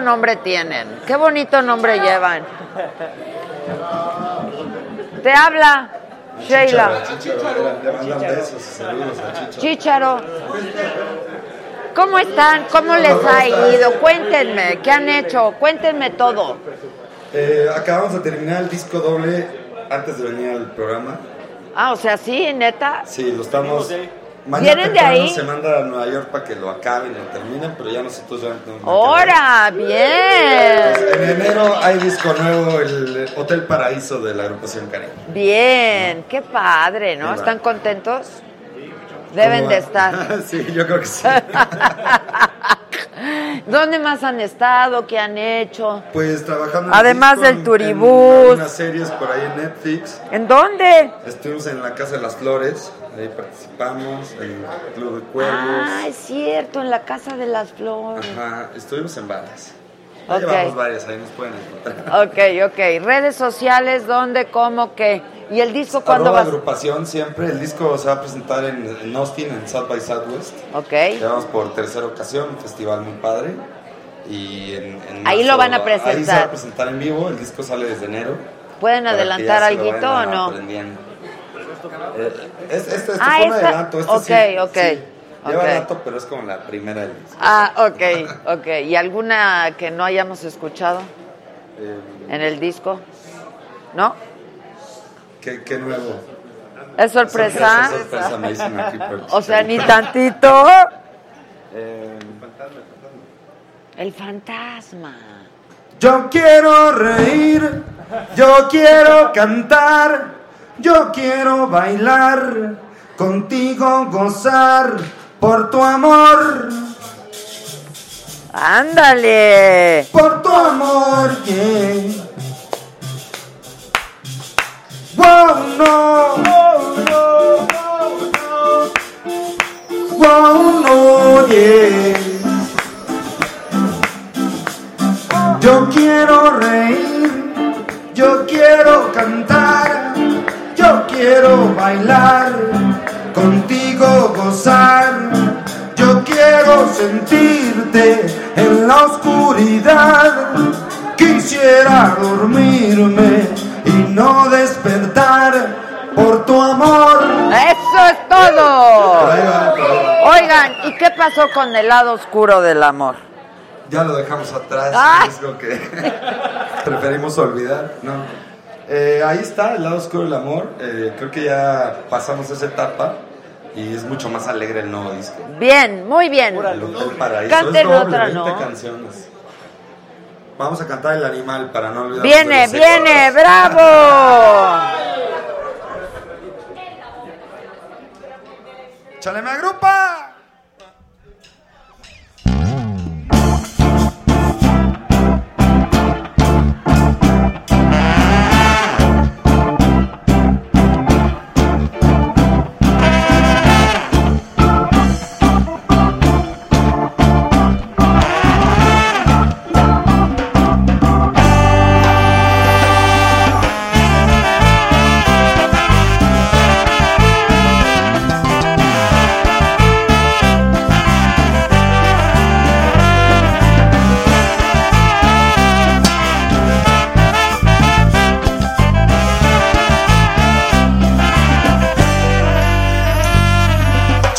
Bonito nombre tienen, qué bonito nombre llevan. Te habla Sheila. Chicharo. ¿Cómo están? ¿Cómo les ha ido? Cuéntenme, ¿qué han hecho? Cuéntenme todo. Eh, acabamos de terminar el disco doble antes de venir al programa. Ah, o sea, sí, neta. Sí, lo estamos. ¿Vienen Mañana de temprano ahí? se manda a Nueva York para que lo acaben y lo terminen, pero ya nosotros ya tenemos ¡Hora! ¡Bien! En enero hay disco nuevo, el Hotel Paraíso de la agrupación Cariño. Bien, qué padre, ¿no? ¿Están contentos? Deben ¿Cómo de estar. sí, yo creo que sí. ¿Dónde más han estado? ¿Qué han hecho? Pues trabajando en Además disco, del en- Turibús. En unas series por ahí en Netflix. ¿En dónde? Estuvimos en la Casa de las Flores, ahí participamos, en el Club de Cuervos. Ah, es cierto, en la Casa de las Flores. Ajá, estuvimos en varias. Ya Ok. llevamos varias, ahí nos pueden encontrar. Ok, ok. Redes sociales, ¿dónde, cómo, qué? ¿Y el disco cuándo vas? agrupación siempre. El disco se va a presentar en, en Austin, en South by Southwest. Ok. Llevamos por tercera ocasión, un festival muy padre. Y en, en Ahí lo van a Ahí se va presentar. a presentar en vivo. El disco sale desde enero. ¿Pueden adelantar algo o no? Eh, este este, este Ah, fue un esta- adelanto. Este ok, sí, ok, sí. Lleva ok. rato, pero es como la primera del disco. Ah, ok, ok. ¿Y alguna que no hayamos escuchado Eh, en el disco? ¿No? ¿qué, qué nuevo? ¿Es sorpresa? Sorpresa, sorpresa, me dicen aquí O sea, ni tantito. Eh, El fantasma. Yo quiero reír, yo quiero cantar, yo quiero bailar, contigo gozar por tu amor. Ándale. Por tu amor, yeah. Wow, no. Wow, no, yeah. Yo quiero reír, yo quiero cantar, yo quiero bailar, contigo gozar. Yo quiero sentirte en la oscuridad. Quisiera dormirme y no despertar por tu amor. ¡Eso es todo! Oigan, ¿y qué pasó con el lado oscuro del amor? Ya lo dejamos atrás, Ah. es lo que preferimos olvidar. No. Eh, ahí está, el lado oscuro del amor. Eh, creo que ya pasamos esa etapa y es mucho más alegre el nuevo disco. Bien, muy bien. El Hotel Paraíso. Canten es doble, otra, 20 ¿no? canciones. Vamos a cantar El Animal para no olvidar. Viene, viene, bravo. ¡Chale, me agrupa!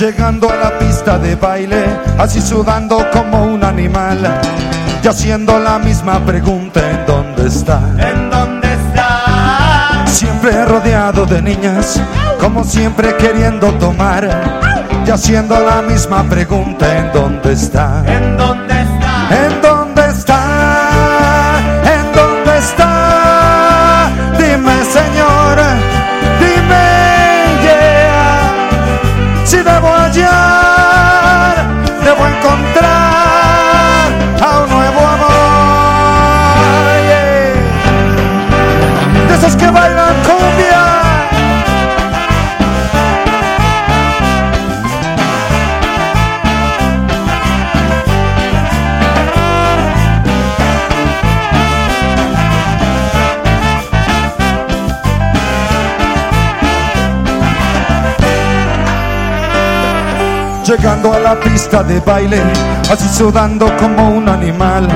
Llegando a la pista de baile, así sudando como un animal, y haciendo la misma pregunta, ¿en dónde está? ¿En dónde está? Siempre rodeado de niñas, como siempre queriendo tomar, y haciendo la misma pregunta, ¿en dónde está? ¿En dónde está? Llegando a la pista de baile, así sudando como un animal,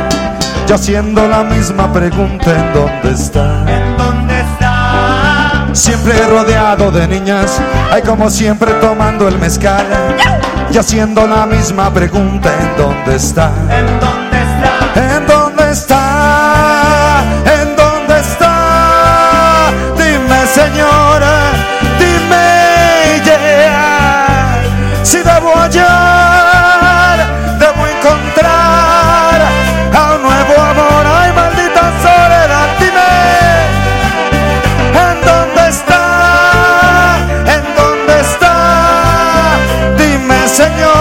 y haciendo la misma pregunta, ¿en dónde está? ¿En dónde está? Siempre rodeado de niñas, hay como siempre tomando el mezcal, y haciendo la misma pregunta, ¿en dónde está? ¿En dónde hallar, debo encontrar a un nuevo amor. Ay, maldita soledad, dime, ¿en dónde está? ¿En dónde está? Dime, señora,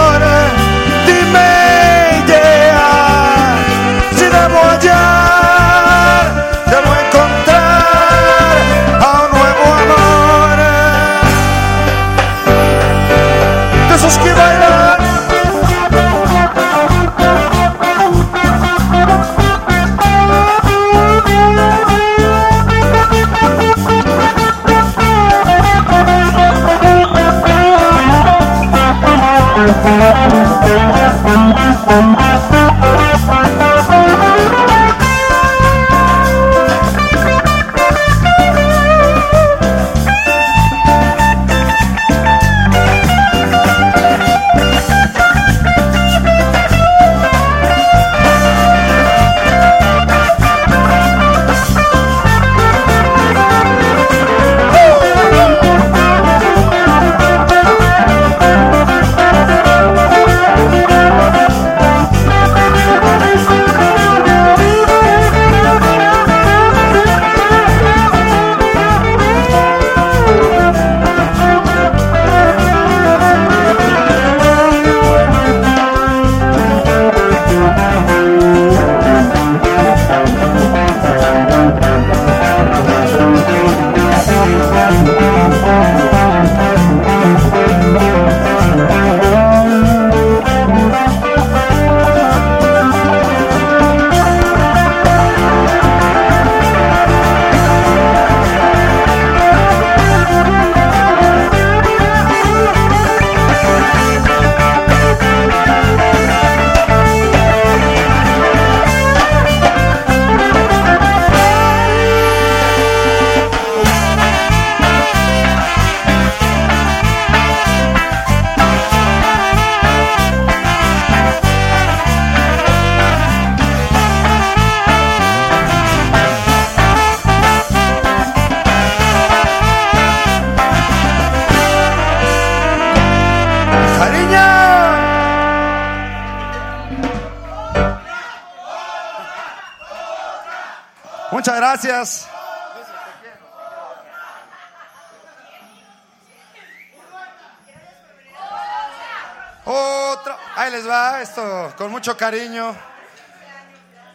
Con mucho cariño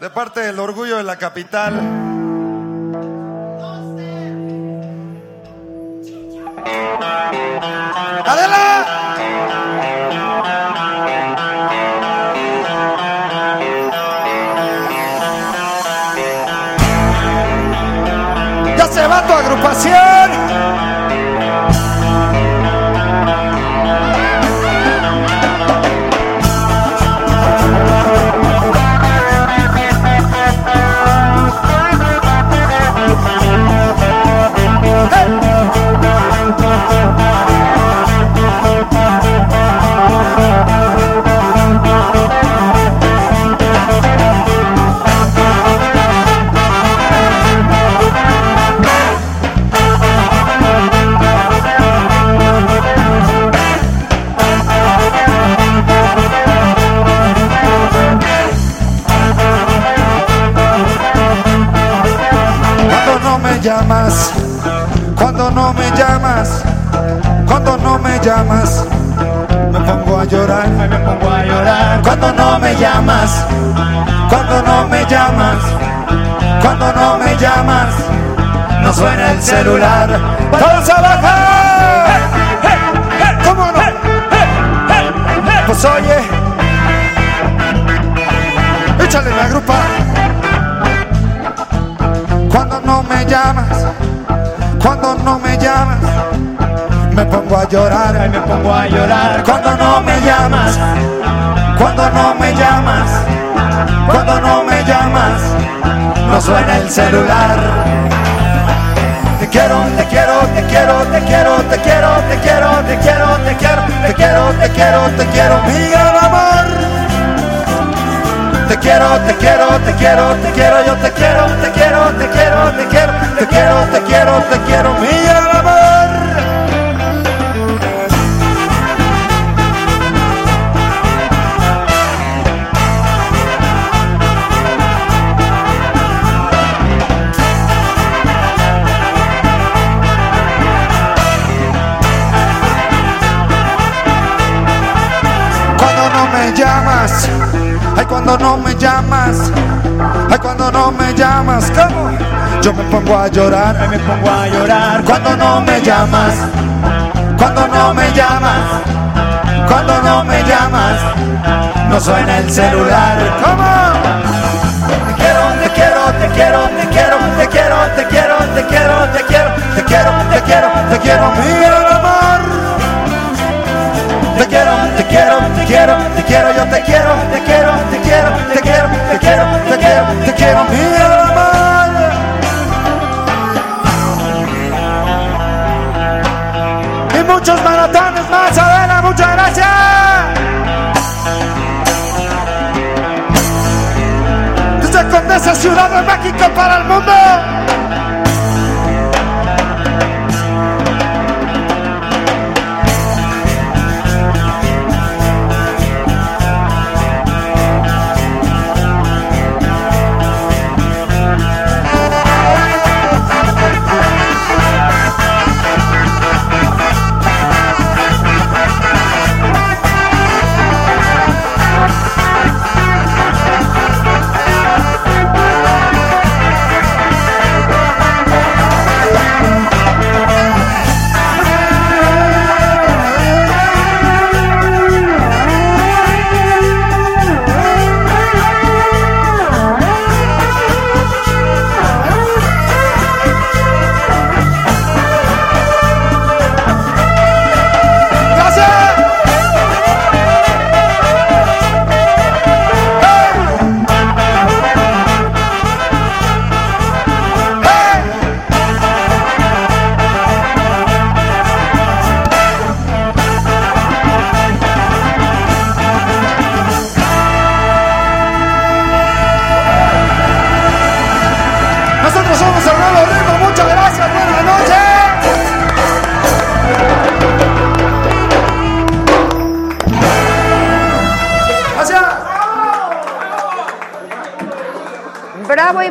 de parte del orgullo de la capital. Ya se va tu agrupación. Me llamas, cuando no me llamas, cuando no me llamas, me pongo a llorar, me pongo a llorar. Cuando no me llamas, cuando no me llamas, cuando no me llamas, no suena el celular. Todos abajo. ¿Cómo no? Pues oye, échale la grupa. Me llamas, cuando no me llamas, me pongo a llorar, me pongo a llorar. Cuando no me llamas, cuando no me llamas, cuando no me llamas, no suena el celular. Te quiero, te quiero, te quiero, te quiero, te quiero, te quiero, te quiero, te quiero, te quiero, te quiero, te quiero, mi gran amor. Te quiero, te quiero, te quiero, te quiero, yo te quiero, te quiero, te quiero, te quiero, te quiero, te quiero, te quiero, mi gran amor. Ay cuando no me llamas, ay cuando no me llamas, ¿cómo? Yo me pongo a llorar, ay, me pongo a llorar. Cuando no me llamas, cuando no me llamas, cuando no me llamas, no suena el celular. ¿Cómo? Te quiero, te quiero, te quiero, te quiero, te quiero, te quiero, te quiero, te quiero, te quiero, te quiero, te quiero, mi gran amor. Te quiero, te quiero, te quiero, te quiero, yo te quiero, te quiero, te quiero, te quiero, te quiero, te quiero, te quiero, mi amor. Y muchos maratones más, Adela, muchas gracias. Condesa, Ciudad de México para el mundo.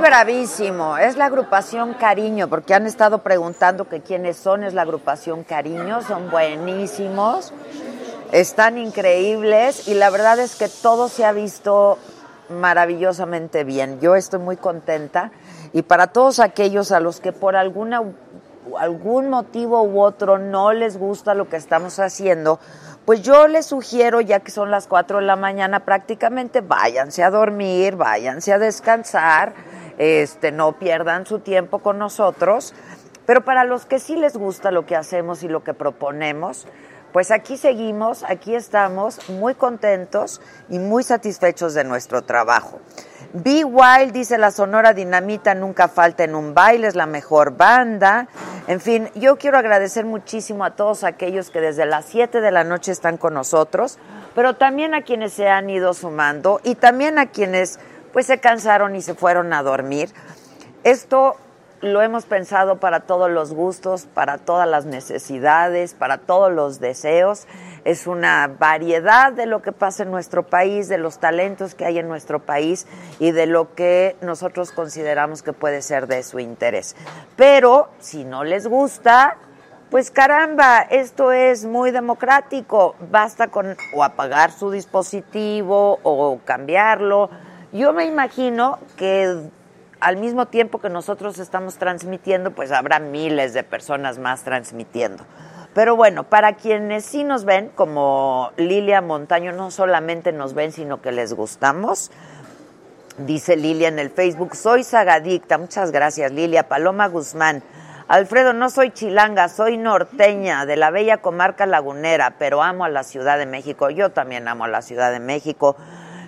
Bravísimo. Es la agrupación Cariño, porque han estado preguntando que quiénes son. Es la agrupación Cariño, son buenísimos, están increíbles y la verdad es que todo se ha visto maravillosamente bien. Yo estoy muy contenta y para todos aquellos a los que por alguna algún motivo u otro no les gusta lo que estamos haciendo, pues yo les sugiero, ya que son las 4 de la mañana prácticamente, váyanse a dormir, váyanse a descansar, este, no pierdan su tiempo con nosotros. Pero para los que sí les gusta lo que hacemos y lo que proponemos, pues aquí seguimos, aquí estamos muy contentos y muy satisfechos de nuestro trabajo. Be Wild dice la Sonora Dinamita nunca falta en un baile, es la mejor banda. En fin, yo quiero agradecer muchísimo a todos aquellos que desde las 7 de la noche están con nosotros, pero también a quienes se han ido sumando y también a quienes pues se cansaron y se fueron a dormir. Esto lo hemos pensado para todos los gustos, para todas las necesidades, para todos los deseos. Es una variedad de lo que pasa en nuestro país, de los talentos que hay en nuestro país y de lo que nosotros consideramos que puede ser de su interés. Pero si no les gusta, pues caramba, esto es muy democrático. Basta con o apagar su dispositivo o cambiarlo. Yo me imagino que al mismo tiempo que nosotros estamos transmitiendo, pues habrá miles de personas más transmitiendo. Pero bueno, para quienes sí nos ven, como Lilia Montaño, no solamente nos ven, sino que les gustamos. Dice Lilia en el Facebook, soy sagadicta. Muchas gracias, Lilia. Paloma Guzmán. Alfredo, no soy chilanga, soy norteña de la bella comarca lagunera, pero amo a la Ciudad de México. Yo también amo a la Ciudad de México.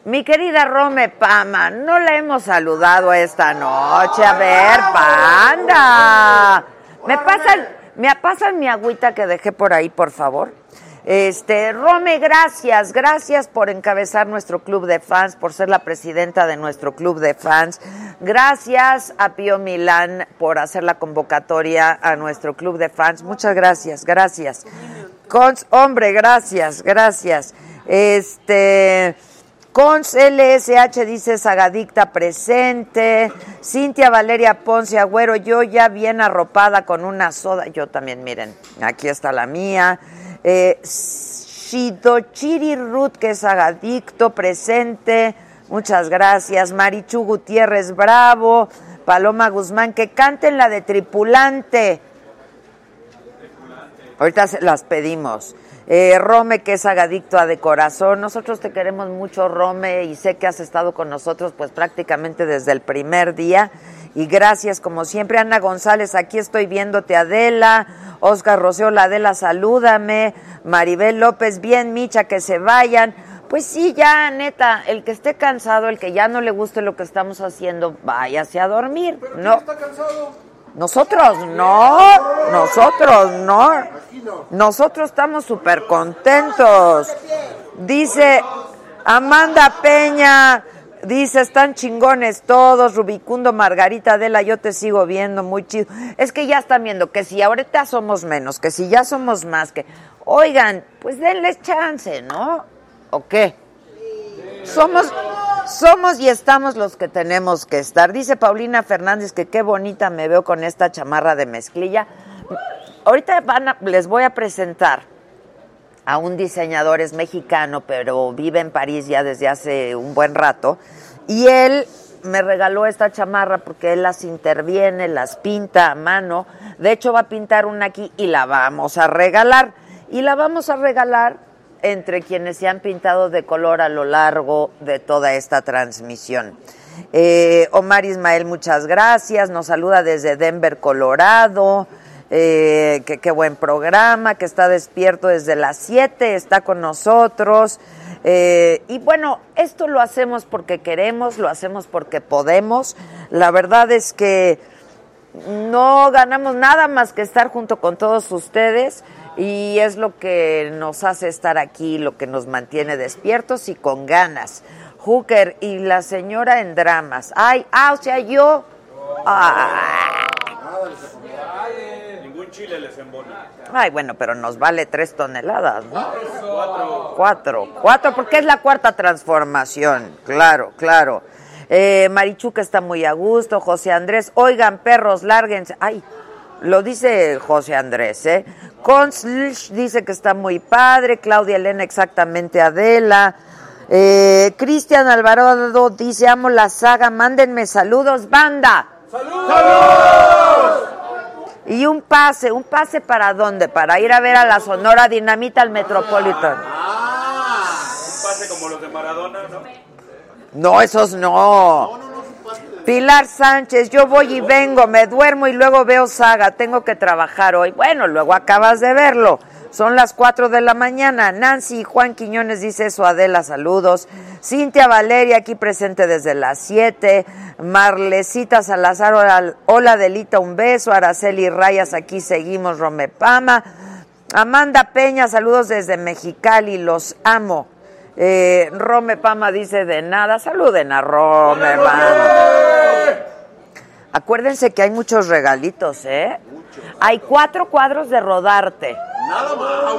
Mi querida Rome Pama, no la hemos saludado esta noche. A ver, panda. ¿Me pasan, me pasan mi agüita que dejé por ahí, por favor? Este, Rome, gracias, gracias por encabezar nuestro club de fans, por ser la presidenta de nuestro club de fans. Gracias a Pío Milán por hacer la convocatoria a nuestro club de fans. Muchas gracias, gracias. Hombre, gracias, gracias. Este, Cons LSH dice Sagadicta presente. Cintia Valeria Ponce Agüero, yo ya bien arropada con una soda. Yo también, miren, aquí está la mía. Eh, Shidochiri Ruth, que es Sagadicto, presente. Muchas gracias. Marichu Gutiérrez Bravo. Paloma Guzmán, que canten la de tripulante. Ahorita las pedimos. Eh, Rome, que es agadicto a de corazón. Nosotros te queremos mucho, Rome, y sé que has estado con nosotros pues prácticamente desde el primer día. Y gracias, como siempre, Ana González, aquí estoy viéndote, Adela. Oscar Roseola, Adela, salúdame. Maribel López, bien, Micha, que se vayan. Pues sí, ya, neta, el que esté cansado, el que ya no le guste lo que estamos haciendo, váyase a dormir. no. está cansado? Nosotros no, nosotros no. Nosotros estamos súper contentos. Dice Amanda Peña, dice, están chingones todos, Rubicundo, Margarita, Adela, yo te sigo viendo, muy chido. Es que ya están viendo que si ahorita somos menos, que si ya somos más, que... Oigan, pues denles chance, ¿no? ¿O qué? Somos, somos y estamos los que tenemos que estar. Dice Paulina Fernández que qué bonita me veo con esta chamarra de mezclilla. Ahorita les voy a presentar a un diseñador, es mexicano, pero vive en París ya desde hace un buen rato. Y él me regaló esta chamarra porque él las interviene, las pinta a mano. De hecho, va a pintar una aquí y la vamos a regalar. Y la vamos a regalar entre quienes se han pintado de color a lo largo de toda esta transmisión. Eh, Omar Ismael, muchas gracias. Nos saluda desde Denver, Colorado. Eh, qué buen programa, que está despierto desde las 7, está con nosotros. Eh, y bueno, esto lo hacemos porque queremos, lo hacemos porque podemos. La verdad es que no ganamos nada más que estar junto con todos ustedes y es lo que nos hace estar aquí, lo que nos mantiene despiertos y con ganas. Hooker y la señora en dramas. Ay, ah, o sea, yo. Ah. Ningún chile les embona. Ay, bueno, pero nos vale tres toneladas, ¿no? Cuatro. Cuatro, cuatro, porque es la cuarta transformación. Claro, claro. Eh, Marichuca está muy a gusto. José Andrés, oigan, perros, lárguense. Ay, lo dice José Andrés, ¿eh? Conslish dice que está muy padre. Claudia Elena, exactamente Adela. Eh, Cristian Alvarado dice, amo la saga, mándenme saludos, banda. ¡Saludos! Y un pase, ¿un pase para dónde? Para ir a ver a la Sonora Dinamita al Metropolitan. Un pase como los de Maradona, ¿no? No, esos no. Pilar Sánchez, yo voy y vengo, me duermo y luego veo saga, tengo que trabajar hoy. Bueno, luego acabas de verlo. Son las 4 de la mañana. Nancy Juan Quiñones dice eso, Adela, saludos. Cintia Valeria aquí presente desde las 7. Marlecita Salazar, hola, hola Delita, un beso. Araceli Rayas, aquí seguimos, Romepama. Amanda Peña, saludos desde Mexicali, los amo. Eh, Rome Pama dice de nada, saluden a Rome Pama. Acuérdense que hay muchos regalitos, ¿eh? Hay cuatro cuadros de rodarte. Nada más.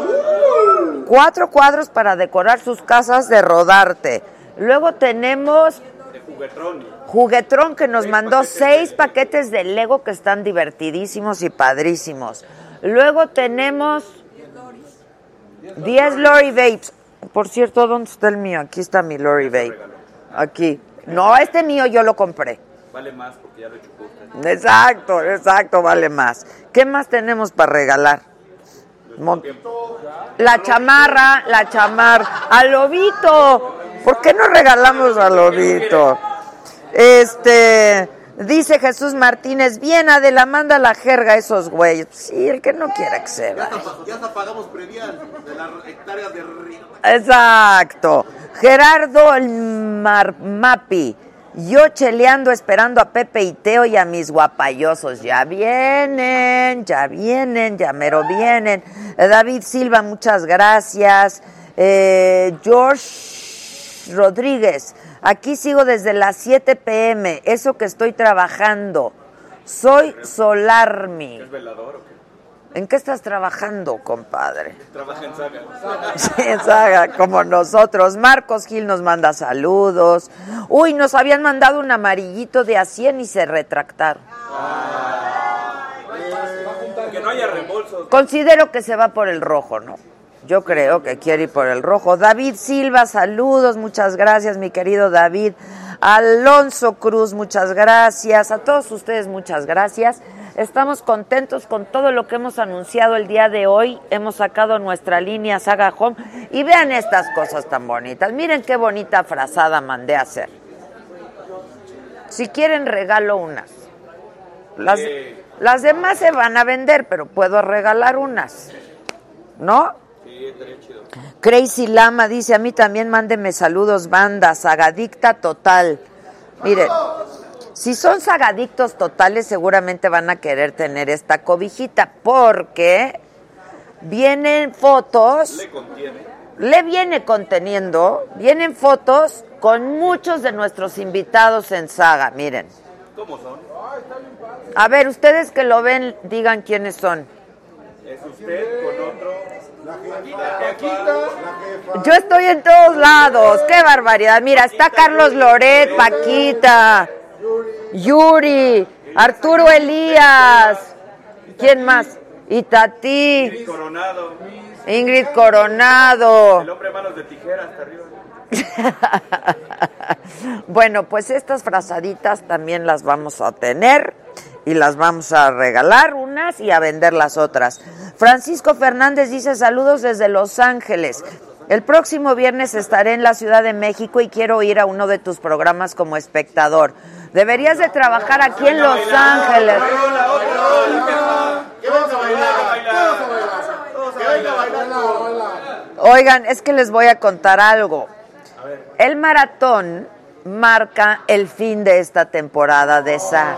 Cuatro cuadros para decorar sus casas de rodarte. Luego tenemos De juguetrón. Juguetrón que nos mandó seis paquetes de Lego que están divertidísimos y padrísimos. Luego tenemos 10 Lori Vapes. Por cierto, ¿dónde está el mío? Aquí está mi Lori Vape. Aquí. No, este mío yo lo compré. Vale más porque ya lo chupó usted. Exacto, exacto, vale más. ¿Qué más tenemos para regalar? Mon- La chamarra, la chamarra. ¡Al lobito! ¿Por qué no regalamos al lobito? Este. Dice Jesús Martínez, bien, Adela, manda la jerga a esos güeyes. Sí, el que no quiera que se Ya vaya. pagamos predial de las hectáreas de río. Exacto. Gerardo el Marmapi. Yo cheleando esperando a Pepe y Teo y a mis guapayosos. Ya vienen, ya vienen, ya mero vienen. David Silva, muchas gracias. Eh, George Rodríguez, aquí sigo desde las 7 pm. Eso que estoy trabajando. Soy Solarmi. ¿Es velador o qué? ¿En qué estás trabajando, compadre? Trabaja en saga. Sí, saga, como nosotros. Marcos Gil nos manda saludos. Uy, nos habían mandado un amarillito de a 100 y se retractaron. Que no haya reembolsos. Considero que se va por el rojo, ¿no? Yo creo que quiere ir por el rojo. David Silva, saludos, muchas gracias, mi querido David. Alonso Cruz, muchas gracias. A todos ustedes, muchas gracias. Estamos contentos con todo lo que hemos anunciado el día de hoy. Hemos sacado nuestra línea Saga Home. Y vean estas cosas tan bonitas. Miren qué bonita frazada mandé a hacer. Si quieren, regalo unas. Las, las demás se van a vender, pero puedo regalar unas. ¿No? Chido. Crazy Lama dice, a mí también mándeme saludos, banda, sagadicta total. Miren, si son sagadictos totales, seguramente van a querer tener esta cobijita, porque vienen fotos, Le contiene. le viene conteniendo, vienen fotos con muchos de nuestros invitados en saga, miren. ¿Cómo son? A ver, ustedes que lo ven, digan quiénes son. Es usted con otro. Yo estoy en todos lados, qué barbaridad. Mira, está Carlos Loret, Paquita, Yuri, Arturo Elías, ¿quién más? Itatí, Coronado. Ingrid Coronado. El hombre manos de tijera hasta arriba. Bueno, pues estas frazaditas también las vamos a tener y las vamos a regalar unas y a vender las otras. Francisco Fernández dice saludos desde Los Ángeles. El próximo viernes estaré en la Ciudad de México y quiero ir a uno de tus programas como espectador. Deberías de trabajar aquí en Los Ángeles. Oigan, es que les voy a contar algo. El maratón marca el fin de esta temporada de SAG.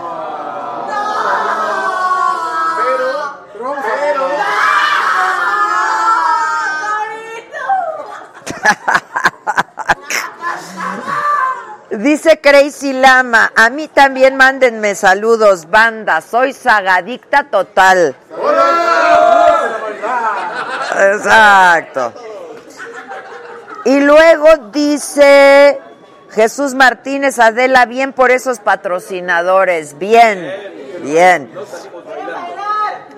Dice Crazy Lama, a mí también mándenme saludos, banda, soy sagadicta total. Exacto. Y luego dice Jesús Martínez, Adela, bien por esos patrocinadores. Bien, bien.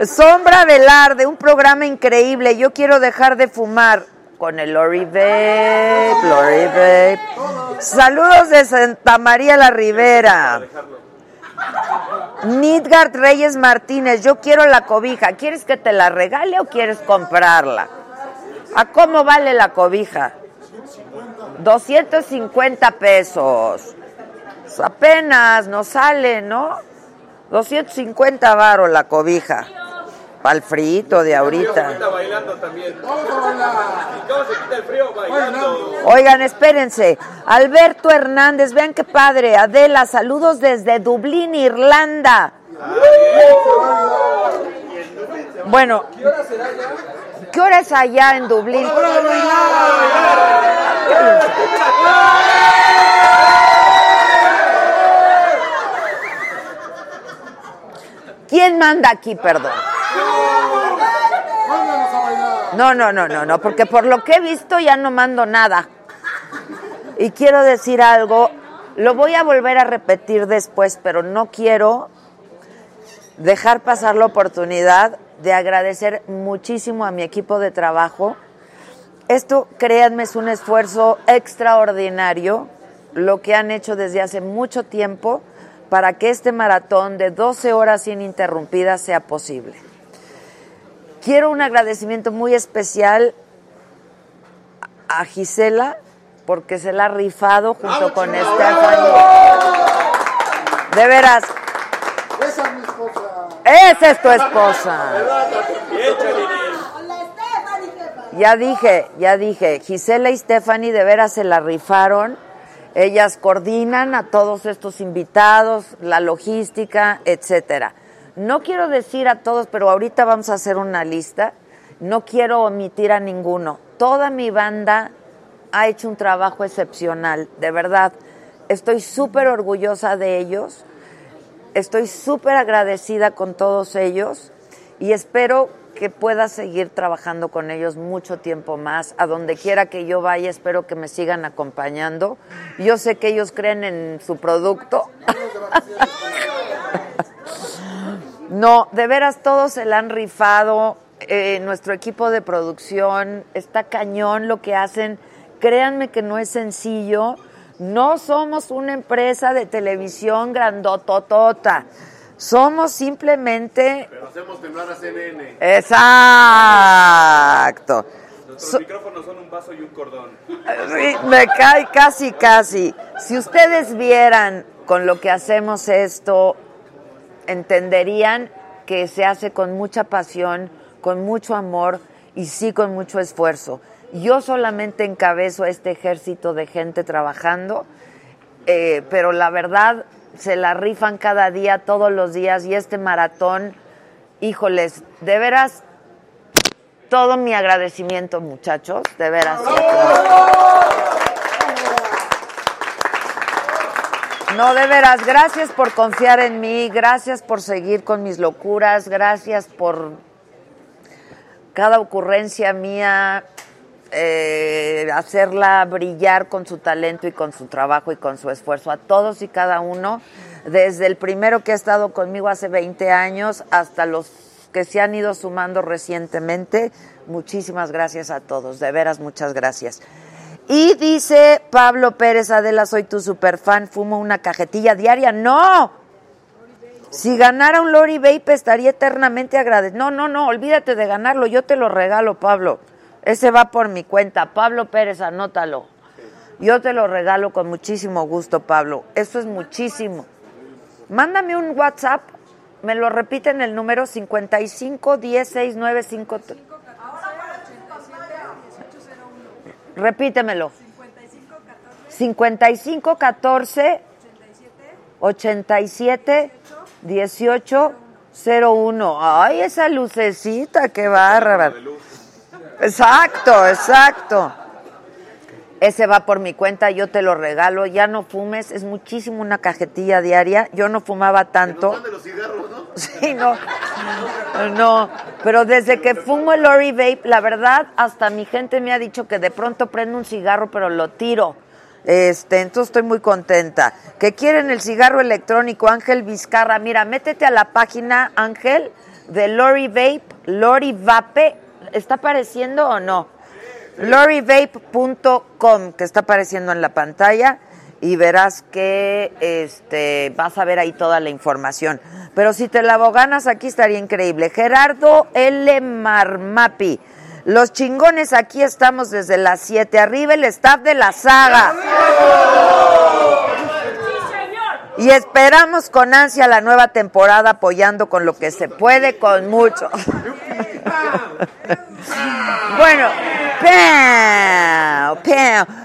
Sombra Velarde, un programa increíble. Yo quiero dejar de fumar con el Lori Vape, Lori Vape. Saludos de Santa María la Ribera. Nidgard Reyes Martínez, yo quiero la cobija. ¿Quieres que te la regale o quieres comprarla? ¿A cómo vale la cobija? 250 pesos. Apenas nos sale, ¿no? 250 varos la cobija. Pa'l frito de ahorita. Oigan, espérense. Alberto Hernández, vean qué padre. Adela, saludos desde Dublín, Irlanda. Bueno, ¿qué hora es allá en Dublín? ¿Quién manda aquí, perdón? No, no, no, no, no, porque por lo que he visto ya no mando nada. Y quiero decir algo, lo voy a volver a repetir después, pero no quiero dejar pasar la oportunidad de agradecer muchísimo a mi equipo de trabajo. Esto, créanme, es un esfuerzo extraordinario, lo que han hecho desde hace mucho tiempo para que este maratón de 12 horas ininterrumpidas sea posible. Quiero un agradecimiento muy especial a Gisela porque se la ha rifado junto con Stephanie. De veras, Esa es mi esposa. esa es tu esposa. Ya dije, ya dije, Gisela y Stephanie de veras se la rifaron. Ellas coordinan a todos estos invitados, la logística, etcétera. No quiero decir a todos, pero ahorita vamos a hacer una lista. No quiero omitir a ninguno. Toda mi banda ha hecho un trabajo excepcional, de verdad. Estoy súper orgullosa de ellos. Estoy súper agradecida con todos ellos y espero que pueda seguir trabajando con ellos mucho tiempo más. A donde quiera que yo vaya, espero que me sigan acompañando. Yo sé que ellos creen en su producto. No, de veras todos se la han rifado. Eh, nuestro equipo de producción está cañón lo que hacen. Créanme que no es sencillo. No somos una empresa de televisión grandototota. Somos simplemente Pero hacemos temblar a CNN. Exacto. Nuestros So- micrófonos son un vaso y un cordón. Sí, me cae casi, casi. Si ustedes vieran con lo que hacemos esto, entenderían que se hace con mucha pasión, con mucho amor y sí con mucho esfuerzo. Yo solamente encabezo a este ejército de gente trabajando, eh, pero la verdad se la rifan cada día, todos los días, y este maratón, híjoles, de veras, todo mi agradecimiento, muchachos, de veras. No, de veras, gracias por confiar en mí, gracias por seguir con mis locuras, gracias por cada ocurrencia mía, eh, hacerla brillar con su talento y con su trabajo y con su esfuerzo. A todos y cada uno, desde el primero que ha estado conmigo hace 20 años hasta los que se han ido sumando recientemente, muchísimas gracias a todos, de veras muchas gracias. Y dice Pablo Pérez, Adela, soy tu superfan, fumo una cajetilla diaria. ¡No! Si ganara un Lori Vape estaría eternamente agradecido. No, no, no, olvídate de ganarlo, yo te lo regalo, Pablo. Ese va por mi cuenta. Pablo Pérez, anótalo. Yo te lo regalo con muchísimo gusto, Pablo. Eso es muchísimo. Mándame un WhatsApp, me lo repiten el número 55 10 6 9 5 Repítemelo. 55 14 87 18 01. Ay, esa lucecita, qué bárbara. Exacto, exacto. Ese va por mi cuenta, yo te lo regalo. Ya no fumes, es muchísimo una cajetilla diaria. Yo no fumaba tanto. los cigarros, ¿no? Sí, no. No, pero desde que fumo el Lori Vape, la verdad, hasta mi gente me ha dicho que de pronto prendo un cigarro, pero lo tiro. Este, entonces estoy muy contenta. Que quieren el cigarro electrónico, Ángel Vizcarra. Mira, métete a la página, Ángel, de Lori Vape, Lori Vape. ¿Está apareciendo o no? lorivape.com, que está apareciendo en la pantalla y verás que este vas a ver ahí toda la información. Pero si te la aboganas aquí estaría increíble. Gerardo L. Marmapi. Los chingones aquí estamos desde las 7. Arriba el staff de la saga. Y esperamos con ansia la nueva temporada apoyando con lo que se puede, con mucho. Bueno,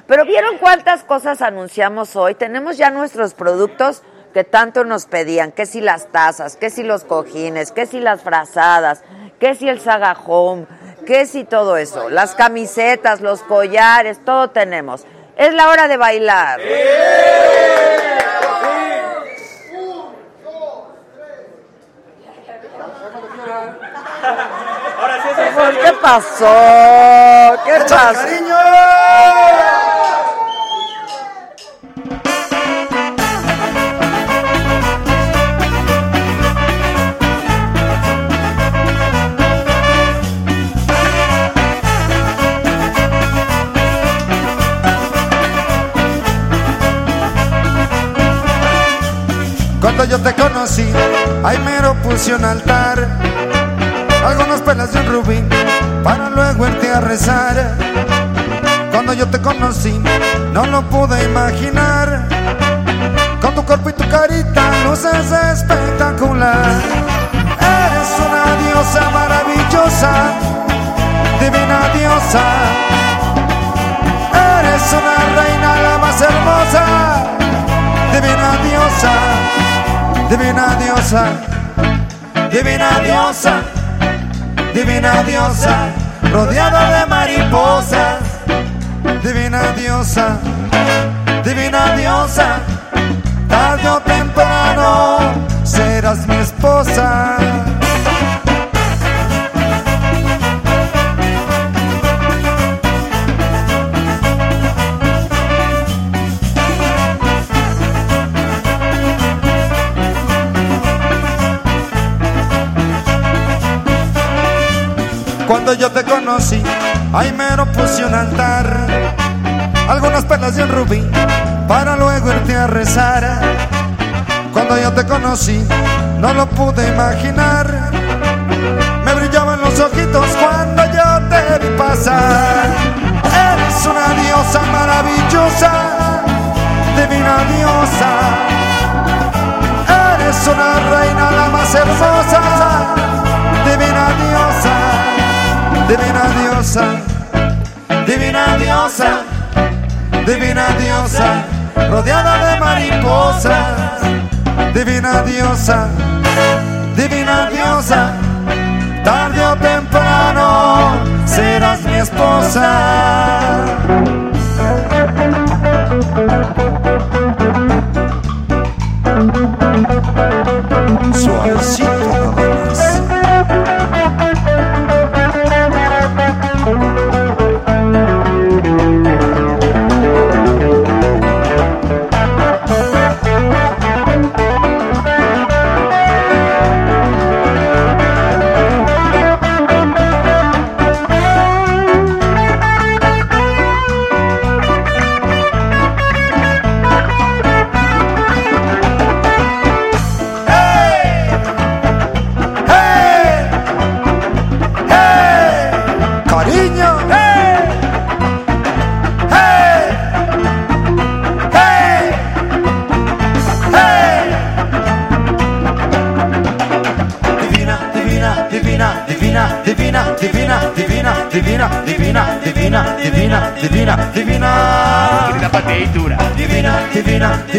pero ¿vieron cuántas cosas anunciamos hoy? Tenemos ya nuestros productos que tanto nos pedían, que si las tazas, que si los cojines, que si las frazadas, que si el saga home, que si todo eso, las camisetas, los collares, todo tenemos. Es la hora de bailar. ¿Qué pasó? ¿Qué pasó? Cuando yo te conocí, ahí mero puse un altar, algunas pelas de un rubí, para luego irte a rezar. Cuando yo te conocí, no lo pude imaginar. Con tu cuerpo y tu carita, luces espectacular. Eres una diosa maravillosa, divina diosa. Eres una reina la más hermosa, divina diosa, divina diosa, divina diosa, divina diosa, rodeada de mariposas, divina diosa, divina diosa, tarde o temprano serás mi esposa. Cuando yo te conocí, ahí mero puse un altar, algunas perlas y un rubí, para luego irte a rezar. Cuando yo te conocí, no lo pude imaginar, me brillaban los ojitos cuando yo te vi pasar. Eres una diosa maravillosa, divina diosa. Eres una reina la más hermosa, divina diosa, divina diosa, divina diosa, rodeada de mariposas, divina diosa, divina diosa, tarde o temprano serás mi esposa. Suavecito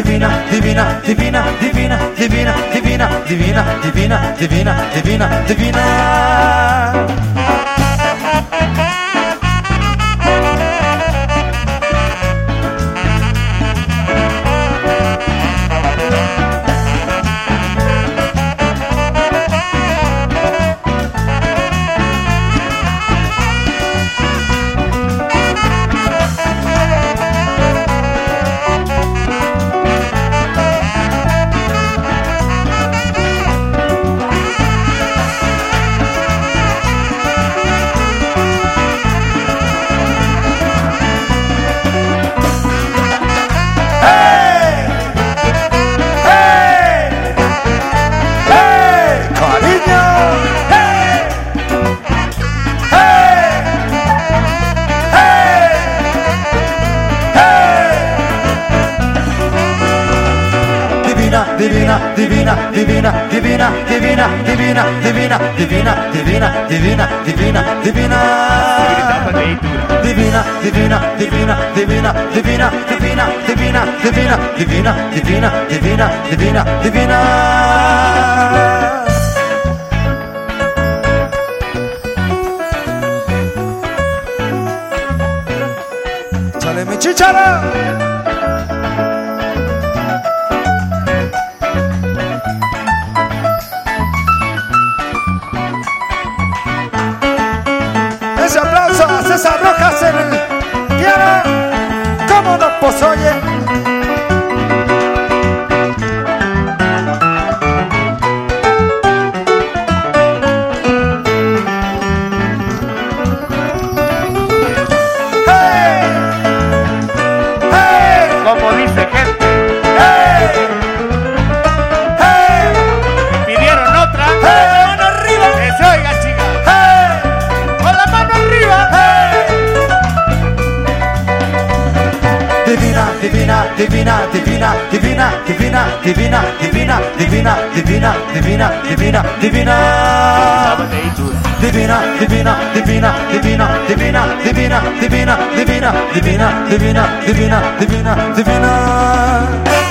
divina, divina, divina, divina, divina, divina, divina, divina, divina, divina, divina, divina, divina, divina, divina, divina, divina, divina, divina, divina, divina. Chale mi chichara. Divina, divina, divina, divina, divina, divina, divina, divina, divina, divina,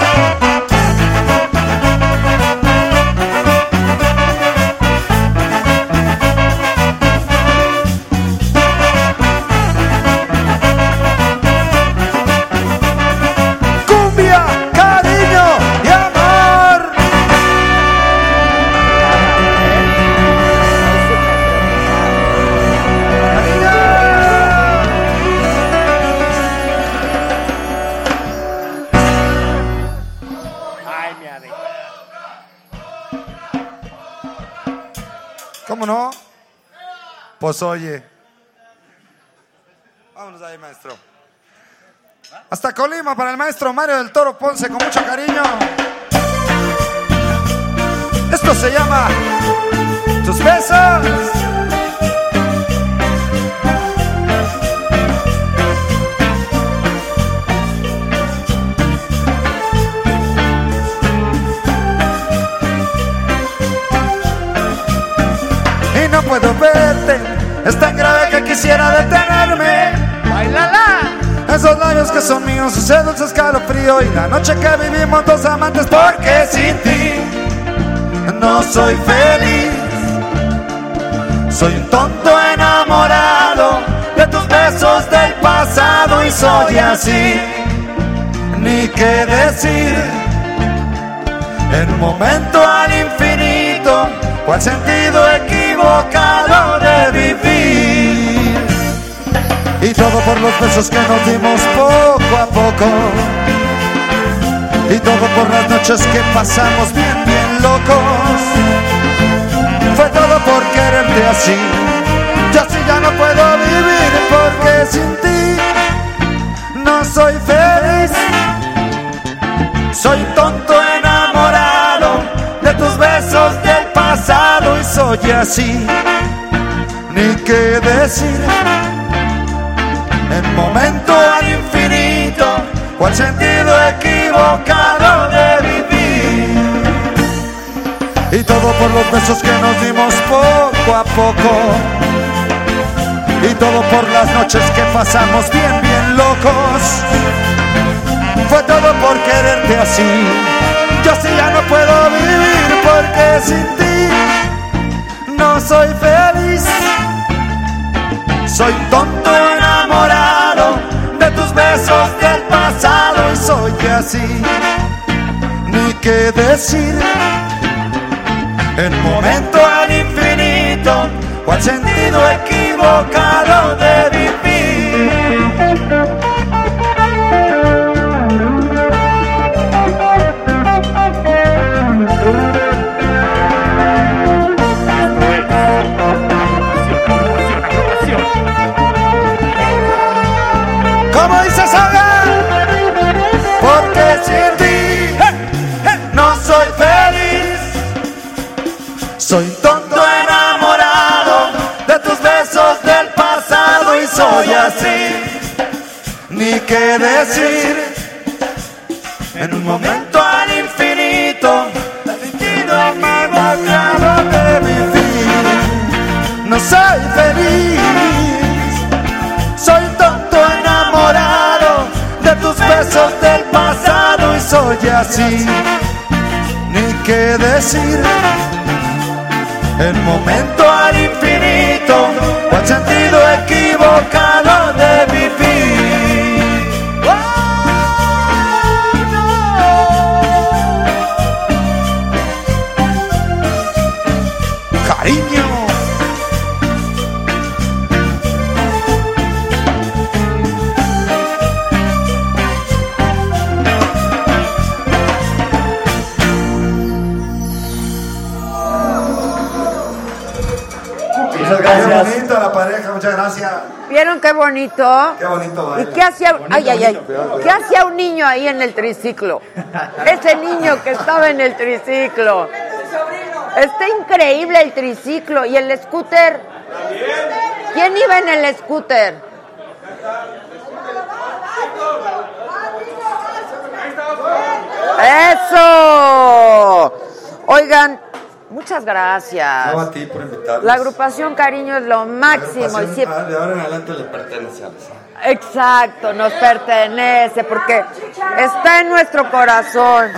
oye. Vámonos ahí, maestro. Hasta Colima para el maestro Mario del Toro Ponce con mucho cariño. Esto se llama Tus besos. Y no puedo verte, es tan grave que quisiera detenerme. ¡Bailala! Esos labios que son míos, ese dulce escalofrío y la noche que vivimos dos amantes porque sin ti no soy feliz. Soy un tonto enamorado de tus besos del pasado y soy así. Ni qué decir en un momento al infinito al sentido equivocado de vivir. Y todo por los besos que nos dimos poco a poco. Y todo por las noches que pasamos bien, bien locos. Fue todo por quererte así. Yo así ya no puedo vivir porque sin ti no soy feliz. Soy tonto enamorado de tus besos del pasado y soy así. Ni qué decir momento al infinito o al sentido equivocado de vivir. Y todo por los besos que nos dimos poco a poco. Y todo por las noches que pasamos bien, bien locos. Fue todo por quererte así. Yo así ya no puedo vivir porque sin ti no soy feliz. Soy tonto enamorado besos del pasado y soy así. Ni qué decir un momento al infinito al sentido equivocado ni qué decir. En un momento al infinito, perdido me de vivir. No soy feliz, soy tonto enamorado de tus besos del pasado y soy así. Ni qué decir. El momento al infinito, o sentido equivocado. ¿Vieron qué bonito? Qué bonito ¿Y qué hacía, ay, ay, ay, qué hacía un niño ahí en el triciclo? Ese niño que estaba en el triciclo. Está increíble el triciclo. ¿Y el scooter? ¿Quién iba en el scooter? ¡Eso! Oigan, muchas gracias. No a ti por invitarnos. La agrupación Cariño es lo máximo. y Agrupación, siempre- ah, de ahora en adelante le pertenece a los- Exacto, nos pertenece porque está en nuestro corazón.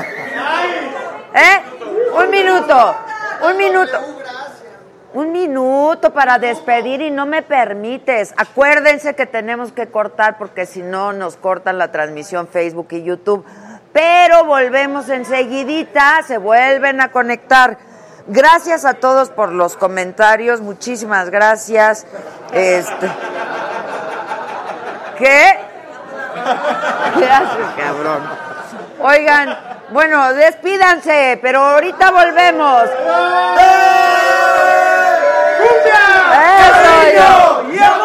¿Eh? Un minuto, un minuto. Un minuto para despedir y no me permites. Acuérdense que tenemos que cortar porque si no nos cortan la transmisión Facebook y YouTube. Pero volvemos enseguidita, se vuelven a conectar. Gracias a todos por los comentarios, muchísimas gracias. Este ¿Qué? ¿Qué haces, cabrón? Oigan, bueno, despídanse, pero ahorita volvemos. ¡Eso, yo!